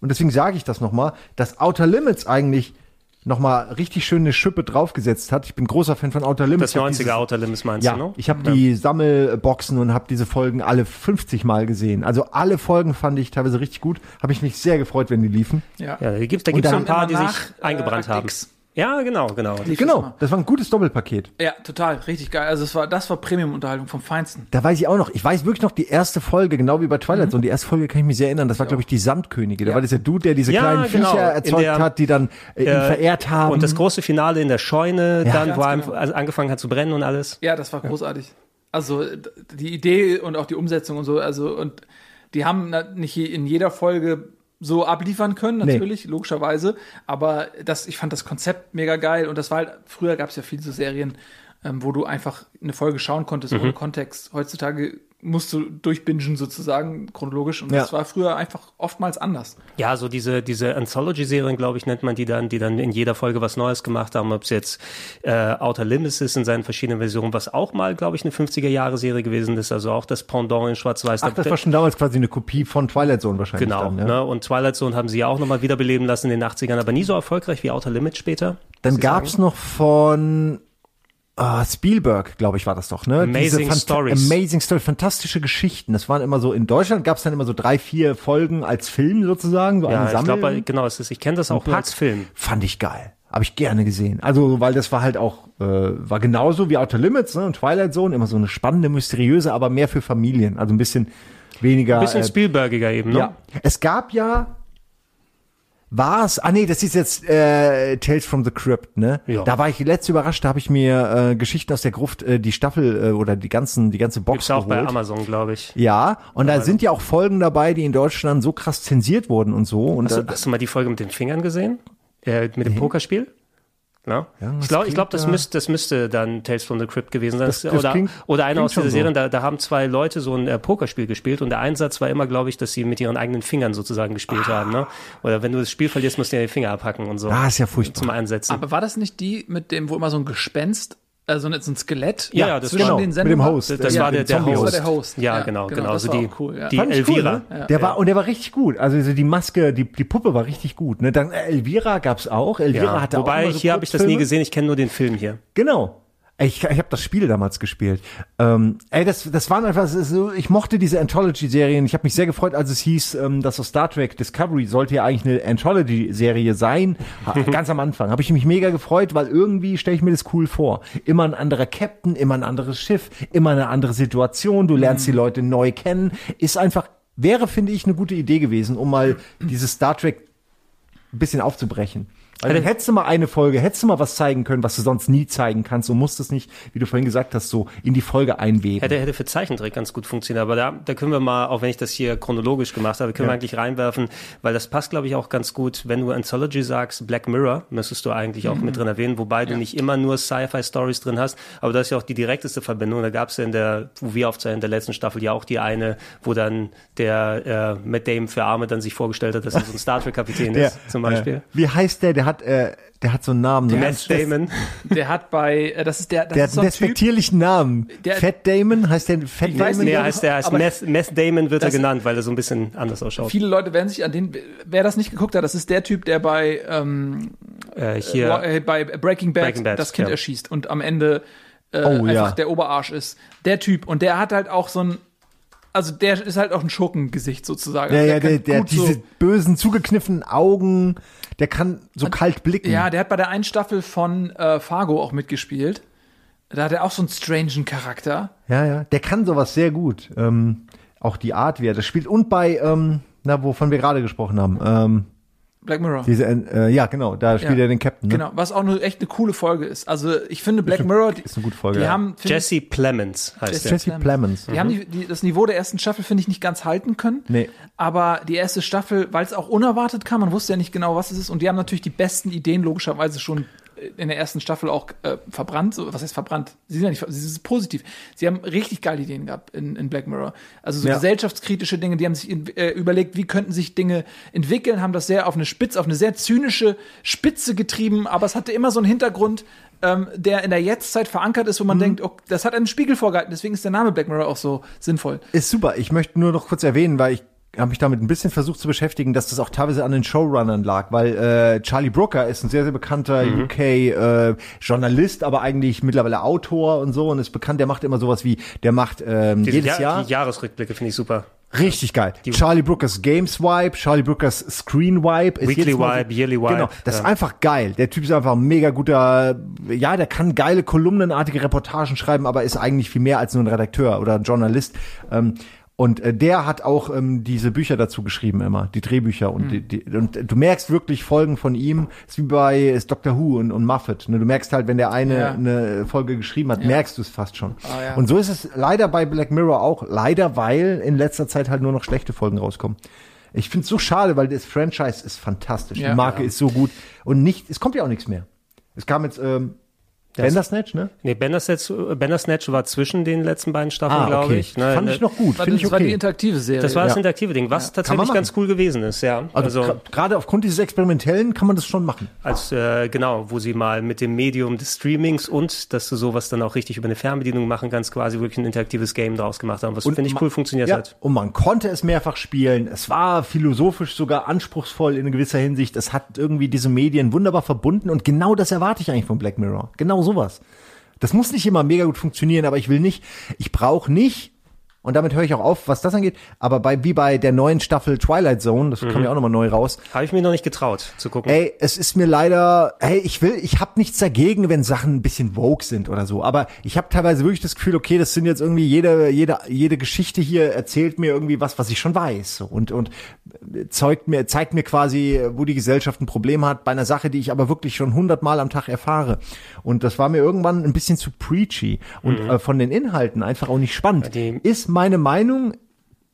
und deswegen sage ich das nochmal, dass Outer Limits eigentlich nochmal richtig schön eine Schippe draufgesetzt hat. Ich bin großer Fan von Outer Limits. Das Ich hab 90er dieses- Outer Limits meinst ja, du, ne? ich habe die Sammelboxen und habe diese Folgen alle 50 Mal gesehen. Also alle Folgen fand ich teilweise richtig gut. Habe ich mich sehr gefreut, wenn die liefen. Ja. Ja, da gibt's, da gibt's so ein paar, die sich nach, eingebrannt äh, haben. X. Ja, genau, genau. Lief Genau, das das war ein gutes Doppelpaket. Ja, total, richtig geil. Also es war, das war Premium-Unterhaltung vom Feinsten. Da weiß ich auch noch, ich weiß wirklich noch die erste Folge, genau wie bei Twilight Zone. Die erste Folge kann ich mich sehr erinnern, das war, glaube ich, die Sandkönige. Da Ja. war dieser Dude, der diese Ja, kleinen genau. Viecher erzeugt der- hat, die dann äh, ihn Äh, verehrt haben. Und das große Finale in der Scheune, Ja. dann, wo er genau. angefangen hat zu brennen und alles. Ja, das war großartig. Also die Idee und auch die Umsetzung und so, also und die haben nicht in jeder Folge so abliefern können, Nee. natürlich, logischerweise. Aber das, ich fand das Konzept mega geil und das war halt, früher gab es ja viele so Serien, ähm, wo du einfach eine Folge schauen konntest Mhm. ohne Kontext. Heutzutage musst du durchbingen sozusagen, chronologisch. Und Ja. das war früher einfach oftmals anders. Ja, so diese, diese Anthology-Serien, glaube ich, nennt man die dann, die dann in jeder Folge was Neues gemacht haben, ob es jetzt äh, Outer Limits ist in seinen verschiedenen Versionen, was auch mal, glaube ich, eine 50er-Jahre-Serie gewesen ist, also auch das Pendant in Schwarz-Weiß. Ach, das war schon damals quasi eine Kopie von Twilight Zone wahrscheinlich. Genau, Dann, ja. ne? und Twilight Zone haben sie ja auch nochmal wiederbeleben lassen in den 80ern, aber nie so erfolgreich wie Outer Limits später. Dann gab's sagen. noch von ah, Spielberg, glaube ich, war das doch, ne? Amazing Stories. Amazing Stories, fantastische Geschichten. Das waren immer so, in Deutschland gab's dann immer so drei, vier Folgen als Film sozusagen, so Ja, eine ich Sammlung. glaube, genau, es ist, ich kenne das auch als Film. Fand ich geil. Habe ich gerne gesehen. Also, weil das war halt auch, äh, war genauso wie Outer Limits ne? und Twilight Zone, immer so eine spannende, mysteriöse, aber mehr für Familien. Also ein bisschen weniger. Ein bisschen äh, Spielbergiger eben, ne? ja. Es gab ja, war es, ah nee, das ist jetzt äh, Tales from the Crypt, ne? Ja. Da war ich letzte überrascht, da habe ich mir äh, Geschichten aus der Gruft, äh, die Staffel äh, oder die ganzen, die ganze Box Gibt's auch bei geholt. Amazon, glaube ich. Ja, und da sind ja auch Folgen dabei, die in Deutschland so krass zensiert wurden und so. Und Hast da, du, hast du mal die Folge mit den Fingern gesehen? Äh, mit dem Pokerspiel? Ja. Ja, ich glaube, ich glaub, das, müsste, das müsste dann Tales from the Crypt gewesen sein. Das- das oder, klingt- oder einer aus dieser schon so. Serie, da, da haben zwei Leute so ein äh, Pokerspiel gespielt und der Einsatz war immer, glaube ich, dass sie mit ihren eigenen Fingern sozusagen gespielt haben. Ne? Oder wenn du das Spiel verlierst, musst du dir die Finger abhacken und so. ah, ist ja furchtbar. Zum Einsetzen. Aber war das nicht die mit dem, wo immer so ein Gespenst, also so ein Skelett Ja, ja, das zwischen genau, den mit Sendungen dem war? Host. das das äh, war dem der, der. Host. Das war der Host. Ja, Ja, genau, genau, genau. das Also war die, cool, ja. die Elvira. Cool, ne? Ja, der ja. war und der war richtig gut. Also so die Maske, die die Puppe war richtig gut. Ne? Dann äh, Elvira gab's auch. Elvira Ja. hatte auch Wobei, so hier habe ich das nie gesehen, ich kenne nur den Film hier. Genau. Ich, ich habe das Spiel damals gespielt. Ähm, ey, das, das waren einfach so, ich mochte diese Anthology-Serien. Ich habe mich sehr gefreut, als es hieß, ähm, dass aus Star Trek Discovery sollte ja eigentlich eine Anthology-Serie sein. [laughs] Ganz am Anfang habe ich mich mega gefreut, weil irgendwie stelle ich mir das cool vor. Immer ein anderer Captain, immer ein anderes Schiff, immer eine andere Situation. Du lernst die Leute neu kennen. Ist einfach, wäre, finde ich, eine gute Idee gewesen, um mal [clears throat] dieses Star Trek ein bisschen aufzubrechen. Also hättest du mal eine Folge, hättest du mal was zeigen können, was du sonst nie zeigen kannst und musstest nicht, wie du vorhin gesagt hast, so in die Folge einweben. Hätte, hätte für Zeichentrick ganz gut funktioniert, aber da, da können wir mal, auch wenn ich das hier chronologisch gemacht habe, können Ja. wir eigentlich reinwerfen, weil das passt, glaube ich, auch ganz gut. Wenn du Anthology sagst, Black Mirror, müsstest du eigentlich auch Mhm. mit drin erwähnen, wobei du nicht immer nur Sci-Fi-Stories drin hast, aber das ist ja auch die direkteste Verbindung. Da gab es ja in der, wo in der letzten Staffel ja auch die eine, wo dann der äh, Matt Damon für Arme dann sich vorgestellt hat, dass er so ein Star Trek-Kapitän [laughs] ist, zum Beispiel. Wie heißt der? Der hat, äh, der hat so einen Namen. So Matt ganz fest- Damon. Der hat bei, äh, das ist der, das Der ist hat so einen ein Typ, despektierlichen Namen. Der- Fat Damon? Heißt der Fat weiß Damon? Nee, heißt der heißt aber- Meth, Meth Damon wird er genannt, weil er so ein bisschen anders ausschaut. viele Leute werden sich an den, wer das nicht geguckt hat, das ist der Typ, der bei, ähm, Äh, hier, äh, bei Breaking Bad, Breaking Bad, das Kind ja. erschießt und am Ende äh, Oh, einfach ja. der Oberarsch ist. Der Typ. Und der hat halt auch so ein, also der ist halt auch ein Schurkengesicht sozusagen. Ja, Also ja, der, der gut diese so, bösen, zugekniffenen Augen, der kann so kalt blicken. Ja, der hat bei der einen Staffel von äh, Fargo auch mitgespielt. Da hat er auch so einen strangen Charakter. Ja, ja, der kann sowas sehr gut. Ähm, auch die Art, wie er das spielt. Und bei, ähm, na, wovon wir gerade gesprochen haben. Ähm, Black Mirror. diese, äh, ja, genau, da spielt Ja. er den Captain. Ne? Genau, was auch eine echt eine coole Folge ist. Also ich finde Black Mirror, die, Ist eine gute Folge. die ja. haben Jesse Plemons heißt Jesse der. Jesse Plemons. Die haben die, die, das Niveau der ersten Staffel, finde ich, nicht ganz halten können. Nee. Aber die erste Staffel, weil es auch unerwartet kam, man wusste ja nicht genau, was es ist. Und die haben natürlich die besten Ideen logischerweise schon in der ersten Staffel auch äh, verbrannt. So, was heißt verbrannt? Sie sind ja nicht, sie sind positiv. Sie haben richtig geile Ideen gehabt in, in Black Mirror. Also so Ja. gesellschaftskritische Dinge, die haben sich in, äh, überlegt, wie könnten sich Dinge entwickeln, haben das sehr auf eine Spitze, auf eine sehr zynische Spitze getrieben, aber es hatte immer so einen Hintergrund, ähm, der in der Jetztzeit verankert ist, wo Mhm. man denkt, okay, das hat einen Spiegel vorgehalten, deswegen ist der Name Black Mirror auch so sinnvoll. Ist super. Ich möchte nur noch kurz erwähnen, weil ich habe mich damit ein bisschen versucht zu beschäftigen, dass das auch teilweise an den Showrunnern lag, weil äh, Charlie Brooker ist ein sehr, sehr bekannter Mhm. UK äh, Journalist, aber eigentlich mittlerweile Autor und so und ist bekannt, der macht immer sowas wie, der macht ähm, Diese jedes Jahr, Jahr Die Jahresrückblicke finde ich super. Richtig geil. Charlie Brookers Games Wipe, Charlie Brookers Screen Wipe. ist Weekly Wipe, Yearly Wipe, Genau, das ist ja. einfach geil. Der Typ ist einfach ein mega guter, ja, der kann geile kolumnenartige Reportagen schreiben, aber ist eigentlich viel mehr als nur ein Redakteur oder ein Journalist. Ähm, und äh, der hat auch ähm, diese Bücher dazu geschrieben immer, die Drehbücher und, die, die, und du merkst wirklich Folgen von ihm, ist wie bei ist Doctor Who und, und Muffet. Ne? Du merkst halt, wenn der eine Ja. eine Folge geschrieben hat, merkst du es fast schon. Ah, ja. Und so ist es leider bei Black Mirror auch. Leider, weil in letzter Zeit halt nur noch schlechte Folgen rauskommen. Ich finde es so schade, weil das Franchise ist fantastisch. Ja. Die Marke Ja. ist so gut. Und nicht, es kommt ja auch nichts mehr. Es kam jetzt ähm, Bandersnatch, ne? Nee, Bandersnatch, Bandersnatch war zwischen den letzten beiden Staffeln, Ah, glaube okay. ich. Ne, Fand ich noch gut. Finde ich das war die okay. interaktive Serie. Das war das Ja. interaktive Ding, was man tatsächlich ganz cool gewesen ist, ja. Also, Also, gerade aufgrund dieses Experimentellen kann man das schon machen. als äh, genau, wo sie mal mit dem Medium des Streamings und dass du sowas dann auch richtig über eine Fernbedienung machen kannst, quasi wirklich ein interaktives Game draus gemacht haben, was finde ich cool funktioniert ja, hat. Und man konnte es mehrfach spielen. Es war philosophisch sogar anspruchsvoll in gewisser Hinsicht. Es hat irgendwie diese Medien wunderbar verbunden und genau das erwarte ich eigentlich von Black Mirror. Genau sowas. Das muss nicht immer mega gut funktionieren, aber ich will nicht, ich brauche nicht, und damit höre ich auch auf, was das angeht, aber bei, wie bei der neuen Staffel Twilight Zone, das kam ja auch nochmal neu raus, Habe ich mir noch nicht getraut zu gucken. Ey, es ist mir leider, hey, ich will, ich habe nichts dagegen, wenn Sachen ein bisschen vogue sind oder so, aber ich habe teilweise wirklich das Gefühl, okay, das sind jetzt irgendwie jede jede jede Geschichte hier erzählt mir irgendwie was, was ich schon weiß und und zeugt mir zeigt mir quasi, wo die Gesellschaft ein Problem hat bei einer Sache, die ich aber wirklich schon hundertmal am Tag erfahre. Und das war mir irgendwann ein bisschen zu preachy und äh, von den Inhalten einfach auch nicht spannend. Die- ist meine Meinung,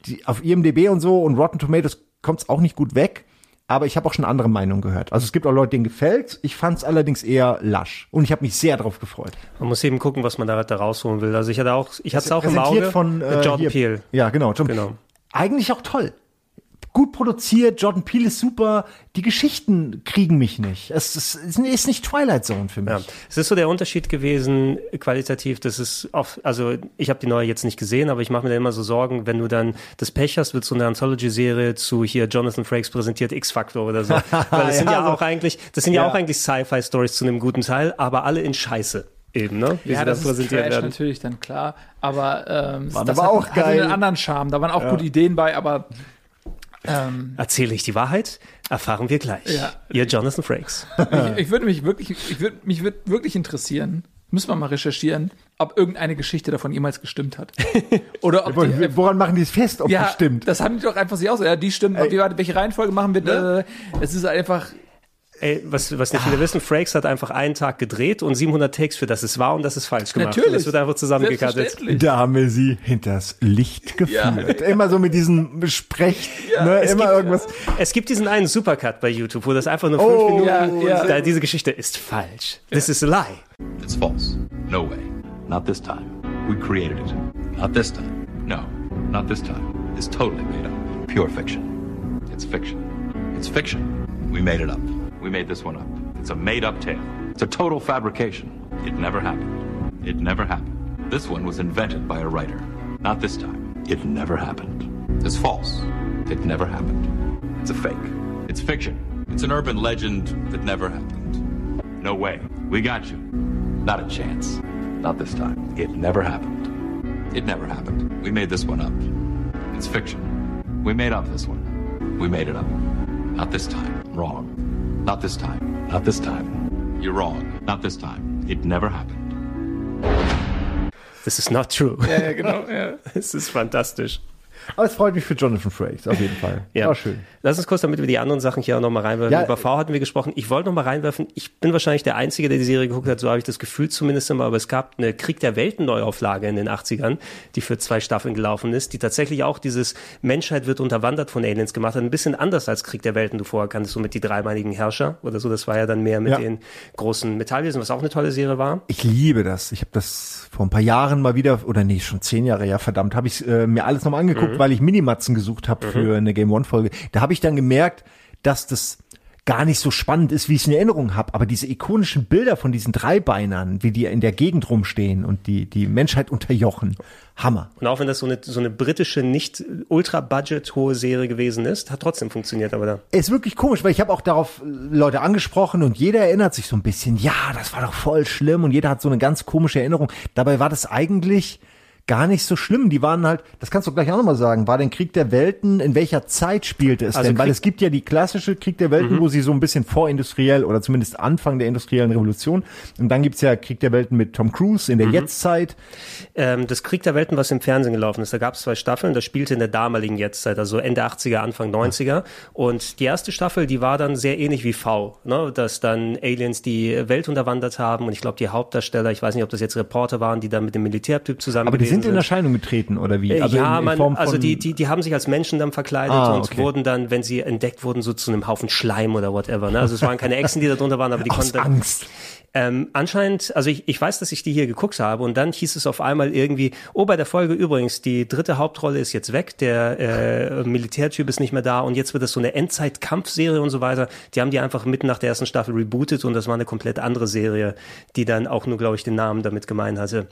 die, auf IMDb und so und Rotten Tomatoes kommt's auch nicht gut weg. Aber ich habe auch schon andere Meinungen gehört. Also es gibt auch Leute, denen gefällt. Ich fand es allerdings eher lasch. Und ich habe mich sehr drauf gefreut. Man muss eben gucken, was man da, da rausholen will. Also ich hatte auch, ich hatte es auch im Auge. von äh, Jordan hier- Peele. Ja, genau. John, Genau. Eigentlich auch toll. Gut produziert, Jordan Peele ist super. Die Geschichten kriegen mich nicht. Es ist, es ist nicht Twilight Zone für mich. Ja. Es ist so der Unterschied gewesen, qualitativ, das ist oft, also ich habe die neue jetzt nicht gesehen, aber ich mache mir da immer so Sorgen, wenn du dann das Pech hast, wird so eine Anthology-Serie zu hier Jonathan Frakes präsentiert X-Factor oder so. [laughs] Weil das sind Ja, ja, so- auch eigentlich, das sind ja, Ja. auch eigentlich Sci-Fi-Stories zu einem guten Teil, aber alle in Scheiße eben, ne? Wie ja, sie das dann ist präsentiert Trash werden. natürlich dann klar, aber ähm, War das aber hat, auch hatte geil. einen anderen Charme. Da waren auch Ja. gute Ideen bei, aber ähm, Erzähle ich die Wahrheit? Erfahren wir gleich. Ja. Ihr Jonathan Frakes. ich, ich würde mich wirklich, ich würde mich würd wirklich interessieren. Müssen wir mal recherchieren, ob irgendeine Geschichte davon jemals gestimmt hat. [laughs] Oder ob die, Woran machen die es fest, ob ja, das stimmt? das haben die doch einfach sich aus. Ja, die stimmt. Wie, welche Reihenfolge machen wir? Äh, es ist einfach. Ey, was, was nicht viele wissen, Frakes hat einfach einen Tag gedreht und 700 Takes für das es war und das ist falsch gemacht. Natürlich. Und das wird einfach zusammengekattet. Selbstverständlich. Da haben wir sie hinters Licht geführt. Immer so mit diesem Sprech, ne, Es immer gibt, irgendwas. Es gibt diesen einen Supercut bei YouTube, wo das einfach nur Oh, fünf Minuten, ja, ja. Da, diese Geschichte ist falsch. This is a lie. It's false. No way. Not this time. We created it. Not this time. No, not this time. It's totally made up. Pure fiction. It's fiction. It's fiction. We made it up. We made this one up. It's a made up tale. It's a total fabrication. It never happened. It never happened. This one was invented by a writer. Not this time. It never happened. It's false. It never happened. It's a fake. It's fiction. It's an urban legend that never happened. No way. We got you. Not a chance. Not this time. It never happened. It never happened. We made this one up. It's fiction. We made up this one. We made it up. Not this time. Wrong. Not this time. Not this time. You're wrong. Not this time. It never happened. This is not true. Ja, ja, genau. Ja. [laughs] Es ist fantastisch. Aber es freut mich für Jonathan Frakes, auf jeden Fall. Ja. War schön. Lass uns kurz, damit wir die anderen Sachen hier auch nochmal reinwerfen. Ja, Über V hatten wir gesprochen. Ich wollte nochmal reinwerfen. Ich bin wahrscheinlich der Einzige, der die Serie geguckt hat. So habe ich das Gefühl zumindest immer. Aber es gab eine Krieg der Welten Neuauflage in den 80ern, die für zwei Staffeln gelaufen ist, die tatsächlich auch dieses Menschheit wird unterwandert von Aliens gemacht hat. Ein bisschen anders als Krieg der Welten. Du vorher kanntest so mit die dreimeinigen Herrscher oder so. Das war ja dann mehr mit Ja. den großen Metallwesen, was auch eine tolle Serie war. Ich liebe das. Ich habe das vor ein paar Jahren mal wieder, oder nee, schon zehn Jahre, ja verdammt, habe ich äh, mir alles nochmal angeguckt, Mhm. Weil ich Minimatzen gesucht habe für eine Game One Folge. Da habe ich dann gemerkt, dass das gar nicht so spannend ist, wie ich es in Erinnerung habe. Aber diese ikonischen Bilder von diesen Dreibeinern, wie die in der Gegend rumstehen und die die Menschheit unterjochen, Hammer. Und auch wenn das so eine, so eine britische, nicht ultra-budget hohe Serie gewesen ist, hat trotzdem funktioniert aber da. ist wirklich komisch, weil ich habe auch darauf Leute angesprochen und jeder erinnert sich so ein bisschen, ja, das war doch voll schlimm und jeder hat so eine ganz komische Erinnerung. Dabei war das eigentlich gar nicht so schlimm. Die waren halt, das kannst du gleich auch nochmal sagen, war denn Krieg der Welten, in welcher Zeit spielte es Also denn? Weil Krieg- es gibt ja die klassische Krieg der Welten, Mhm. wo sie so ein bisschen vorindustriell oder zumindest Anfang der industriellen Revolution und dann gibt's ja Krieg der Welten mit Tom Cruise in der Mhm. Jetztzeit. Ähm, das Krieg der Welten, was im Fernsehen gelaufen ist, da gab es zwei Staffeln, das spielte in der damaligen Jetztzeit, also Ende 80er, Anfang 90er. Und die erste Staffel, die war dann sehr ähnlich wie V, ne? dass dann Aliens die Welt unterwandert haben und ich glaube, die Hauptdarsteller, ich weiß nicht, ob das jetzt Reporter waren, die dann mit dem Militärtyp zusammen sind in Erscheinung getreten oder wie? Also ja, in, in man, Form also von- die, die, die haben sich als Menschen dann verkleidet Ah, und okay. wurden dann, wenn sie entdeckt wurden, so zu einem Haufen Schleim oder whatever. Ne? Also es waren keine Echsen, die da drunter waren, aber die Aus konnten. Angst. Ähm, anscheinend, also ich, ich weiß, dass ich die hier geguckt habe und dann hieß es auf einmal irgendwie, oh, bei der Folge übrigens, die dritte Hauptrolle ist jetzt weg, der äh, Militärtyp ist nicht mehr da und jetzt wird das so eine Endzeit-Kampfserie und so weiter. Die haben die einfach mitten nach der ersten Staffel rebootet und das war eine komplett andere Serie, die dann auch nur, glaube ich, den Namen damit gemeint hatte.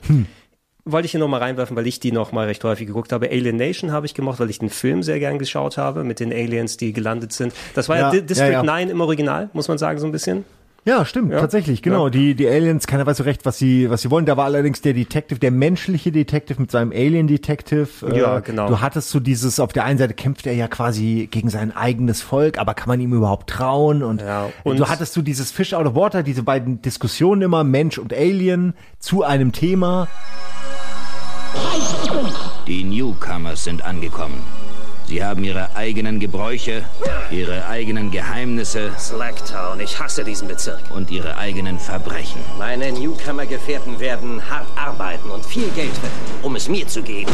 Wollte ich hier nochmal reinwerfen, weil ich die nochmal recht häufig geguckt habe. Alien Nation habe ich gemacht, weil ich den Film sehr gern geschaut habe mit den Aliens, die gelandet sind. Das war ja, Ja, Di- District ja, ja. 9 im Original, muss man sagen, so ein bisschen. Ja, stimmt, Ja. tatsächlich, genau. Ja. Die, die Aliens, keiner weiß so recht, was sie, was sie wollen. Da war allerdings der Detective, der menschliche Detective mit seinem Alien Detective. Ja, Äh, genau. Du hattest so dieses, auf der einen Seite kämpft er ja quasi gegen sein eigenes Volk, aber kann man ihm überhaupt trauen? Und, und- du hattest so dieses Fish out of water, diese beiden Diskussionen immer, Mensch und Alien, zu einem Thema. Die Newcomers sind angekommen. Sie haben ihre eigenen Gebräuche, ihre eigenen Geheimnisse. Slacktown, ich hasse diesen Bezirk. Und ihre eigenen Verbrechen. Meine Newcomer-Gefährten werden hart arbeiten und viel Geld verdienen, um es mir zu geben.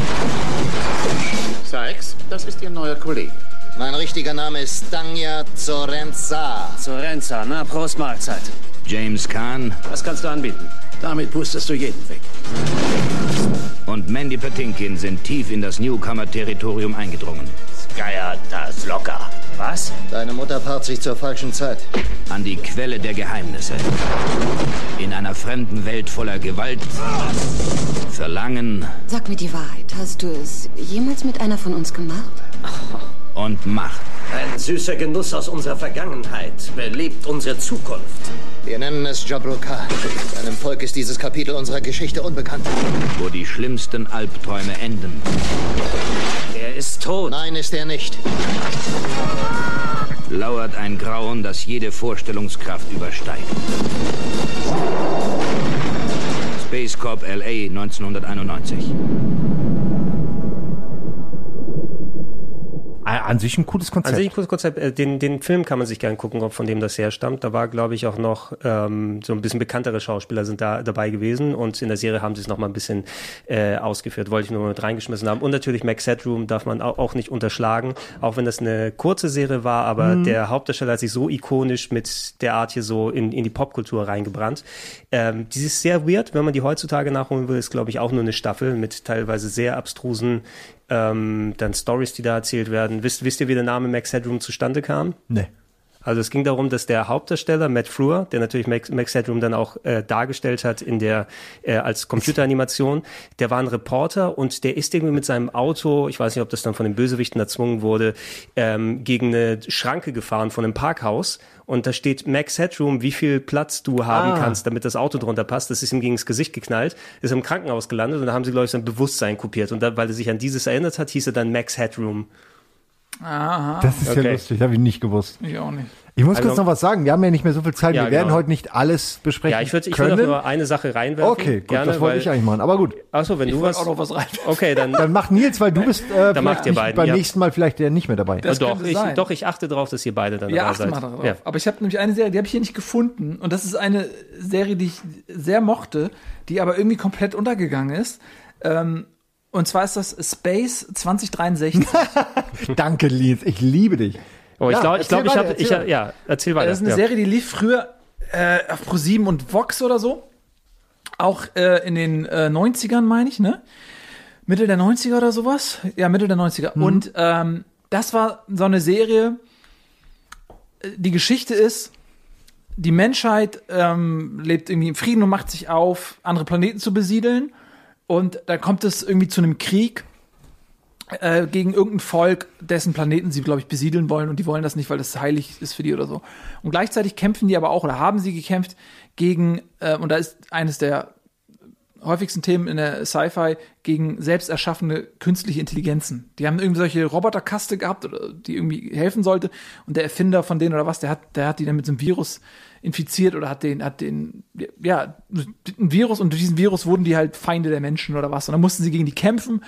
Sykes, das ist Ihr neuer Kollege. Mein richtiger Name ist Stanja Zorenza. Zorenza, na, Prost Mahlzeit. James Kahn Was kannst du anbieten? Damit pustest du jeden weg. Und Mandy Patinkin sind tief in das Newcomer-Territorium eingedrungen. Geier, das locker. Was? Deine Mutter paart sich zur falschen Zeit. An die Quelle der Geheimnisse. In einer fremden Welt voller Gewalt, Verlangen Sag mir die Wahrheit. Hast du es jemals mit einer von uns gemacht? [laughs] und Macht. Ein süßer Genuss aus unserer Vergangenheit belebt unsere Zukunft. Wir nennen es Jabroka. Deinem Volk ist dieses Kapitel unserer Geschichte unbekannt. wo die schlimmsten Albträume enden. Er ist tot. Nein, ist er nicht. Lauert ein Grauen, das jede Vorstellungskraft übersteigt. Space Corp LA 1991. an sich ein cooles Konzept. An sich ein cooles Konzept. Äh, Den, den Film kann man sich gerne gucken, ob von dem das herstammt. Da war, glaube ich, auch noch ähm, so ein bisschen bekanntere Schauspieler sind da dabei gewesen und in der Serie haben sie es noch mal ein bisschen äh, ausgeführt. Wollte ich nur mal mit reingeschmissen haben. Und natürlich Max Headroom darf man auch, auch nicht unterschlagen, auch wenn das eine kurze Serie war, aber Mhm. der Hauptdarsteller hat sich so ikonisch mit der Art hier so in, in die Popkultur reingebrannt. Ähm, die ist sehr weird, wenn man die heutzutage nachholen will, ist, glaube ich, auch nur eine Staffel mit teilweise sehr abstrusen ähm, dann Stories, die da erzählt werden. Wisst, wisst ihr, wie der Name Max Headroom zustande kam? Nee. Also es ging darum, dass der Hauptdarsteller Matt Frewer, der natürlich Max, Max Headroom dann auch äh, dargestellt hat in der äh, als Computeranimation, der war ein Reporter und der ist irgendwie mit seinem Auto, ich weiß nicht, ob das dann von den Bösewichten erzwungen wurde, ähm, gegen eine Schranke gefahren von einem Parkhaus und da steht Max Headroom, wie viel Platz du haben Ah. kannst, damit das Auto drunter passt. Das ist ihm gegen das Gesicht geknallt, ist im Krankenhaus gelandet und da haben sie glaube ich sein Bewusstsein kopiert und da, weil er sich an dieses erinnert hat, hieß er dann Max Headroom. Aha. Das ist ja Okay. lustig, habe ich nicht gewusst. Ich auch nicht. Ich muss Also- kurz noch was sagen. Wir haben ja nicht mehr so viel Zeit. Ja, wir werden genau. heute nicht alles besprechen Ja, ich würde ich können. würd nur eine Sache reinwerfen. okay, gut, gerne, das wollte weil- ich eigentlich machen. Aber gut. Achso, wenn Ich du was. auch noch was rein. Okay, dann. Dann mach Nils, weil du bist äh, Dann macht ihr beiden, beim ja. nächsten Mal vielleicht der nicht mehr dabei. Das doch, ich, sein. doch, ich achte darauf, dass ihr beide dann Ja, dabei achte seid. mal darauf. Ja. Aber ich habe nämlich eine Serie, die habe ich hier nicht gefunden. Und das ist eine Serie, die ich sehr mochte, die aber irgendwie komplett untergegangen ist. Ähm, und zwar ist das Space 2063. [laughs] Danke, Nils. Ich liebe dich. Oh, ich Ja, glaube, ich, glaub, ich habe, ich, ja, erzähl weiter. Das ist eine ja. Serie, die lief früher äh, auf Pro7 und Vox oder so. Auch äh, in den äh, 90ern, meine ich, ne? Mitte der 90er oder sowas? Ja, Mitte der 90er. Mhm. Und ähm, das war so eine Serie. äh, Die Geschichte ist, die Menschheit ähm, lebt irgendwie im Frieden und macht sich auf, andere Planeten zu besiedeln. Und da kommt es irgendwie zu einem Krieg äh, gegen irgendein Volk, dessen Planeten sie, glaube ich, besiedeln wollen und die wollen das nicht, weil das heilig ist für die oder so. Und gleichzeitig kämpfen die aber auch oder haben sie gekämpft gegen, äh, und da ist eines der häufigsten Themen in der Sci-Fi, gegen selbst erschaffene künstliche Intelligenzen. Die haben irgendwie solche Roboterkaste gehabt, oder, die irgendwie helfen sollte und der Erfinder von denen oder was, der hat, der hat die dann mit so einem Virus infiziert oder hat den, hat den, ja, ein Virus und durch diesen Virus wurden die halt Feinde der Menschen oder was. Und dann mussten sie gegen die kämpfen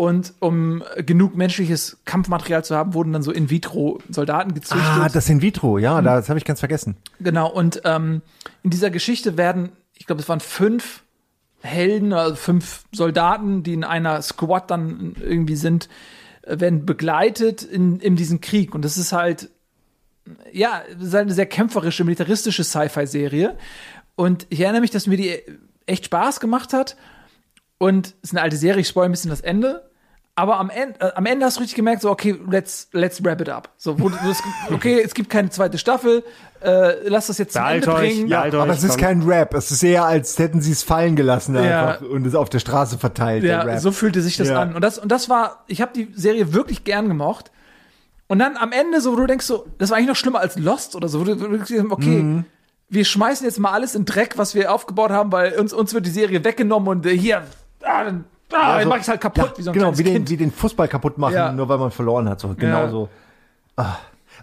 und um genug menschliches Kampfmaterial zu haben, wurden dann so In-vitro-Soldaten gezüchtet. Ah, das in vitro, Hm. ja, das habe ich ganz vergessen. Genau, und ähm, in dieser Geschichte werden, ich glaube, es waren fünf Helden, also fünf Soldaten, die in einer Squad dann irgendwie sind, äh, werden begleitet in, in diesen Krieg. Und das ist halt, ja, ist halt eine sehr kämpferische, militaristische Sci-Fi-Serie. Und ich erinnere mich, dass mir die echt Spaß gemacht hat. Und es ist eine alte Serie, ich spoil ein bisschen das Ende. Aber am Ende, äh, am Ende hast du richtig gemerkt, so, okay, let's, let's wrap it up. So, wo, wo es, okay, es gibt keine zweite Staffel, äh, lass das jetzt zum Beeilt Ende euch, bringen. ja, aber es ist kein Rap. Es ist eher, als hätten sie es fallen gelassen Ja. einfach und es auf der Straße verteilt. der Ja, Rap. so fühlte sich das Ja. an. Und das, und das war, ich habe die Serie wirklich gern gemocht. Und dann am Ende, so, wo du denkst, so, das war eigentlich noch schlimmer als Lost oder so, wo du, wo du denkst, okay, Mhm. wir schmeißen jetzt mal alles in Dreck, was wir aufgebaut haben, weil uns, uns wird die Serie weggenommen und äh, hier, ah, dann, ah, Ja, dann so- mach ich's halt kaputt, ja, wie so ein Genau, wie den, Kind. wie den Fußball kaputt machen, Ja. nur weil man verloren hat. So, genau Ja. so. Ah.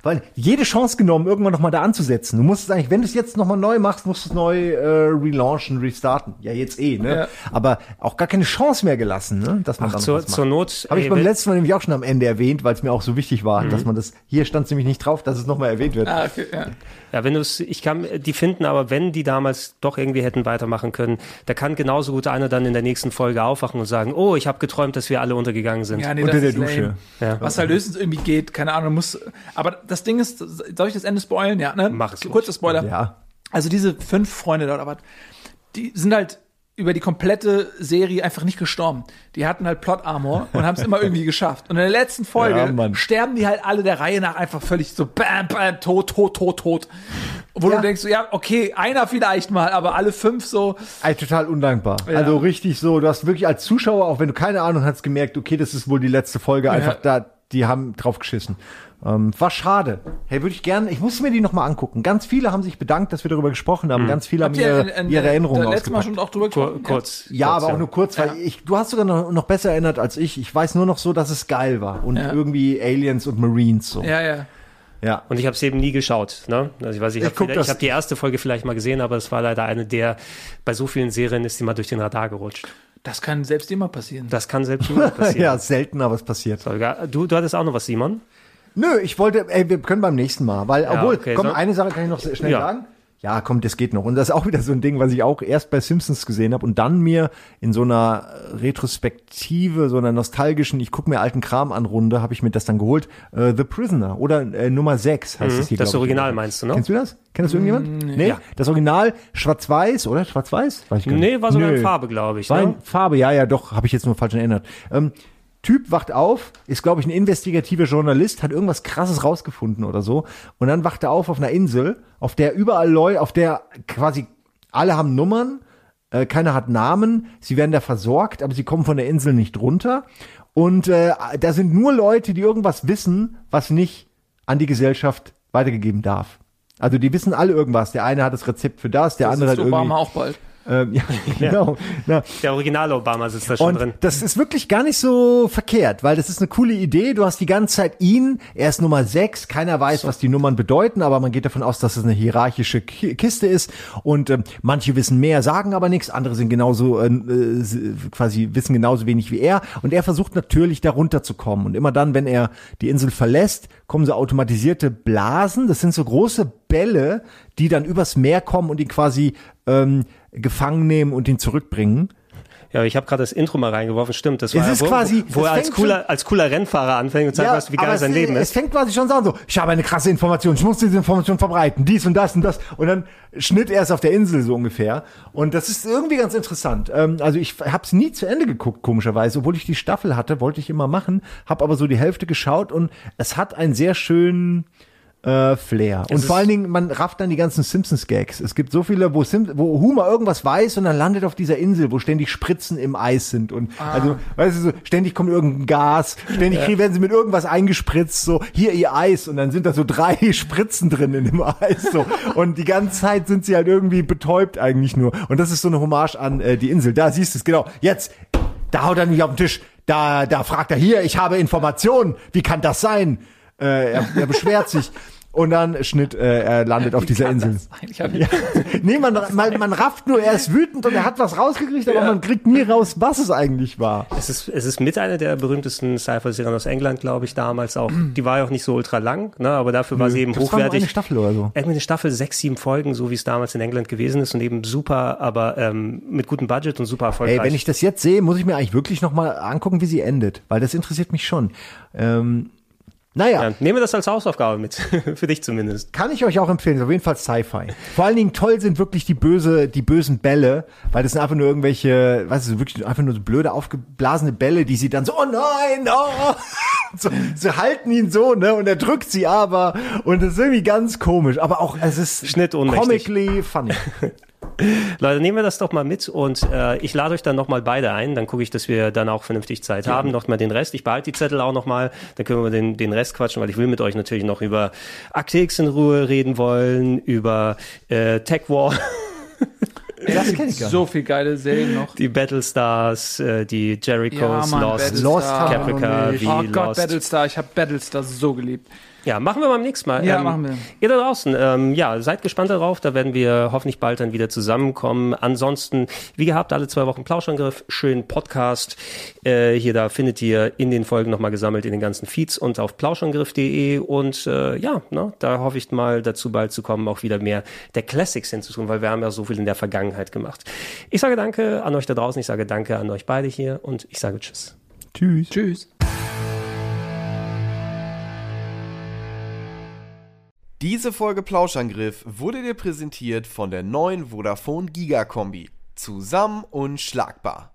Weil jede Chance genommen, irgendwann nochmal da anzusetzen. Du musst es eigentlich, wenn du es jetzt nochmal neu machst, musst du es neu äh, relaunchen, restarten. Ja, jetzt eh, ne? Ja. Aber auch gar keine Chance mehr gelassen, ne? Dass man Ach, dann zur- zur Not, Habe ich ey, beim letzten Mal nämlich auch schon am Ende erwähnt, weil es mir auch so wichtig war, Mhm. dass man das, hier stand es nämlich nicht drauf, dass es nochmal erwähnt wird. Ah, okay, ja. Ja, wenn du es, ich kann die finden, aber wenn die damals doch irgendwie hätten weitermachen können, da kann genauso gut einer dann in der nächsten Folge aufwachen und sagen, oh, ich habe geträumt, dass wir alle untergegangen sind. Ja, nee, das ist lame. Ja. Was halt höchstens irgendwie geht, keine Ahnung, muss. Aber das Ding ist, soll ich das Ende spoilen? Ja, ne? Mach es Kurzer Spoiler. Ja. Also diese fünf Freunde oder was, die sind halt über die komplette Serie einfach nicht gestorben. Die hatten halt Plot Armor und haben es immer irgendwie [laughs] geschafft. Und in der letzten Folge Ja, sterben die halt alle der Reihe nach einfach völlig so bam, bam, tot, tot, tot, tot. Wo Ja. du denkst, so, ja, okay, einer vielleicht mal, aber alle fünf so. Ey, total undankbar. Ja. Also richtig so, du hast wirklich als Zuschauer, auch wenn du keine Ahnung hast, gemerkt, okay, das ist wohl die letzte Folge, einfach da, die haben drauf geschissen. Ähm, war schade. Hey, würde ich gerne, ich muss mir die nochmal angucken. Ganz viele haben sich bedankt, dass wir darüber gesprochen haben. Ganz viele haben Habt ihr ihre, in- in- ihre Erinnerungen da letztes Mal schon auch drüber gesprochen? kurz. Ja, kurz, aber auch nur kurz, weil Ja. ich, du hast sogar noch, noch besser erinnert als ich. Ich weiß nur noch so, dass es geil war. Und Ja. irgendwie Aliens und Marines so. Ja, ja. Ja. Und ich habe es eben nie geschaut. Ne? Also ich weiß, ich Ich habe das- hab die erste Folge vielleicht mal gesehen, aber es war leider eine der, bei so vielen Serien ist die mal durch den Radar gerutscht. Das kann selbst immer passieren. Das kann selbst mir [laughs] passieren. ja, selten, aber es passiert. So, ja, du, du hattest auch noch was, Simon? Nö, ich wollte, ey, wir können beim nächsten Mal, weil, obwohl, okay, komm, so- eine Sache kann ich noch schnell sagen. Ja, komm, das geht noch. Und das ist auch wieder so ein Ding, was ich auch erst bei Simpsons gesehen habe und dann mir in so einer Retrospektive, so einer nostalgischen, ich gucke mir alten Kram an Runde, habe ich mir das dann geholt. Äh, The Prisoner oder äh, Nummer 6 heißt Mhm, es hier. das glaub ich. Original meinst du, ne? Kennst du das? Kennst du irgendjemand? Mm, Nee. ja. Das Original schwarz-weiß, oder? Schwarz-weiß? Weiß ich gar nicht. Nee, war sogar in Nö. Farbe, glaube ich. War Ne? in Farbe, ja, ja, doch, habe ich jetzt nur falsch erinnert. Ähm, Typ wacht auf, ist, glaube ich, ein investigativer Journalist, hat irgendwas krasses rausgefunden oder so. Und dann wacht er auf auf einer Insel, auf der überall Leute, auf der quasi alle haben Nummern, äh, keiner hat Namen, sie werden da versorgt, aber sie kommen von der Insel nicht runter. Und äh, da sind nur Leute, die irgendwas wissen, was nicht an die Gesellschaft weitergegeben darf. Also die wissen alle irgendwas. Der eine hat das Rezept für das, der Das andere hat irgendwie. Obama auch bald. Ähm, ja, [laughs] [laughs] genau. Na, Der Original Obama sitzt da schon und drin. das ist wirklich gar nicht so verkehrt, weil das ist eine coole Idee. Du hast die ganze Zeit ihn, er ist Nummer 6, keiner weiß, was die Nummern bedeuten, aber man geht davon aus, dass es eine hierarchische Ki- Kiste ist. Und ähm, manche wissen mehr, sagen aber nichts, andere sind genauso äh, äh, quasi wissen genauso wenig wie er. Und er versucht natürlich darunter zu kommen und immer dann, wenn er die Insel verlässt, kommen so automatisierte Blasen, das sind so große Bälle, die dann übers Meer kommen und ihn quasi ähm, gefangen nehmen und ihn zurückbringen. Ja, ich habe gerade das Intro mal reingeworfen. Stimmt, das Es war ist ja, wo, quasi- wo es er als cooler, als cooler Rennfahrer anfängt und zeigt, was, wie geil sein es, Leben es ist. fängt quasi schon so an, so, ich habe eine krasse Information, ich muss diese Information verbreiten, dies und das und das. Und dann schnitt er es auf der Insel so ungefähr. Und das ist irgendwie ganz interessant. Ähm, also ich habe es nie zu Ende geguckt, komischerweise. Obwohl ich die Staffel hatte, wollte ich immer machen, habe aber so die Hälfte geschaut und es hat einen sehr schönen äh, Flair. Und vor allen Dingen, man rafft dann die ganzen Simpsons-Gags. Es gibt so viele, wo, Sim wo Homer irgendwas weiß und dann landet auf dieser Insel, wo ständig Spritzen im Eis sind. Und also, weißt du, so, ständig kommt irgendein Gas, ständig Ja. werden sie mit irgendwas eingespritzt, so, hier ihr Eis. Und dann sind da so drei [laughs] Spritzen drin in dem Eis. So. Und die ganze Zeit sind sie halt irgendwie betäubt eigentlich nur. Und das ist so eine Hommage an äh, die Insel. Da siehst du es, genau. Jetzt, da haut er nicht auf den Tisch. Da, da fragt er hier, ich habe Informationen. Wie kann das sein? Äh, er, er beschwert sich. Und dann Schnitt, äh, er landet auf dieser Insel. Ich hab Ja. [laughs] Nee, man, man, man rafft nur, er ist wütend und er hat was rausgekriegt, aber man kriegt nie raus, was es eigentlich war. Es ist, es ist mit einer der berühmtesten Sci-Fi-Serien aus England, glaube ich, damals auch. Die war ja auch nicht so ultra lang, ne, aber dafür war sie eben Das war nur hochwertig. eine Staffel oder so. Irgendwie eine Staffel, sechs, sieben Folgen, so wie es damals in England gewesen ist und eben super, aber ähm, mit gutem Budget und super erfolgreich. Ey, wenn ich das jetzt sehe, muss ich mir eigentlich wirklich nochmal angucken, wie sie endet, weil das interessiert mich schon. Ähm, naja. ja, nehmen wir das als Hausaufgabe mit, [laughs] für dich zumindest. Kann ich euch auch empfehlen, auf jeden Fall Sci-Fi. Vor allen Dingen toll sind wirklich die böse, die bösen Bälle, weil das sind einfach nur irgendwelche, weißt du, wirklich einfach nur so blöde aufgeblasene Bälle, die sie dann so, oh nein, oh, [laughs] so, sie halten ihn so, ne, und er drückt sie aber und das ist irgendwie ganz komisch, aber auch es ist Schnitt ohnmächtig. comically funny. [laughs] [laughs] Leute, nehmen wir das doch mal mit und äh, ich lade euch dann nochmal beide ein. Dann gucke ich, dass wir dann auch vernünftig Zeit haben. Noch mal den Rest. Ich behalte die Zettel auch nochmal. Dann können wir den, den Rest quatschen, weil ich will mit euch natürlich noch über Akte X in Ruhe reden wollen, über äh, Tech War. [laughs] Das kenn ich so viel geile Serien noch. Die Battlestars, äh, die Jerichos, Ja, Mann, Lost, Battlestar. Caprica, wie Oh Gott, Lost. Battlestar. Ich habe Battlestar so geliebt. Ja, machen wir beim nächsten Mal. Ja, machen wir. Ihr da draußen, ähm, ja, seid gespannt darauf. Da werden wir hoffentlich bald dann wieder zusammenkommen. Ansonsten, wie gehabt, alle zwei Wochen Plauschangriff, schönen Podcast. Äh, hier, da findet ihr in den Folgen nochmal gesammelt in den ganzen Feeds und auf plauschangriff.de. Und äh, ja, ne, da hoffe ich mal dazu bald zu kommen, auch wieder mehr der Classics hinzutun, weil wir haben ja so viel in der Vergangenheit gemacht. Ich sage danke an euch da draußen, ich sage danke an euch beide hier und ich sage Tschüss. Tschüss. Tschüss. Diese Folge Plauschangriff wurde dir präsentiert von der neuen Vodafone Giga Kombi. Zusammen und schlagbar.